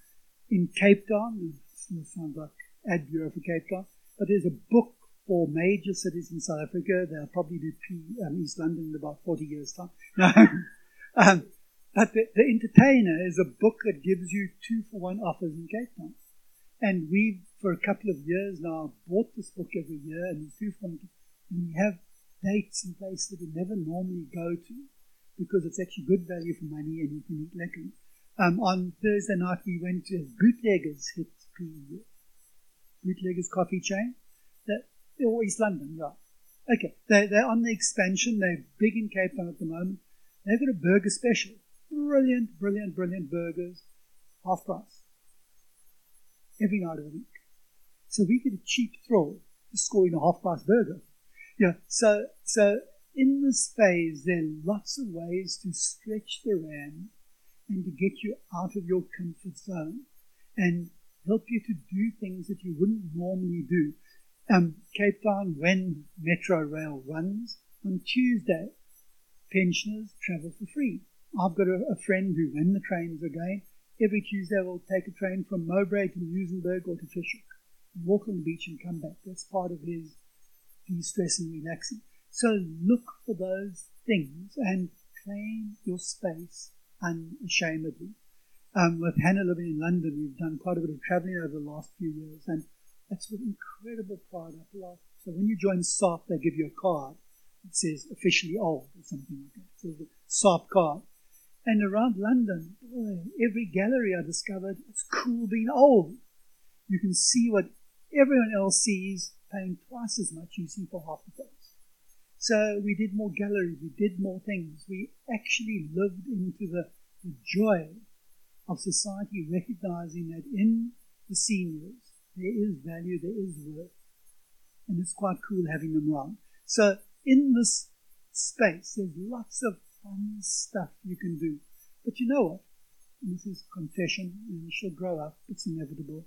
In Cape Town, it sounds like ad bureau for Cape Town, but there's a book for major cities in South Africa. They'll probably do P, um, East London in about 40 years' time. No. um, But the, the Entertainer is a book that gives you two for one offers in Cape Town. And we've, for a couple of years now, bought this book every year and two for one. And we have dates in place that we never normally go to because it's actually good value for money and you can eat lekker. Um, on Thursday night, we went to Bootleggers hit Bootleggers coffee chain. That, or East London, yeah. Okay, they, they're on the expansion. They're big in Cape Town at the moment. They've got a burger special. Brilliant, brilliant, brilliant burgers. Half price. Every night of the week. So we get a cheap throw for scoring a half price burger. Yeah, so, so in this phase, there are lots of ways to stretch the rand and to get you out of your comfort zone and help you to do things that you wouldn't normally do. Um, Cape Town, when Metro Rail runs on Tuesday, pensioners travel for free. I've got a, a friend who, when the trains are going, every Tuesday will take a train from Mowbray to Muizenberg or to Fish Hoek, walk on the beach and come back. That's part of his de-stressing, and relaxing. So look for those things and claim your space unashamedly. Um, with Hannah living in London, we've done quite a bit of traveling over the last few years, and that's with incredible pride. So when you join SARP, they give you a card that says officially old or something like that. So the SARP card. And around London, boy, every gallery I discovered, it's cool being old. You can see what everyone else sees, paying twice as much you see for half the price. So we did more galleries, we did more things. We actually lived into the, the joy of society recognizing that in the seniors there is value, there is worth, and it's quite cool having them around. So in this space, there's lots of fun stuff you can do. But you know what? And this is confession, and you shall grow up, it's inevitable.